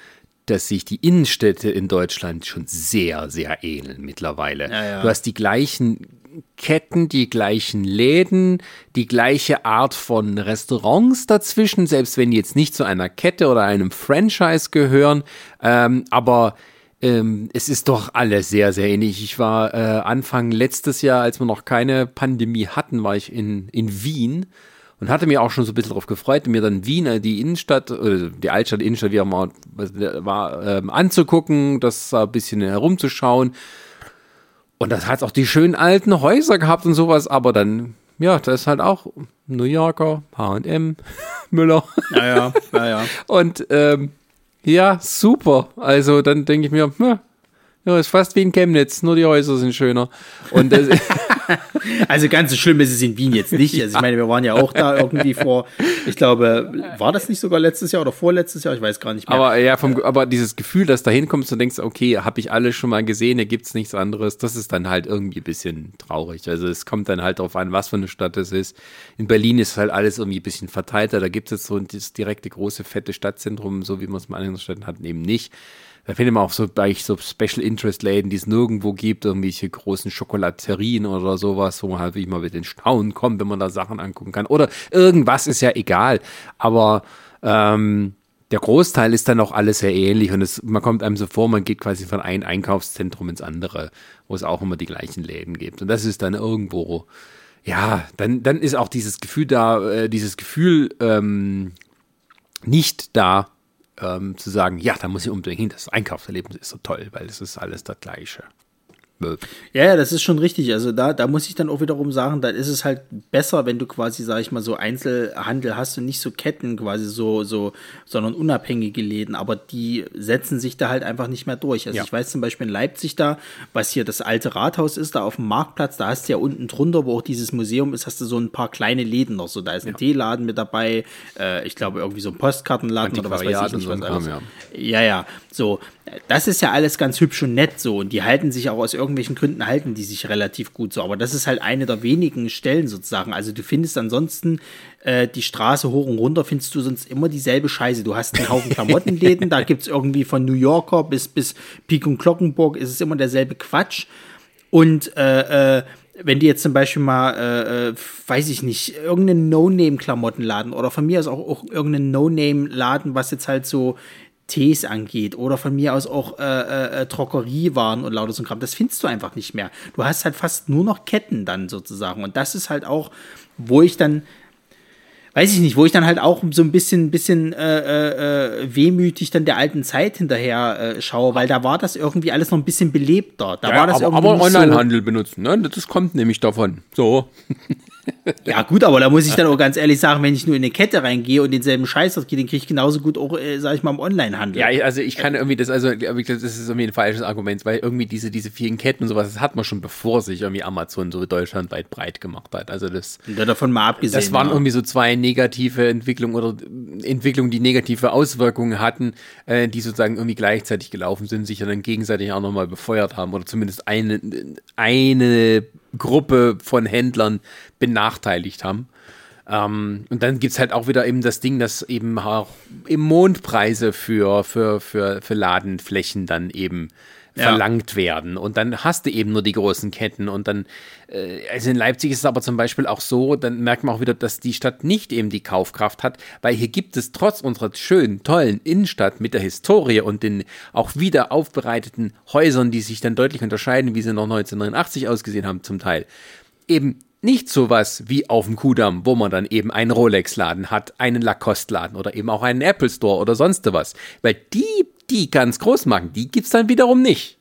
dass sich die Innenstädte in Deutschland schon sehr, sehr ähneln mittlerweile. Ja, ja. Du hast die gleichen Ketten, die gleichen Läden, die gleiche Art von Restaurants dazwischen, selbst wenn die jetzt nicht zu einer Kette oder einem Franchise gehören. Ähm, aber ähm, es ist doch alles sehr, sehr ähnlich. Ich war äh, Anfang letztes Jahr, als wir noch keine Pandemie hatten, war ich in, in Wien und hatte mir auch schon so ein bisschen darauf gefreut, mir dann Wien, äh, die Innenstadt, oder die Altstadt, Innenstadt, wie auch immer, war, ähm, anzugucken, das ein bisschen herumzuschauen. Und das hat auch die schönen alten Häuser gehabt und sowas, aber dann, ja, da ist halt auch New Yorker, HM, Müller. Ja, ja, ja, ja. Und ähm, ja, super. Also dann denke ich mir, ja, ja, ist fast wie in Chemnitz, nur die Häuser sind schöner. Und das also ganz so schlimm ist es in Wien jetzt nicht. Also ich meine, wir waren ja auch da irgendwie vor, ich glaube, war das nicht sogar letztes Jahr oder vorletztes Jahr? Ich weiß gar nicht mehr. Aber ja, vom, aber dieses Gefühl, dass da hinkommst und denkst, okay, habe ich alles schon mal gesehen, hier gibt es nichts anderes, das ist dann halt irgendwie ein bisschen traurig. Also es kommt dann halt darauf an, was für eine Stadt es ist. In Berlin ist halt alles irgendwie ein bisschen verteilter. Da gibt es so das direkte große, fette Stadtzentrum, so wie man es mal in anderen Städten hat, eben nicht. Da findet man auch so bei so Special Interest Läden, die es nirgendwo gibt, irgendwelche großen Schokolaterien oder sowas, wo man halt wie mal mit den Staunen kommt, wenn man da Sachen angucken kann. Oder irgendwas ist ja egal. Aber ähm, der Großteil ist dann auch alles sehr ähnlich und es, man kommt einem so vor, man geht quasi von einem Einkaufszentrum ins andere, wo es auch immer die gleichen Läden gibt. Und das ist dann irgendwo, ja, dann, dann ist auch dieses Gefühl da, äh, dieses Gefühl ähm, nicht da, ähm, zu sagen, ja, da muss ich unbedingt hin, das Einkaufserlebnis ist so toll, weil es ist alles das Gleiche. Ja, ja, das ist schon richtig. Also da, da muss ich dann auch wiederum sagen, da ist es halt besser, wenn du quasi, sag ich mal, so Einzelhandel hast und nicht so Ketten quasi so, so, sondern unabhängige Läden. Aber die setzen sich da halt einfach nicht mehr durch. Also ja. ich weiß zum Beispiel in Leipzig da, was hier das alte Rathaus ist, da auf dem Marktplatz, da hast du ja unten drunter, wo auch dieses Museum ist, hast du so ein paar kleine Läden noch. So, da ist ein ja. Teeladen mit dabei, äh, ich glaube irgendwie so ein Postkartenladen oder was weiß ich nicht, was so alles. Kram, ja. ja, ja. So, das ist ja alles ganz hübsch und nett so. Und die halten sich auch aus irgendwelchen Gründen halten die sich relativ gut so. Aber das ist halt eine der wenigen Stellen sozusagen. Also du findest ansonsten äh, die Straße hoch und runter, findest du sonst immer dieselbe Scheiße. Du hast einen Haufen Klamottenläden, da gibt's irgendwie von New Yorker bis, bis Pik und Glockenburg ist es immer derselbe Quatsch. Und äh, äh, wenn die jetzt zum Beispiel mal, äh, äh weiß ich nicht, irgendeinen No-Name-Klamottenladen oder von mir aus auch, auch irgendeinen No-Name-Laden, was jetzt halt so Tees angeht oder von mir aus auch äh, äh, äh, Droggeriewaren und lauter so ein Kram. Das findest du einfach nicht mehr. Du hast halt fast nur noch Ketten dann sozusagen. Und das ist halt auch, wo ich dann, weiß ich nicht, wo ich dann halt auch so ein bisschen, bisschen äh, äh, äh wehmütig dann der alten Zeit hinterher äh, schaue, weil da war das irgendwie alles noch ein bisschen belebter. Da ja, war das aber, irgendwie aber Onlinehandel so benutzen, ne? Das kommt nämlich davon. So. Ja, gut, aber da muss ich dann auch ganz ehrlich sagen, wenn ich nur in eine Kette reingehe und denselben Scheiß dort gehe, den kriege ich genauso gut auch, äh, sag ich mal, im Onlinehandel. Ja, also ich kann irgendwie das, also das ist irgendwie ein falsches Argument, weil irgendwie diese, diese vielen Ketten und sowas, das hat man schon bevor sich irgendwie Amazon so deutschlandweit breit gemacht hat. Also das. Ja, davon mal abgesehen. Das waren ja. irgendwie so zwei negative Entwicklungen oder Entwicklungen, die negative Auswirkungen hatten, äh, die sozusagen irgendwie gleichzeitig gelaufen sind, sich dann gegenseitig auch nochmal befeuert haben oder zumindest eine, eine Gruppe von Händlern benachteiligt haben. Ähm, und dann gibt es halt auch wieder eben das Ding, dass eben auch im Mondpreise für, für, für, für Ladenflächen dann eben ja. verlangt werden. Und dann hast du eben nur die großen Ketten. Und dann, äh, also in Leipzig ist es aber zum Beispiel auch so, dann merkt man auch wieder, dass die Stadt nicht eben die Kaufkraft hat, weil hier gibt es trotz unserer schönen, tollen Innenstadt mit der Historie und den auch wieder aufbereiteten Häusern, die sich dann deutlich unterscheiden, wie sie noch 1989 ausgesehen haben zum Teil, eben nicht sowas wie auf dem Kudamm, wo man dann eben einen Rolex-Laden hat, einen Lacoste-Laden oder eben auch einen Apple Store oder sonst was. Weil die, die ganz groß machen, die gibt's dann wiederum nicht.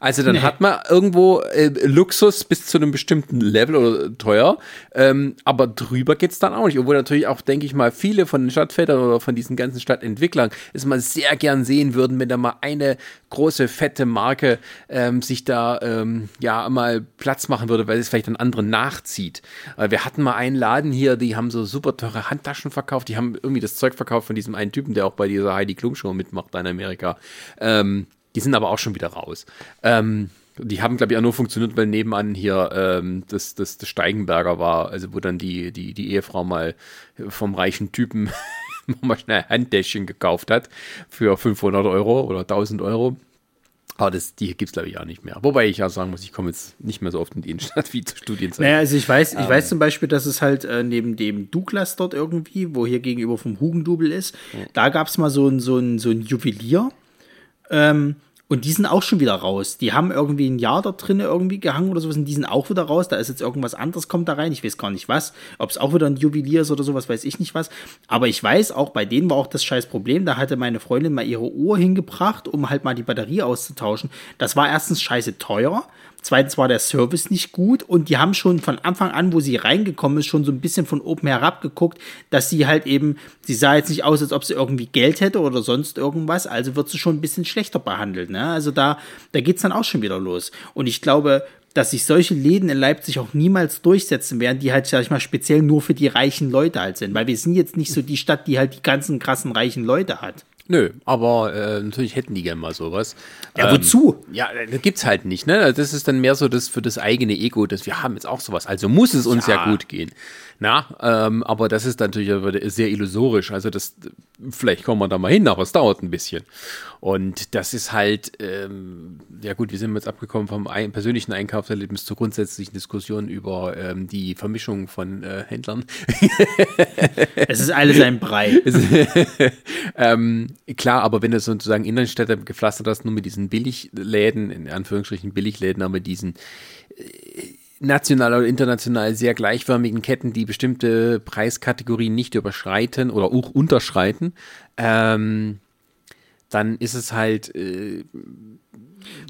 Also dann nee. hat man irgendwo äh, Luxus bis zu einem bestimmten Level oder teuer, ähm, aber drüber geht's dann auch nicht. Obwohl natürlich auch, denke ich mal, viele von den Stadtvätern oder von diesen ganzen Stadtentwicklern es mal sehr gern sehen würden, wenn da mal eine große, fette Marke ähm, sich da ähm, ja mal Platz machen würde, weil es vielleicht einen anderen nachzieht. Äh, wir hatten mal einen Laden hier, die haben so super teure Handtaschen verkauft, die haben irgendwie das Zeug verkauft von diesem einen Typen, der auch bei dieser Heidi Klum Show mitmacht in Amerika. Ähm, die sind aber auch schon wieder raus. Ähm, die haben, glaube ich, auch nur funktioniert, weil nebenan hier ähm, das, das, das Steigenberger war, also wo dann die, die, die Ehefrau mal vom reichen Typen mal schnell ein Handtäschchen gekauft hat für 500 Euro oder 1000 Euro. Aber das, die gibt es, glaube ich, auch nicht mehr. Wobei ich ja sagen muss, ich komme jetzt nicht mehr so oft in die Innenstadt wie zur Studienzeit. Naja, also ich weiß, ich um, weiß ähm. zum Beispiel, dass es halt äh, neben dem Douglas dort irgendwie, wo hier gegenüber vom Hugendubel ist, ja. da gab es mal so ein, so ein, so ein Juwelier ähm, und die sind auch schon wieder raus. Die haben irgendwie ein Jahr da drin irgendwie gehangen oder sowas und die sind auch wieder raus. Da ist jetzt irgendwas anderes, kommt da rein. Ich weiß gar nicht was. Ob es auch wieder ein Juwelier ist oder sowas, weiß ich nicht was. Aber ich weiß, auch bei denen war auch das scheiß Problem. Da hatte meine Freundin mal ihre Uhr hingebracht, um halt mal die Batterie auszutauschen. Das war erstens scheiße teuer. Zweitens war der Service nicht gut und die haben schon von Anfang an, wo sie reingekommen ist, schon so ein bisschen von oben herab geguckt, dass sie halt eben, sie sah jetzt nicht aus, als ob sie irgendwie Geld hätte oder sonst irgendwas, also wird sie schon ein bisschen schlechter behandelt. Ne? Also da, da geht's dann auch schon wieder los. Und ich glaube, dass sich solche Läden in Leipzig auch niemals durchsetzen werden, die halt, sag ich mal, speziell nur für die reichen Leute halt sind. Weil wir sind jetzt nicht so die Stadt, die halt die ganzen krassen reichen Leute hat. Nö, aber äh, natürlich hätten die gerne mal sowas. Ja, wozu? Ähm, ja, das gibt's halt nicht, ne? Das ist dann mehr so das für das eigene Ego, dass wir haben jetzt auch sowas. Also muss es uns ja, ja gut gehen. Na, ähm, aber das ist natürlich sehr illusorisch. Also das, vielleicht kommen wir da mal hin, aber es dauert ein bisschen. Und das ist halt, ähm, ja gut, wir sind jetzt abgekommen vom ein, persönlichen Einkaufserlebnis zur grundsätzlichen Diskussion über ähm, die Vermischung von äh, Händlern. es ist alles ein Brei. ähm, klar, aber wenn du sozusagen Innenstädte gepflastert hast, nur mit diesen Billigläden, in Anführungsstrichen Billigläden, aber diesen äh, national oder international sehr gleichförmigen Ketten, die bestimmte Preiskategorien nicht überschreiten oder auch unterschreiten, ähm, dann ist es halt äh,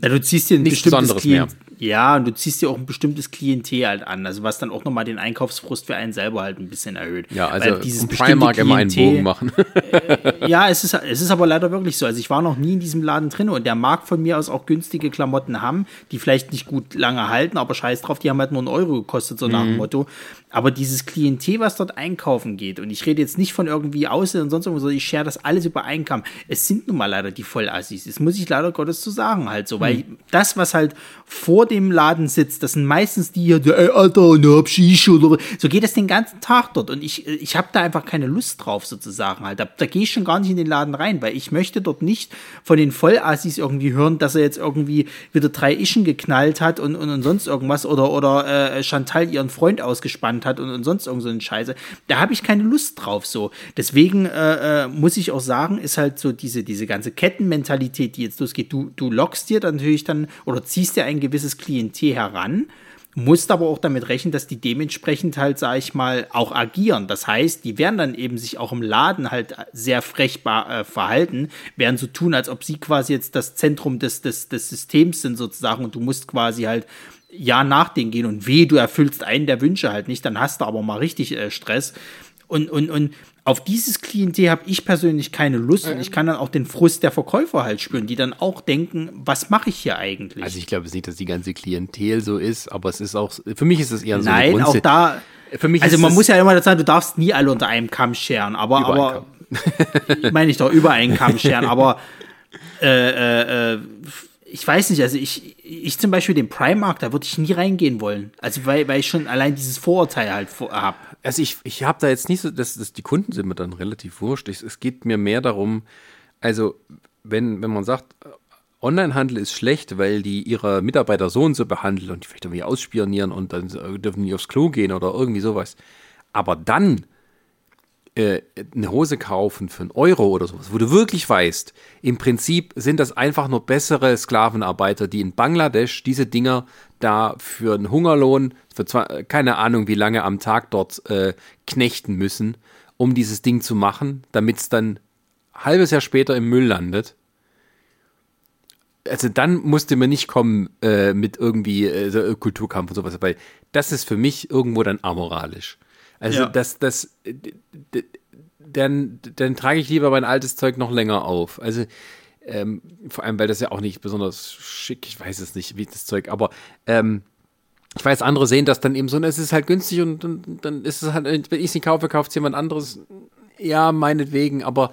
na, du ziehst dir ein nichts bestimmtes Klient ja, und du ziehst dir auch ein bestimmtes Klientel halt an, also was dann auch nochmal den Einkaufsfrust für einen selber halt ein bisschen erhöht. Ja, also Weil dieses um Primark immer einen Bogen machen. äh, ja, es ist, es ist aber leider wirklich so. Also ich war noch nie in diesem Laden drin und der mag von mir aus auch günstige Klamotten haben, die vielleicht nicht gut lange halten, aber scheiß drauf, die haben halt nur einen Euro gekostet, so nach dem mhm. Motto. Aber dieses Klientel, was dort einkaufen geht, und ich rede jetzt nicht von irgendwie Aussehen und sonst irgendwas, sondern ich share das alles über Einkam. Es sind nun mal leider die Vollassis. Das muss ich leider Gottes zu sagen halt so, weil mhm. das, was halt vor dem Laden sitzt, das sind meistens die hier, ey, Alter, ne, hab Shisha oder so geht es den ganzen Tag dort und ich, ich habe da einfach keine Lust drauf sozusagen halt. Da, da gehe ich schon gar nicht in den Laden rein, weil ich möchte dort nicht von den Vollassis irgendwie hören, dass er jetzt irgendwie wieder drei Ischen geknallt hat und, und, und sonst irgendwas oder, oder äh, Chantal ihren Freund ausgespannt hat und, und sonst irgend so eine Scheiße. Da habe ich keine Lust drauf so. Deswegen äh, äh, muss ich auch sagen, ist halt so diese, diese ganze Kettenmentalität, die jetzt losgeht. Du, du lockst dir dann natürlich dann oder ziehst dir ein gewisses Klientel heran, musst aber auch damit rechnen, dass die dementsprechend halt, sag ich mal, auch agieren. Das heißt, die werden dann eben sich auch im Laden halt sehr frech äh, verhalten, werden so tun, als ob sie quasi jetzt das Zentrum des, des, des Systems sind sozusagen und du musst quasi halt ja nach denen gehen und weh, du erfüllst einen der Wünsche halt nicht, dann hast du aber mal richtig äh, Stress. Und, und, und auf dieses Klientel habe ich persönlich keine Lust und ich kann dann auch den Frust der Verkäufer halt spüren, die dann auch denken, was mache ich hier eigentlich? Also ich glaube nicht, dass die ganze Klientel so ist, aber es ist auch, für mich ist es eher so. Nein, auch da. Für mich also man muss ja immer sagen, du darfst nie alle unter einem Kamm scheren, aber, aber meine ich doch über einen Kamm scheren, aber äh, äh, ich weiß nicht, also ich, ich zum Beispiel den Primark, da würde ich nie reingehen wollen. Also weil, weil ich schon allein dieses Vorurteil halt habe. Also ich, ich habe da jetzt nicht so, dass, dass die Kunden sind mir dann relativ wurscht. Ich, es geht mir mehr darum, also wenn, wenn man sagt, Onlinehandel ist schlecht, weil die ihre Mitarbeiter so und so behandeln und die vielleicht irgendwie ausspionieren und dann dürfen die aufs Klo gehen oder irgendwie sowas. Aber dann äh, eine Hose kaufen für einen Euro oder sowas, wo du wirklich weißt, im Prinzip sind das einfach nur bessere Sklavenarbeiter, die in Bangladesch diese Dinger da für einen Hungerlohn, für zwei, keine Ahnung wie lange am Tag dort äh, knechten müssen, um dieses Ding zu machen, damit es dann halbes Jahr später im Müll landet. Also dann musste mir nicht kommen äh, mit irgendwie äh, Kulturkampf und sowas, weil das ist für mich irgendwo dann amoralisch. Also ja. das, das, dann, dann trage ich lieber mein altes Zeug noch länger auf. Also ähm, vor allem, weil das ja auch nicht besonders schick, ich weiß es nicht, wie das Zeug, aber ähm, ich weiß, andere sehen das dann eben so und es ist halt günstig und, und dann ist es halt, wenn ich es nicht kaufe, kauft es jemand anderes. Ja, meinetwegen, aber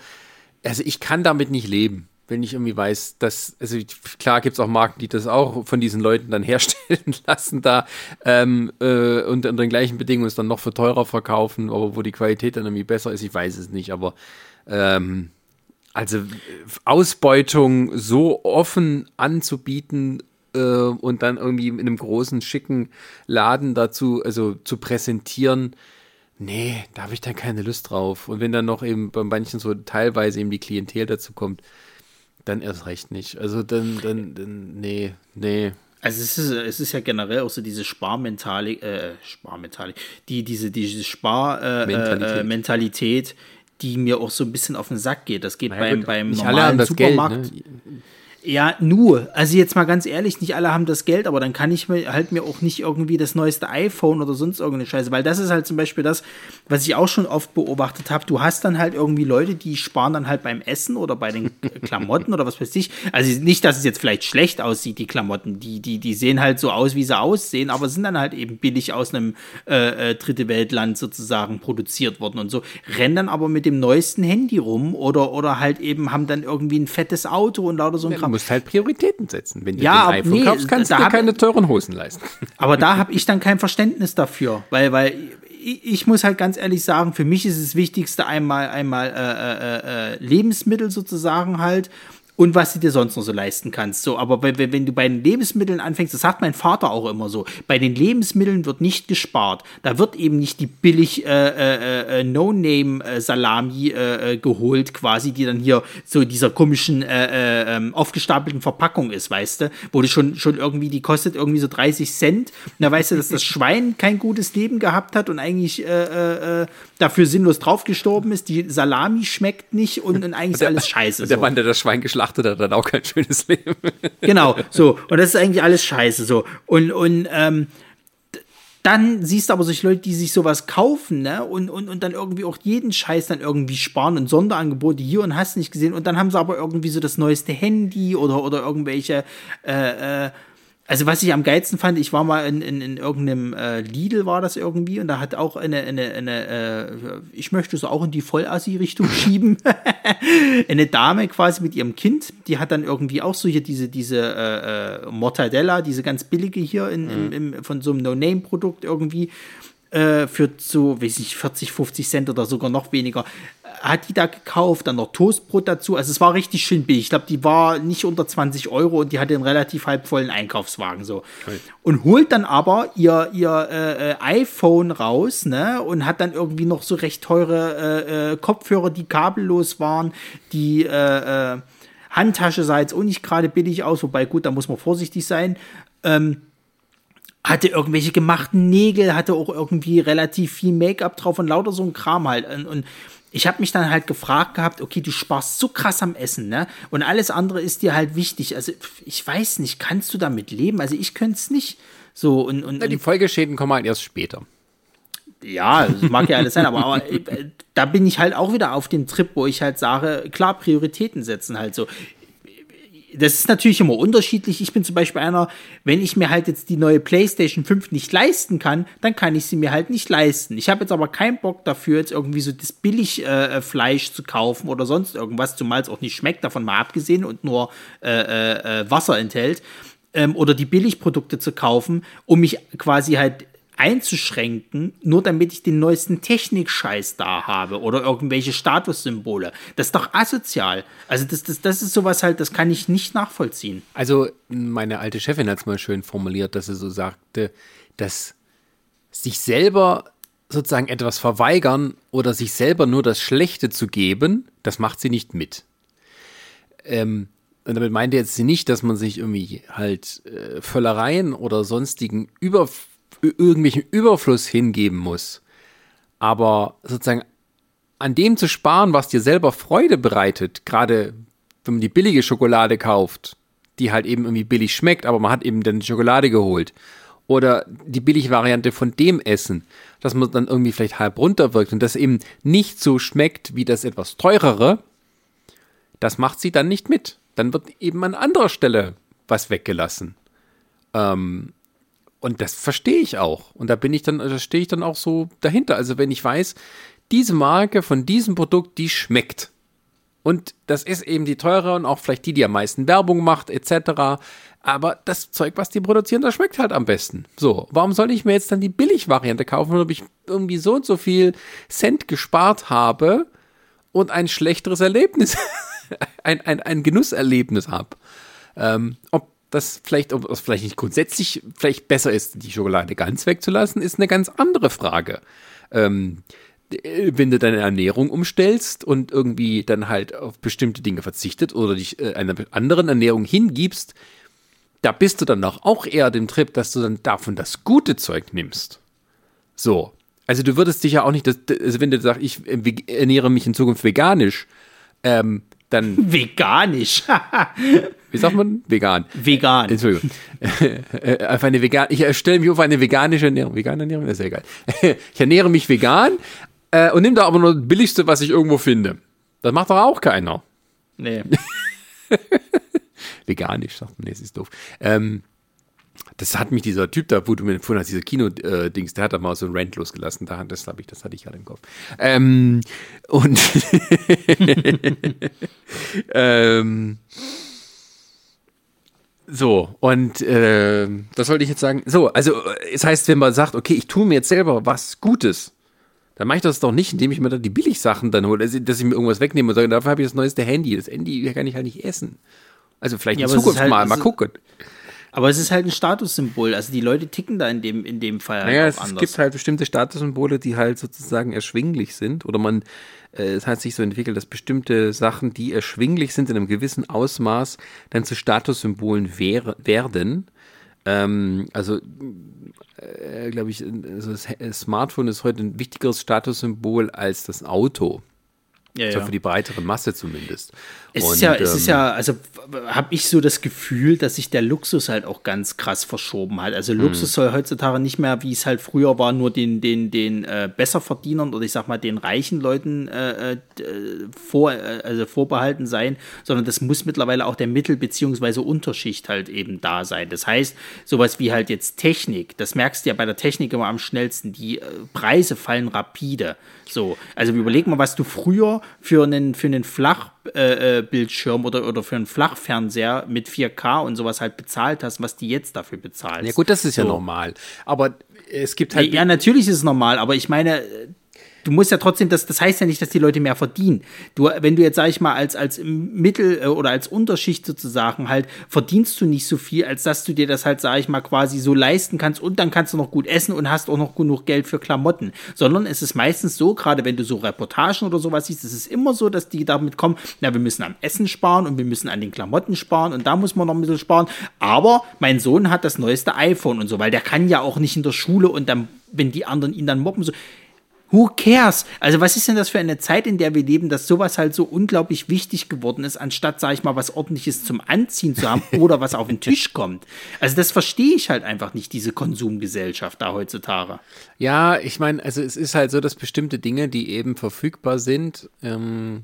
also ich kann damit nicht leben wenn ich irgendwie weiß, dass, also klar gibt es auch Marken, die das auch von diesen Leuten dann herstellen lassen da ähm, äh, und unter den gleichen Bedingungen es dann noch für teurer verkaufen, aber wo die Qualität dann irgendwie besser ist, ich weiß es nicht, aber ähm, also Ausbeutung so offen anzubieten äh, und dann irgendwie in einem großen, schicken Laden dazu, also zu präsentieren, nee, da habe ich dann keine Lust drauf. Und wenn dann noch eben bei manchen so teilweise eben die Klientel dazu kommt, dann erst recht nicht. Also dann, dann, dann nee, nee. Also es ist, es ist ja generell auch so diese Sparmentalik, äh, Sparmentalik, die, diese, diese Sparmentalität, äh, äh, die mir auch so ein bisschen auf den Sack geht. Das geht naja, beim, beim normalen Supermarkt. Geld, ne? Ja, nur. Also jetzt mal ganz ehrlich, nicht alle haben das Geld, aber dann kann ich mir halt mir auch nicht irgendwie das neueste iPhone oder sonst irgendeine Scheiße, weil das ist halt zum Beispiel das, was ich auch schon oft beobachtet habe. Du hast dann halt irgendwie Leute, die sparen dann halt beim Essen oder bei den Klamotten oder was weiß ich. Also nicht, dass es jetzt vielleicht schlecht aussieht, die Klamotten. Die, die, die sehen halt so aus, wie sie aussehen, aber sind dann halt eben billig aus einem äh, äh, dritte Weltland sozusagen produziert worden und so. Rennen dann aber mit dem neuesten Handy rum oder, oder halt eben haben dann irgendwie ein fettes Auto und lauter so ein Kram musst halt Prioritäten setzen. Wenn du ja, ein iPhone nee, kaufst, kannst du dir keine teuren Hosen leisten. Aber da habe ich dann kein Verständnis dafür, weil, weil ich, ich, muss halt ganz ehrlich sagen, für mich ist das Wichtigste einmal, einmal äh, äh, äh, Lebensmittel sozusagen halt und was du dir sonst noch so leisten kannst. So, aber wenn, wenn du bei den Lebensmitteln anfängst, das sagt mein Vater auch immer so, bei den Lebensmitteln wird nicht gespart. Da wird eben nicht die billig äh, äh, äh, No-Name-Salami äh, äh, geholt, quasi, die dann hier so dieser komischen äh, ähm, aufgestapelten Verpackung ist, weißt du, wo du schon, schon irgendwie, die kostet irgendwie so 30 Cent. Und da weißt du, dass das Schwein kein gutes Leben gehabt hat und eigentlich dafür sinnlos draufgestorben ist. Die Salami schmeckt nicht und, und eigentlich ist alles scheiße. Und der so. Mann, der das Schwein geschlagen achtet er dann auch kein schönes Leben. genau, so. Und das ist eigentlich alles scheiße, so. Und, und, ähm, dann siehst du aber solche Leute, die sich sowas kaufen, ne, und, und, und dann irgendwie auch jeden Scheiß dann irgendwie sparen und Sonderangebote hier und hast nicht gesehen. Und dann haben sie aber irgendwie so das neueste Handy oder, oder irgendwelche, äh, äh, also was ich am geilsten fand, ich war mal in, in, in irgendeinem äh, Lidl war das irgendwie und da hat auch eine, eine, eine äh, ich möchte es auch in die Vollassi-Richtung schieben, eine Dame quasi mit ihrem Kind, die hat dann irgendwie auch so hier diese, diese äh, äh Mortadella, diese ganz billige hier in, mhm. im, im, von so einem No-Name-Produkt irgendwie äh, für so, weiß nicht, 40, 50 Cent oder sogar noch weniger hat die da gekauft, dann noch Toastbrot dazu. Also es war richtig schön billig. Ich glaube, die war nicht unter 20 Euro und die hatte einen relativ halbvollen Einkaufswagen so. Okay. Und holt dann aber ihr, ihr äh, äh, iPhone raus, ne? Und hat dann irgendwie noch so recht teure äh, äh, Kopfhörer, die kabellos waren, die Handtasche sah jetzt auch nicht gerade billig aus, wobei gut, da muss man vorsichtig sein. Ähm, hatte irgendwelche gemachten Nägel, hatte auch irgendwie relativ viel Make-up drauf und lauter so ein Kram halt. Und, und ich habe mich dann halt gefragt gehabt, okay, du sparst so krass am Essen, ne? Und alles andere ist dir halt wichtig. Also ich weiß nicht, kannst du damit leben? Also ich könnte es nicht. So und, und, Na, die Folgeschäden kommen halt erst später. Ja, das mag ja alles sein, aber, aber äh, da bin ich halt auch wieder auf dem Trip, wo ich halt sage, klar, Prioritäten setzen halt so das ist natürlich immer unterschiedlich. Ich bin zum Beispiel einer, wenn ich mir halt jetzt die neue PlayStation 5 nicht leisten kann, dann kann ich sie mir halt nicht leisten. Ich habe jetzt aber keinen Bock dafür, jetzt irgendwie so das Billigfleisch äh, zu kaufen oder sonst irgendwas, zumal es auch nicht schmeckt, davon mal abgesehen und nur äh, äh, äh Wasser enthält. Ähm, oder die Billigprodukte zu kaufen, um mich quasi halt einzuschränken, nur damit ich den neuesten Technikscheiß da habe oder irgendwelche Statussymbole. Das ist doch asozial. Also das, das, das ist sowas halt, das kann ich nicht nachvollziehen. Also meine alte Chefin hat es mal schön formuliert, dass sie so sagte, dass sich selber sozusagen etwas verweigern oder sich selber nur das Schlechte zu geben, das macht sie nicht mit. Ähm, und damit meinte jetzt sie nicht, dass man sich irgendwie halt äh, Völlereien oder sonstigen Über irgendwelchen Überfluss hingeben muss. Aber sozusagen an dem zu sparen, was dir selber Freude bereitet, gerade wenn man die billige Schokolade kauft, die halt eben irgendwie billig schmeckt, aber man hat eben dann die Schokolade geholt. Oder die billige Variante von dem Essen, dass man dann irgendwie vielleicht halb runterwirkt und das eben nicht so schmeckt wie das etwas teurere, das macht sie dann nicht mit. Dann wird eben an anderer Stelle was weggelassen. Ähm, und das verstehe ich auch. Und da bin ich dann, da stehe ich dann auch so dahinter. Also wenn ich weiß, diese Marke von diesem Produkt, die schmeckt. Und das ist eben die teure und auch vielleicht die, die am meisten Werbung macht, etc. Aber das Zeug, was die produzieren, das schmeckt halt am besten. So, warum soll ich mir jetzt dann die Billigvariante kaufen, ob ich irgendwie so und so viel Cent gespart habe und ein schlechteres Erlebnis, ein, ein, ein Genusserlebnis habe? Ähm, ob das vielleicht, ob es vielleicht nicht grundsätzlich vielleicht besser ist, die Schokolade ganz wegzulassen, ist eine ganz andere Frage. Ähm, wenn du deine Ernährung umstellst und irgendwie dann halt auf bestimmte Dinge verzichtet oder dich äh, einer anderen Ernährung hingibst, da bist du dann auch eher dem Trip, dass du dann davon das gute Zeug nimmst. So. Also du würdest dich ja auch nicht, also wenn du sagst, ich ernähre mich in Zukunft veganisch, ähm, dann. Veganisch. Wie sagt man? Vegan. Vegan. Entschuldigung. Auf eine vegan, ich stelle mich auf eine veganische Ernährung. Vegane Ernährung, das ist ja egal. Ich ernähre mich vegan äh, und nehme da aber nur das Billigste, was ich irgendwo finde. Das macht doch auch keiner. Nee. Veganisch, sagt man, nee, das ist doof. Ähm, das hat mich dieser Typ da, wo du mir empfohlen hast, dieser Kino-Dings, der hat da mal so ein Rant losgelassen. Da, das habe ich, das hatte ich gerade im Kopf. Ähm, und ähm, so, und äh, was wollte ich jetzt sagen? So, also es heißt, wenn man sagt, okay, ich tue mir jetzt selber was Gutes, dann mache ich das doch nicht, indem ich mir dann die Billigsachen dann hole, dass ich mir irgendwas wegnehme und sage, dafür habe ich das neueste Handy. Das Handy kann ich halt nicht essen. Also vielleicht Ja, in Zukunft halt- mal, mal gucken. Aber es ist halt ein Statussymbol. Also die Leute ticken da in dem, in dem Fall halt Naja, auch es, es anders. gibt halt bestimmte Statussymbole, die halt sozusagen erschwinglich sind. Oder man, äh, es hat sich so entwickelt, dass bestimmte Sachen, die erschwinglich sind in einem gewissen Ausmaß, dann zu Statussymbolen wäre, werden. Ähm, also, äh, glaube ich, also das He- Smartphone ist heute ein wichtigeres Statussymbol als das Auto. ja, So ja. für die breitere Masse zumindest. Es Und, ist ja, es ähm, ist ja, also habe ich so das Gefühl, dass sich der Luxus halt auch ganz krass verschoben hat. Also Luxus soll heutzutage nicht mehr, wie es halt früher war, nur den, den, den äh, Besserverdienern oder ich sag mal den reichen Leuten äh, äh, vor, äh, also vorbehalten sein, sondern das muss mittlerweile auch der Mittel- beziehungsweise Unterschicht halt eben da sein. Das heißt, sowas wie halt jetzt Technik, das merkst du ja bei der Technik immer am schnellsten, die äh, Preise fallen rapide. So, also überleg mal, was du früher für einen, für einen Flachbildschirm äh, Bildschirm oder, oder für einen Flachfernseher mit 4K und sowas halt bezahlt hast, was die jetzt dafür bezahlst. Ja gut, das ist ja So. normal. Aber es gibt halt Ja, natürlich ist es normal, aber ich meine, du musst ja trotzdem, das, das heißt ja nicht, dass die Leute mehr verdienen. Du, wenn du jetzt, sag ich mal, als, als Mittel- äh, oder als Unterschicht sozusagen halt, verdienst du nicht so viel, als dass du dir das halt, sag ich mal, quasi so leisten kannst und dann kannst du noch gut essen und hast auch noch genug Geld für Klamotten. Sondern es ist meistens so, gerade wenn du so Reportagen oder sowas siehst, es ist immer so, dass die damit kommen, na, wir müssen am Essen sparen und wir müssen an den Klamotten sparen und da muss man noch ein bisschen sparen. Aber mein Sohn hat das neueste iPhone und so, weil der kann ja auch nicht in der Schule und dann, wenn die anderen ihn dann mobben, so, Who cares? Also was ist denn das für eine Zeit, in der wir leben, dass sowas halt so unglaublich wichtig geworden ist, anstatt, sag ich mal, was ordentliches zum Anziehen zu haben oder was auf den Tisch kommt. Also das verstehe ich halt einfach nicht, diese Konsumgesellschaft da heutzutage. Ja, ich meine, also es ist halt so, dass bestimmte Dinge, die eben verfügbar sind, ähm,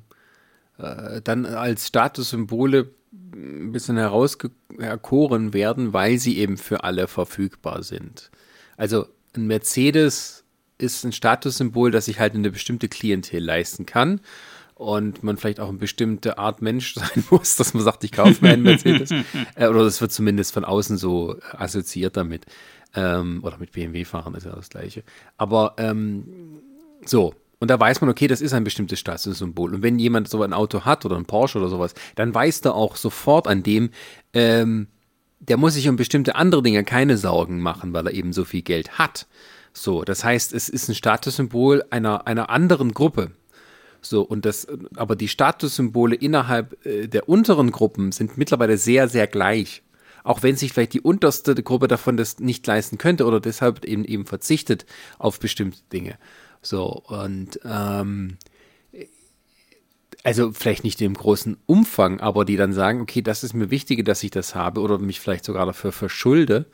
äh, dann als Statussymbole ein bisschen herauserkoren werden, weil sie eben für alle verfügbar sind. Also ein Mercedes ist ein Statussymbol, das sich halt eine bestimmte Klientel leisten kann und man vielleicht auch eine bestimmte Art Mensch sein muss, dass man sagt, ich kaufe mir einen Mercedes. äh, oder das wird zumindest von außen so assoziiert damit. Ähm, oder mit BMW fahren ist ja das Gleiche. Aber ähm, so. Und da weiß man, okay, das ist ein bestimmtes Statussymbol. Und wenn jemand so ein Auto hat oder ein Porsche oder sowas, dann weiß der auch sofort an dem, ähm, der muss sich um bestimmte andere Dinge keine Sorgen machen, weil er eben so viel Geld hat. So, das heißt, es ist ein Statussymbol einer, einer anderen Gruppe. So, und das, aber die Statussymbole innerhalb äh, der unteren Gruppen sind mittlerweile sehr, sehr gleich. Auch wenn sich vielleicht die unterste Gruppe davon das nicht leisten könnte oder deshalb eben eben verzichtet auf bestimmte Dinge. So, und ähm, also vielleicht nicht im großen Umfang, aber die dann sagen, okay, das ist mir wichtiger, dass ich das habe oder mich vielleicht sogar dafür verschulde.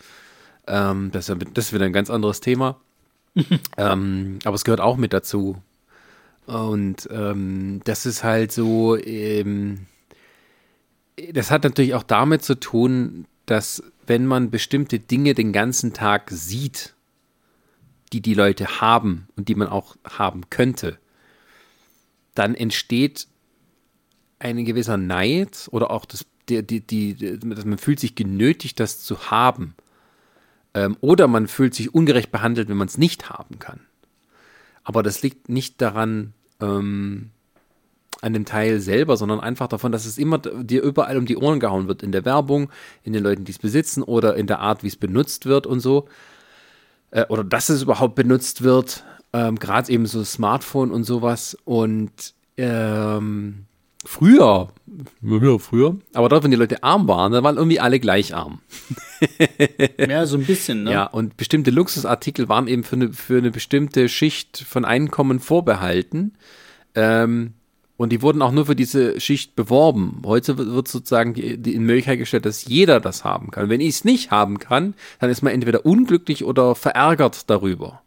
Ähm, das, das ist wieder ein ganz anderes Thema. ähm, aber es gehört auch mit dazu. Und ähm, das ist halt so, ähm, das hat natürlich auch damit zu tun, dass wenn man bestimmte Dinge den ganzen Tag sieht, die die Leute haben und die man auch haben könnte, dann entsteht ein gewisser Neid oder auch das, die, die, die, dass man fühlt sich genötigt, das zu haben. Ähm, oder man fühlt sich ungerecht behandelt, wenn man es nicht haben kann. Aber das liegt nicht daran, ähm, an dem Teil selber, sondern einfach davon, dass es immer dir überall um die Ohren gehauen wird. In der Werbung, in den Leuten, die es besitzen oder in der Art, wie es benutzt wird und so. Äh, oder dass es überhaupt benutzt wird. Ähm, Gerade eben so Smartphone und sowas. Und ähm, früher, früher, aber dort, wenn die Leute arm waren, dann waren irgendwie alle gleich arm. Ja, so ein bisschen, ne? Ja, und bestimmte Luxusartikel waren eben für eine, für eine bestimmte Schicht von Einkommen vorbehalten. Ähm, Und die wurden auch nur für diese Schicht beworben. Heute wird sozusagen die, die in Möglichkeit gestellt, dass jeder das haben kann. Wenn ich es nicht haben kann, dann ist man entweder unglücklich oder verärgert darüber.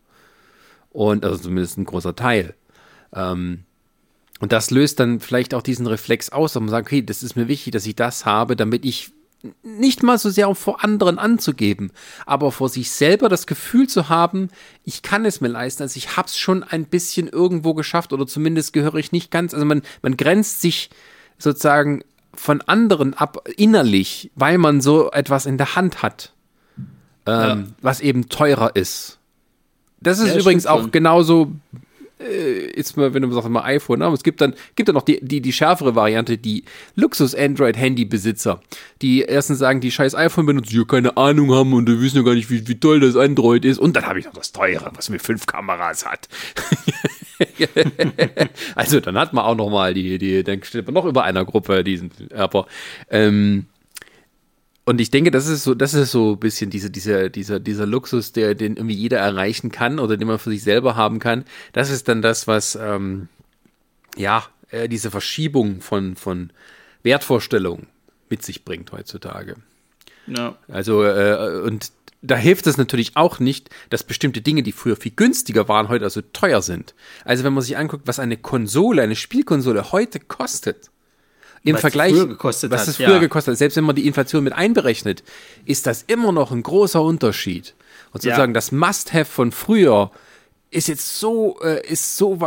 Und also zumindest ein großer Teil. Ähm, und das löst dann vielleicht auch diesen Reflex aus, dass man sagt, okay, das ist mir wichtig, dass ich das habe, damit ich nicht mal so sehr um vor anderen anzugeben, aber vor sich selber das Gefühl zu haben, ich kann es mir leisten, also ich hab's schon ein bisschen irgendwo geschafft oder zumindest gehöre ich nicht ganz, also man, man grenzt sich sozusagen von anderen ab innerlich, weil man so etwas in der Hand hat, ähm, ja. was eben teurer ist. Das ist ja, übrigens auch genauso äh, ist mal, wenn du sagst mal iPhone, ne? aber es gibt dann, gibt dann noch die, die, die schärfere Variante, die Luxus-Android-Handy-Besitzer, die erstens sagen, die scheiß iPhone benutzen, die keine Ahnung haben und die wissen ja gar nicht, wie, wie toll das Android ist. Und dann habe ich noch das teure, was mir fünf Kameras hat. also dann hat man auch noch mal die, die, dann steht man noch über einer Gruppe diesen, aber ähm, und ich denke, das ist so, das ist so ein bisschen diese, dieser, dieser, dieser Luxus, der, den irgendwie jeder erreichen kann oder den man für sich selber haben kann. Das ist dann das, was, ähm, ja, äh, diese Verschiebung von, von Wertvorstellungen mit sich bringt heutzutage. Ja. Also, äh, und da hilft es natürlich auch nicht, dass bestimmte Dinge, die früher viel günstiger waren, heute also teuer sind. Also wenn man sich anguckt, was eine Konsole, eine Spielkonsole heute kostet, im was Vergleich, was hat, es früher ja. gekostet hat, selbst wenn man die Inflation mit einberechnet, ist das immer noch ein großer Unterschied. Und sozusagen ja. das Must-Have von früher ist jetzt so, äh, ist so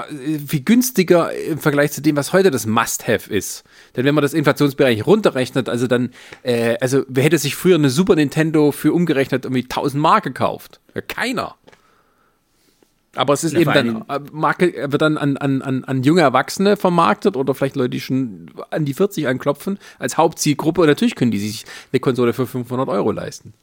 viel günstiger im Vergleich zu dem, was heute das Must-Have ist. Denn wenn man das Inflationsbereich runterrechnet, also dann, äh, also wer hätte sich früher eine Super Nintendo für umgerechnet irgendwie 1000 Mark gekauft? Ja, keiner. Aber es ist ja, eben dann, äh, Marke, wird dann an, an, an, an junge Erwachsene vermarktet oder vielleicht Leute, die schon an die 40 anklopfen, als Hauptzielgruppe. Und natürlich können die sich eine Konsole für 500 Euro leisten.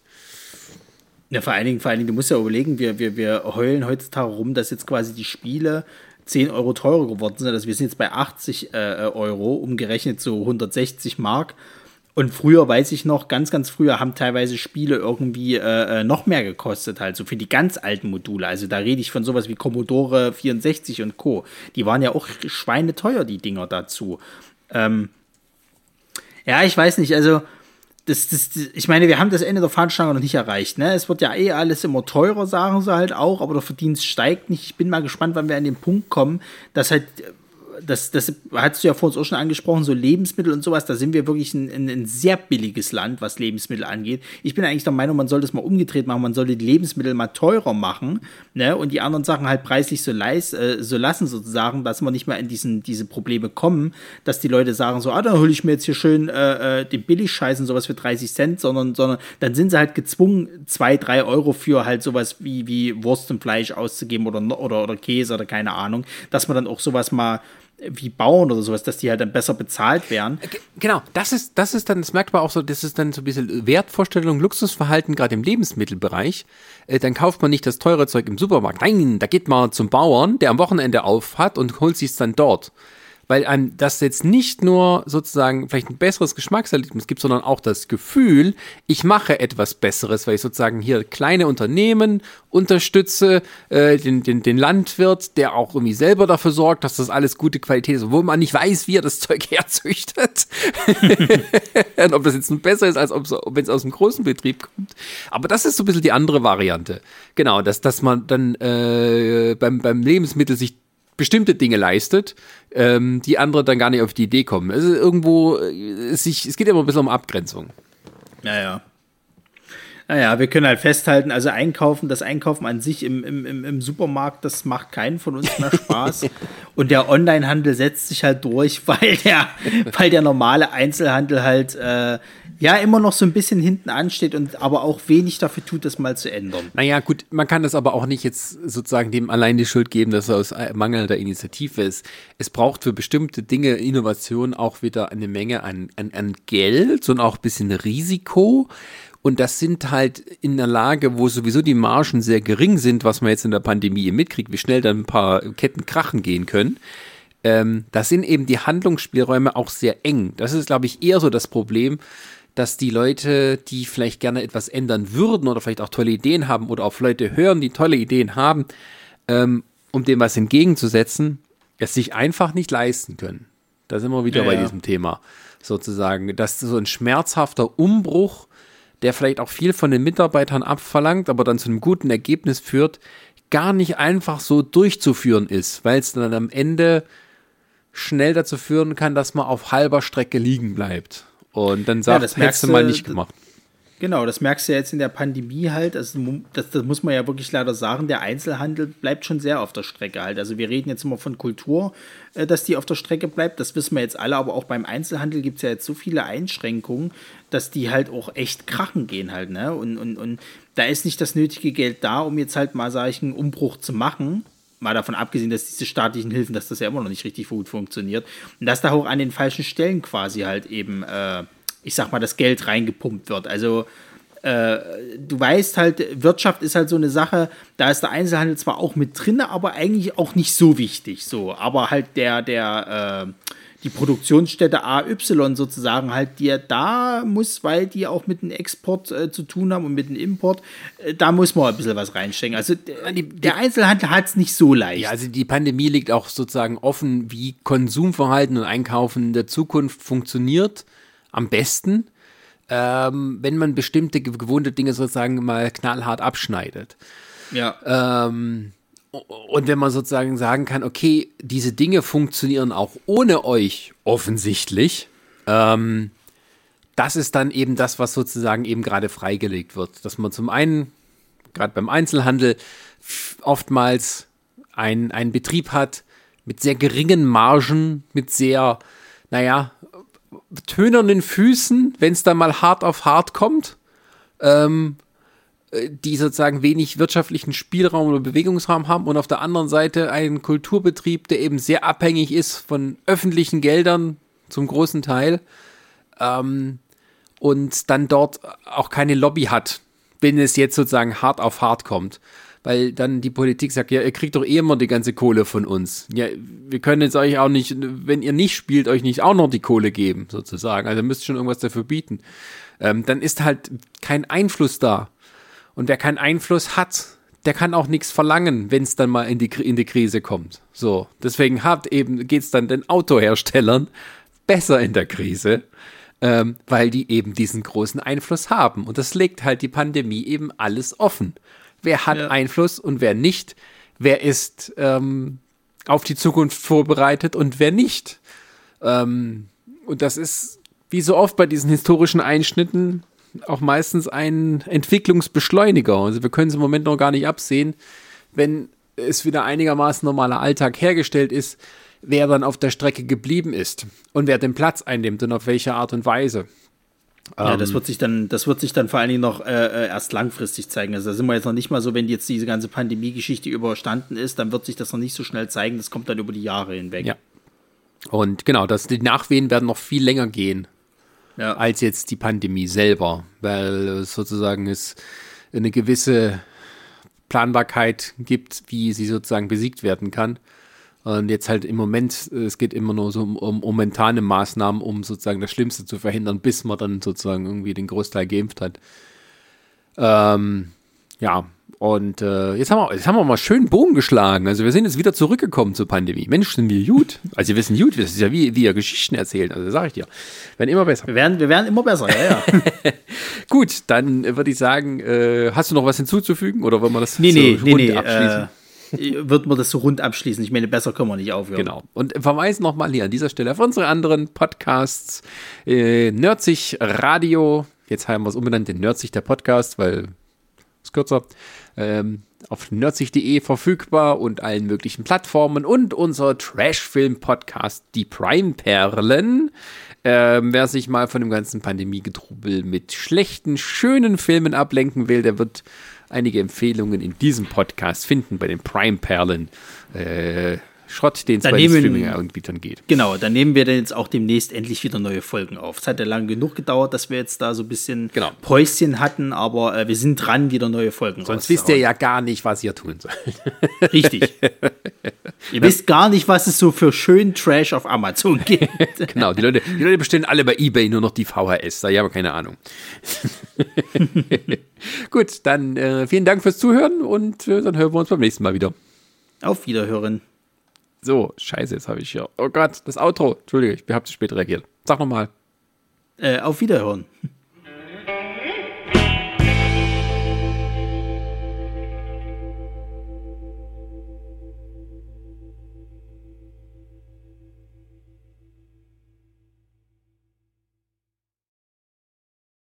Ja, vor allen Dingen, vor allen Dingen, du musst ja überlegen, wir, wir, wir heulen heutzutage rum, dass jetzt quasi die Spiele 10 Euro teurer geworden sind. Also wir sind jetzt bei 80 äh, Euro, umgerechnet so 160 Mark. Und früher weiß ich noch, ganz, ganz früher haben teilweise Spiele irgendwie äh, äh, noch mehr gekostet, halt so für die ganz alten Module. Also da rede ich von sowas wie Commodore 64 und Co. Die waren ja auch schweineteuer, die Dinger dazu. Ähm, ja, ich weiß nicht, also das, das, ich meine, wir haben das Ende der Fahnenstange noch nicht erreicht. Ne? Es wird ja eh alles immer teurer, sagen sie halt auch, aber der Verdienst steigt nicht. Ich bin mal gespannt, wann wir an den Punkt kommen, dass halt das, das hast du ja vor uns auch schon angesprochen, so Lebensmittel und sowas, da sind wir wirklich ein, ein, ein, sehr billiges Land, was Lebensmittel angeht. Ich bin eigentlich der Meinung, man sollte es mal umgedreht machen, man sollte die Lebensmittel mal teurer machen, ne, und die anderen Sachen halt preislich so, leis, äh, so lassen sozusagen, dass man nicht mehr in diesen, diese Probleme kommen, dass die Leute sagen so, ah, dann hole ich mir jetzt hier schön äh, äh den Billigscheiß und sowas für 30 Cent, sondern, sondern dann sind sie halt gezwungen, zwei, drei Euro für halt sowas wie, wie Wurst und Fleisch auszugeben oder, oder, oder Käse oder keine Ahnung, dass man dann auch sowas mal wie Bauern oder sowas, dass die halt dann besser bezahlt werden. Genau, das ist, das ist dann, das merkt man auch so, das ist dann so ein bisschen Wertvorstellung, Luxusverhalten, gerade im Lebensmittelbereich. Äh, dann kauft man nicht das teure Zeug im Supermarkt. Nein, da geht man zum Bauern, der am Wochenende auf hat und holt sich es dann dort weil einem das jetzt nicht nur sozusagen vielleicht ein besseres Geschmackserlebnis gibt, sondern auch das Gefühl, ich mache etwas Besseres, weil ich sozusagen hier kleine Unternehmen unterstütze, äh, den, den, den Landwirt, der auch irgendwie selber dafür sorgt, dass das alles gute Qualität ist, wo man nicht weiß, wie er das Zeug herzüchtet. Und ob das jetzt nun besser ist, als wenn es aus einem großen Betrieb kommt. Aber das ist so ein bisschen die andere Variante. Genau, dass, dass man dann äh, beim, beim Lebensmittel sich bestimmte Dinge leistet, ähm, die andere dann gar nicht auf die Idee kommen. Es ist irgendwo, es, sich, es geht immer ein bisschen um Abgrenzung. Naja. Naja, wir können halt festhalten, also einkaufen, das Einkaufen an sich im, im, im Supermarkt, das macht keinen von uns mehr Spaß. Und der Onlinehandel setzt sich halt durch, weil der, weil der normale Einzelhandel halt äh, ja immer noch so ein bisschen hinten ansteht und aber auch wenig dafür tut, das mal zu ändern. Naja, gut, man kann das aber auch nicht jetzt sozusagen dem allein die Schuld geben, dass er aus mangelnder Initiative ist. Es braucht für bestimmte Dinge Innovation auch wieder eine Menge an, an, an Geld und auch ein bisschen Risiko. Und das sind halt in der Lage, wo sowieso die Margen sehr gering sind, was man jetzt in der Pandemie mitkriegt, wie schnell dann ein paar Ketten krachen gehen können. Ähm, da sind eben die Handlungsspielräume auch sehr eng. Das ist, glaube ich, eher so das Problem, dass die Leute, die vielleicht gerne etwas ändern würden oder vielleicht auch tolle Ideen haben oder auf Leute hören, die tolle Ideen haben, ähm, um dem was entgegenzusetzen, es sich einfach nicht leisten können. Da sind wir wieder Ja, bei ja. diesem Thema sozusagen. Das ist so ein schmerzhafter Umbruch, der vielleicht auch viel von den Mitarbeitern abverlangt, aber dann zu einem guten Ergebnis führt, gar nicht einfach so durchzuführen ist, weil es dann am Ende schnell dazu führen kann, dass man auf halber Strecke liegen bleibt. Und dann sagt, das hättest merkst du mal nicht gemacht. Genau, das merkst du ja jetzt in der Pandemie halt. Also, das, das muss man ja wirklich leider sagen. Der Einzelhandel bleibt schon sehr auf der Strecke halt. Also wir reden jetzt immer von Kultur, äh, dass die auf der Strecke bleibt. Das wissen wir jetzt alle. Aber auch beim Einzelhandel gibt es ja jetzt so viele Einschränkungen, dass die halt auch echt krachen gehen halt. Ne? Und, und, und da ist nicht das nötige Geld da, um jetzt halt mal, sag ich, einen Umbruch zu machen. Mal davon abgesehen, dass diese staatlichen Hilfen, dass das ja immer noch nicht richtig gut funktioniert. Und dass da auch an den falschen Stellen quasi halt eben, äh, ich sag mal, das Geld reingepumpt wird. Also äh, du weißt halt, Wirtschaft ist halt so eine Sache, da ist der Einzelhandel zwar auch mit drin, aber eigentlich auch nicht so wichtig. So, aber halt der, der, äh, die Produktionsstätte AY sozusagen halt, die da muss, weil die auch mit dem Export äh, zu tun haben und mit dem Import, äh, da muss man ein bisschen was reinstecken. Also der, der Einzelhandel hat es nicht so leicht. Ja, also die Pandemie liegt auch sozusagen offen, wie Konsumverhalten und Einkaufen in der Zukunft funktioniert. Am besten, ähm, wenn man bestimmte ge- gewohnte Dinge sozusagen mal knallhart abschneidet. ja. Ähm, und wenn man sozusagen sagen kann, okay, diese Dinge funktionieren auch ohne euch offensichtlich, ähm, das ist dann eben das, was sozusagen eben gerade freigelegt wird. Dass man zum einen, gerade beim Einzelhandel, oftmals ein, einen Betrieb hat mit sehr geringen Margen, mit sehr, naja, tönernen Füßen, wenn es dann mal hart auf hart kommt die sozusagen wenig wirtschaftlichen Spielraum oder Bewegungsraum haben und auf der anderen Seite ein Kulturbetrieb, der eben sehr abhängig ist von öffentlichen Geldern zum großen Teil ähm, und dann dort auch keine Lobby hat, wenn es jetzt sozusagen hart auf hart kommt. Weil dann die Politik sagt, ja, ihr kriegt doch eh immer die ganze Kohle von uns. Ja, wir können jetzt euch auch nicht, wenn ihr nicht spielt, euch nicht auch noch die Kohle geben, sozusagen. Also ihr müsst schon irgendwas dafür bieten. Ähm, dann ist halt kein Einfluss da. Und wer keinen Einfluss hat, der kann auch nichts verlangen, wenn es dann mal in die, in die Krise kommt. So, deswegen hat eben, geht's dann den Autoherstellern besser in der Krise, ähm, weil die eben diesen großen Einfluss haben. Und das legt halt die Pandemie eben alles offen. Wer hat Ja. Einfluss und wer nicht? Wer ist ähm, auf die Zukunft vorbereitet und wer nicht? Ähm, und das ist, wie so oft bei diesen historischen Einschnitten, auch meistens ein Entwicklungsbeschleuniger. Also wir können es im Moment noch gar nicht absehen, wenn es wieder einigermaßen normaler Alltag hergestellt ist, wer dann auf der Strecke geblieben ist und wer den Platz einnimmt und auf welche Art und Weise. Ja, Ähm. das wird sich dann, das wird sich dann vor allen Dingen noch äh, äh, erst langfristig zeigen. Also da sind wir jetzt noch nicht mal so, wenn jetzt diese ganze Pandemie-Geschichte überstanden ist, dann wird sich das noch nicht so schnell zeigen. Das kommt dann über die Jahre hinweg. Ja. Und genau, das, die Nachwehen werden noch viel länger gehen Ja. als jetzt die Pandemie selber, weil es sozusagen es eine gewisse Planbarkeit gibt, wie sie sozusagen besiegt werden kann. Und jetzt halt im Moment, es geht immer nur so um, um momentane Maßnahmen, um sozusagen das Schlimmste zu verhindern, bis man dann sozusagen irgendwie den Großteil geimpft hat. Ähm, ja, und äh, jetzt, haben wir, jetzt haben wir mal schön Bogen geschlagen. Also wir sind jetzt wieder zurückgekommen zur Pandemie. Mensch, sind wir gut. Also wir wissen gut, das ist ja wie, wie ihr Geschichten erzählen. Also sage ich dir. Werden immer besser. Wir werden, wir werden immer besser, ja, ja. Gut, dann würde ich sagen, äh, hast du noch was hinzuzufügen oder wollen wir das Nee, so nee, rund nee. abschließen? Äh, wird man das so rund abschließen? Ich meine, besser können wir nicht aufhören. Genau. Und verweisen nochmal hier an dieser Stelle auf unsere anderen Podcasts. Äh, Nerdsig Radio. Jetzt haben wir es umbenannt in Nerdsig der Podcast, weil ist kürzer. Ähm, auf nerdsig.de verfügbar und allen möglichen Plattformen und unser Trash-Film-Podcast Die Prime-Perlen. Ähm, wer sich mal von dem ganzen Pandemie-Getrubel mit schlechten, schönen Filmen ablenken will, der wird einige Empfehlungen in diesem Podcast finden bei den Prime-Perlen. Äh, Schrott, den es bei den Streaming-Anbietern geht. Genau, dann nehmen wir dann jetzt auch demnächst endlich wieder neue Folgen auf. Es hat ja lange genug gedauert, dass wir jetzt da so ein bisschen Genau. Päuschen hatten, aber äh, wir sind dran, wieder neue Folgen Sonst wisst ihr ja gar nicht, was ihr tun sollt. Richtig. ihr wisst gar nicht, was es so für schön Trash auf Amazon gibt. genau, die Leute, die Leute bestellen alle bei Ebay nur noch die VHS. Da habe ich keine Ahnung. Gut, dann äh, vielen Dank fürs Zuhören und äh, dann hören wir uns beim nächsten Mal wieder. auf Wiederhören. So, scheiße, jetzt habe ich hier. Oh Gott, das Outro. Entschuldige, ich habe zu spät reagiert. Sag nochmal. Äh, auf Wiederhören.